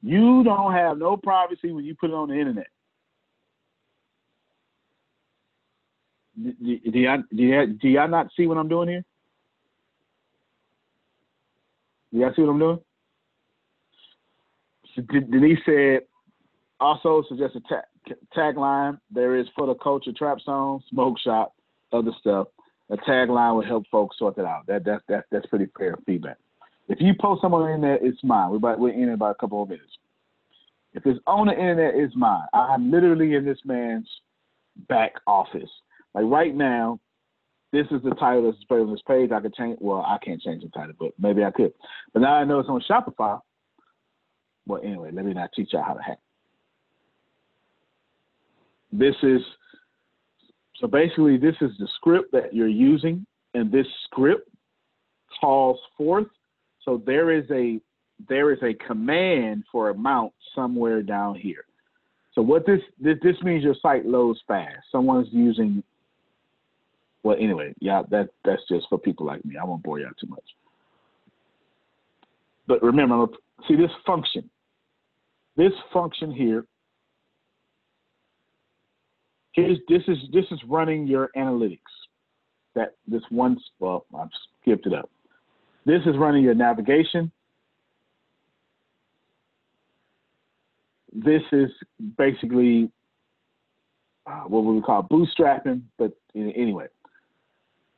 You don't have no privacy when you put it on the internet. Do, do, do, y'all, do, y'all, not see what I'm doing here? Do y'all see what I'm doing? So Denise said, also suggest a tag, tagline. There is for the culture trap song, smoke shop, other stuff. A tagline would help folks sort that out. That that that that's pretty fair feedback. If you post something in there, it's mine. We're about, we're in about a couple of minutes. If it's on the internet, it's mine. I'm literally in this man's back office. Like right now, this is the title that's displayed on this page. I could change. Well, I can't change the title, but maybe I could. But now I know it's on Shopify. Well, anyway, let me not teach y'all how to hack. This is so basically, this is the script that you're using, and this script calls forth. So there is a there is a command for a mount somewhere down here. So what this this, this means your site loads fast. Someone's using well anyway, yeah, that that's just for people like me. I won't bore you out too much. But remember, see this function. This function here here's this is this is running your analytics. That this one well, I've skipped it up. This is running your navigation. This is basically uh, what we would call bootstrapping, but anyway.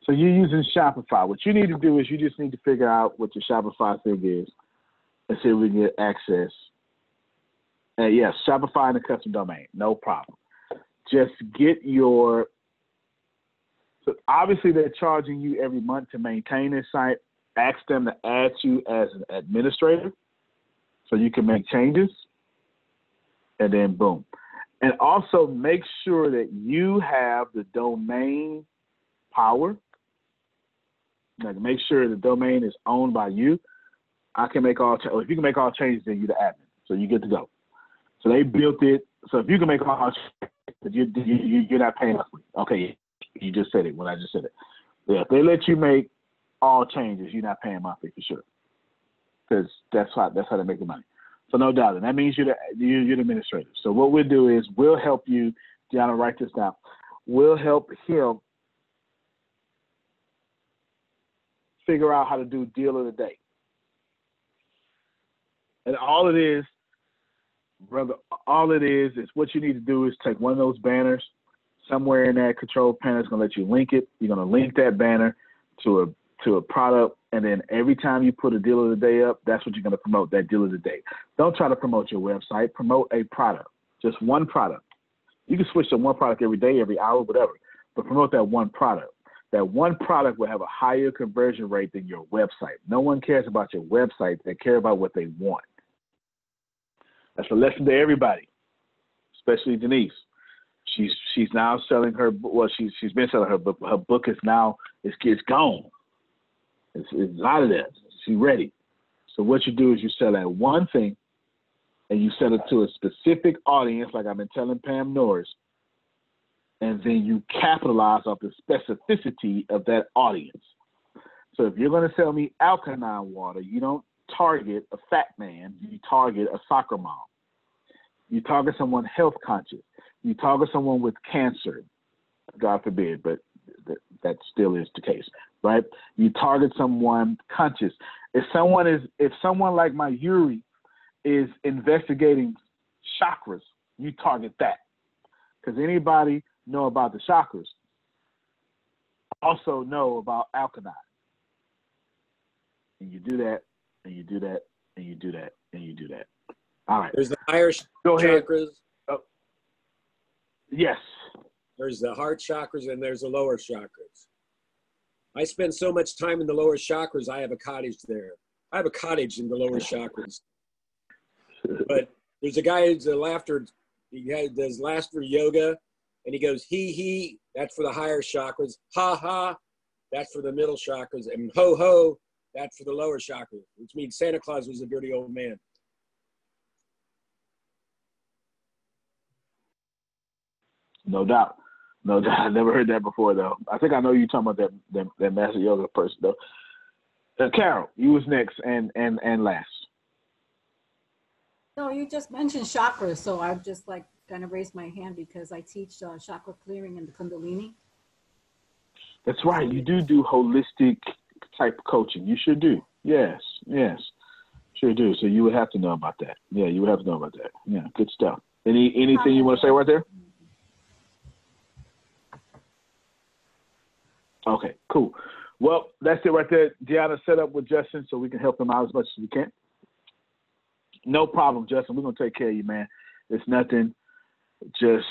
So you're using Shopify. What you need to do is you just need to figure out what your Shopify thing is and see if we can get access. And yes, Shopify and a custom domain, no problem just get your so obviously they're charging you every month to maintain this site. Ask them to add you as an administrator so you can make changes. And then boom. And also make sure that you have the domain power. Like make sure the domain is owned by you. I can make all if you can make all changes, then you're the admin. So you get to go. So they built it. So if you can make all you, you, you're not paying monthly. Okay, you just said it when I just said it. Yeah, if they let you make all changes, you're not paying monthly for sure, because that's how that's how they make the money. So no doubt, and that means you're the you're the administrator. So what we'll do is we'll help you. Deanna, write this down. We'll help him figure out how to do deal of the day. And all it is brother, all it is is what you need to do is take one of those banners somewhere in that control panel. It's gonna let you link it. You're gonna link that banner to a to a product, and then every time you put a deal of the day up, that's what you're gonna promote that deal of the day. Don't try to promote your website. Promote a product, just one product. You can switch to one product every day, every hour, whatever, but promote that one product. That one product will have a higher conversion rate than your website. No one cares about your website; they care about what they want. That's a lesson to everybody, especially Denise. She's she's now selling her well she's she's been selling her book. Her book is now it's it's gone. It's, it's out of there. She's ready. So what you do is you sell that one thing and you sell it to a specific audience, like I've been telling Pam Norris, and then you capitalize off the specificity of that audience. So if you're going to sell me alkaline water, you don't target a fat man, you target a soccer mom. You target someone health conscious. You target someone with cancer, God forbid, but that, that still is the case, right? You target someone conscious. If someone is, if someone like Mayuri is investigating chakras, you target that. Because anybody know about the chakras also know about alkaline. And you do that, and you do that, and you do that, and you do that. All right. There's the higher Go chakras. Ahead. Oh. Yes. There's the heart chakras and there's the lower chakras. I spend so much time in the lower chakras, I have a cottage there. I have a cottage in the lower chakras. But there's a guy who's a laughter, he does laughter yoga, and he goes, he, he, that's for the higher chakras. Ha, ha, that's for the middle chakras. And ho, ho, that's for the lower chakra, which means Santa Claus was a dirty old man. No doubt. No doubt. I never heard that before though. I think I know you talking about that that, that master yoga person though. Uh, Carol, you was next and and and last. No, you just mentioned chakras, so I've just like kind of raised my hand because I teach uh, chakra clearing and the Kundalini. That's right. You do do holistic type coaching. You should do. Yes, yes, sure do. So you would have to know about that. Yeah, you would have to know about that. Yeah, good stuff. Any anything you want to say right there? Okay, cool. Well, that's it right there. Deanna set up with Justin so we can help him out as much as we can. No problem, Justin. We're gonna take care of you, man. It's nothing. Just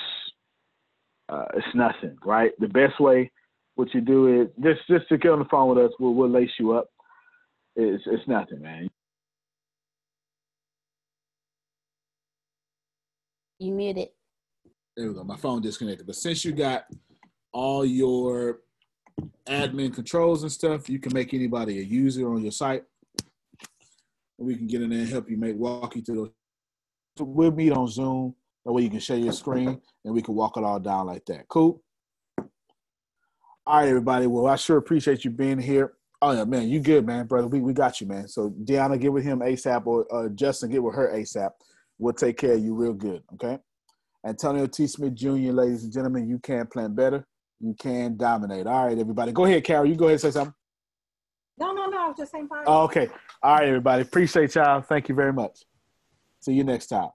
uh, it's nothing, right? The best way what you do is just just to get on the phone with us. We'll we'll lace you up. It's it's nothing, man. You muted. There we go. My phone disconnected. But since you got all your admin controls and stuff, you can make anybody a user on your site. We can get in there and help you make walk you through those. So we'll meet on Zoom. That way you can share your screen and we can walk it all down like that. Cool. All right, everybody. Well, I sure appreciate you being here. Oh yeah, man, you good, man, brother. We we got you, man. So Deanna, get with him ASAP, or uh, Justin, get with her ASAP. We'll take care of you real good, okay? Antonio T. Smith Jr., ladies and gentlemen, you can plan better you can dominate. All right, everybody. Go ahead, Carol. You go ahead and say something. No, no, no. Just saying. Oh, okay. All right, everybody. Appreciate y'all. Thank you very much. See you next time.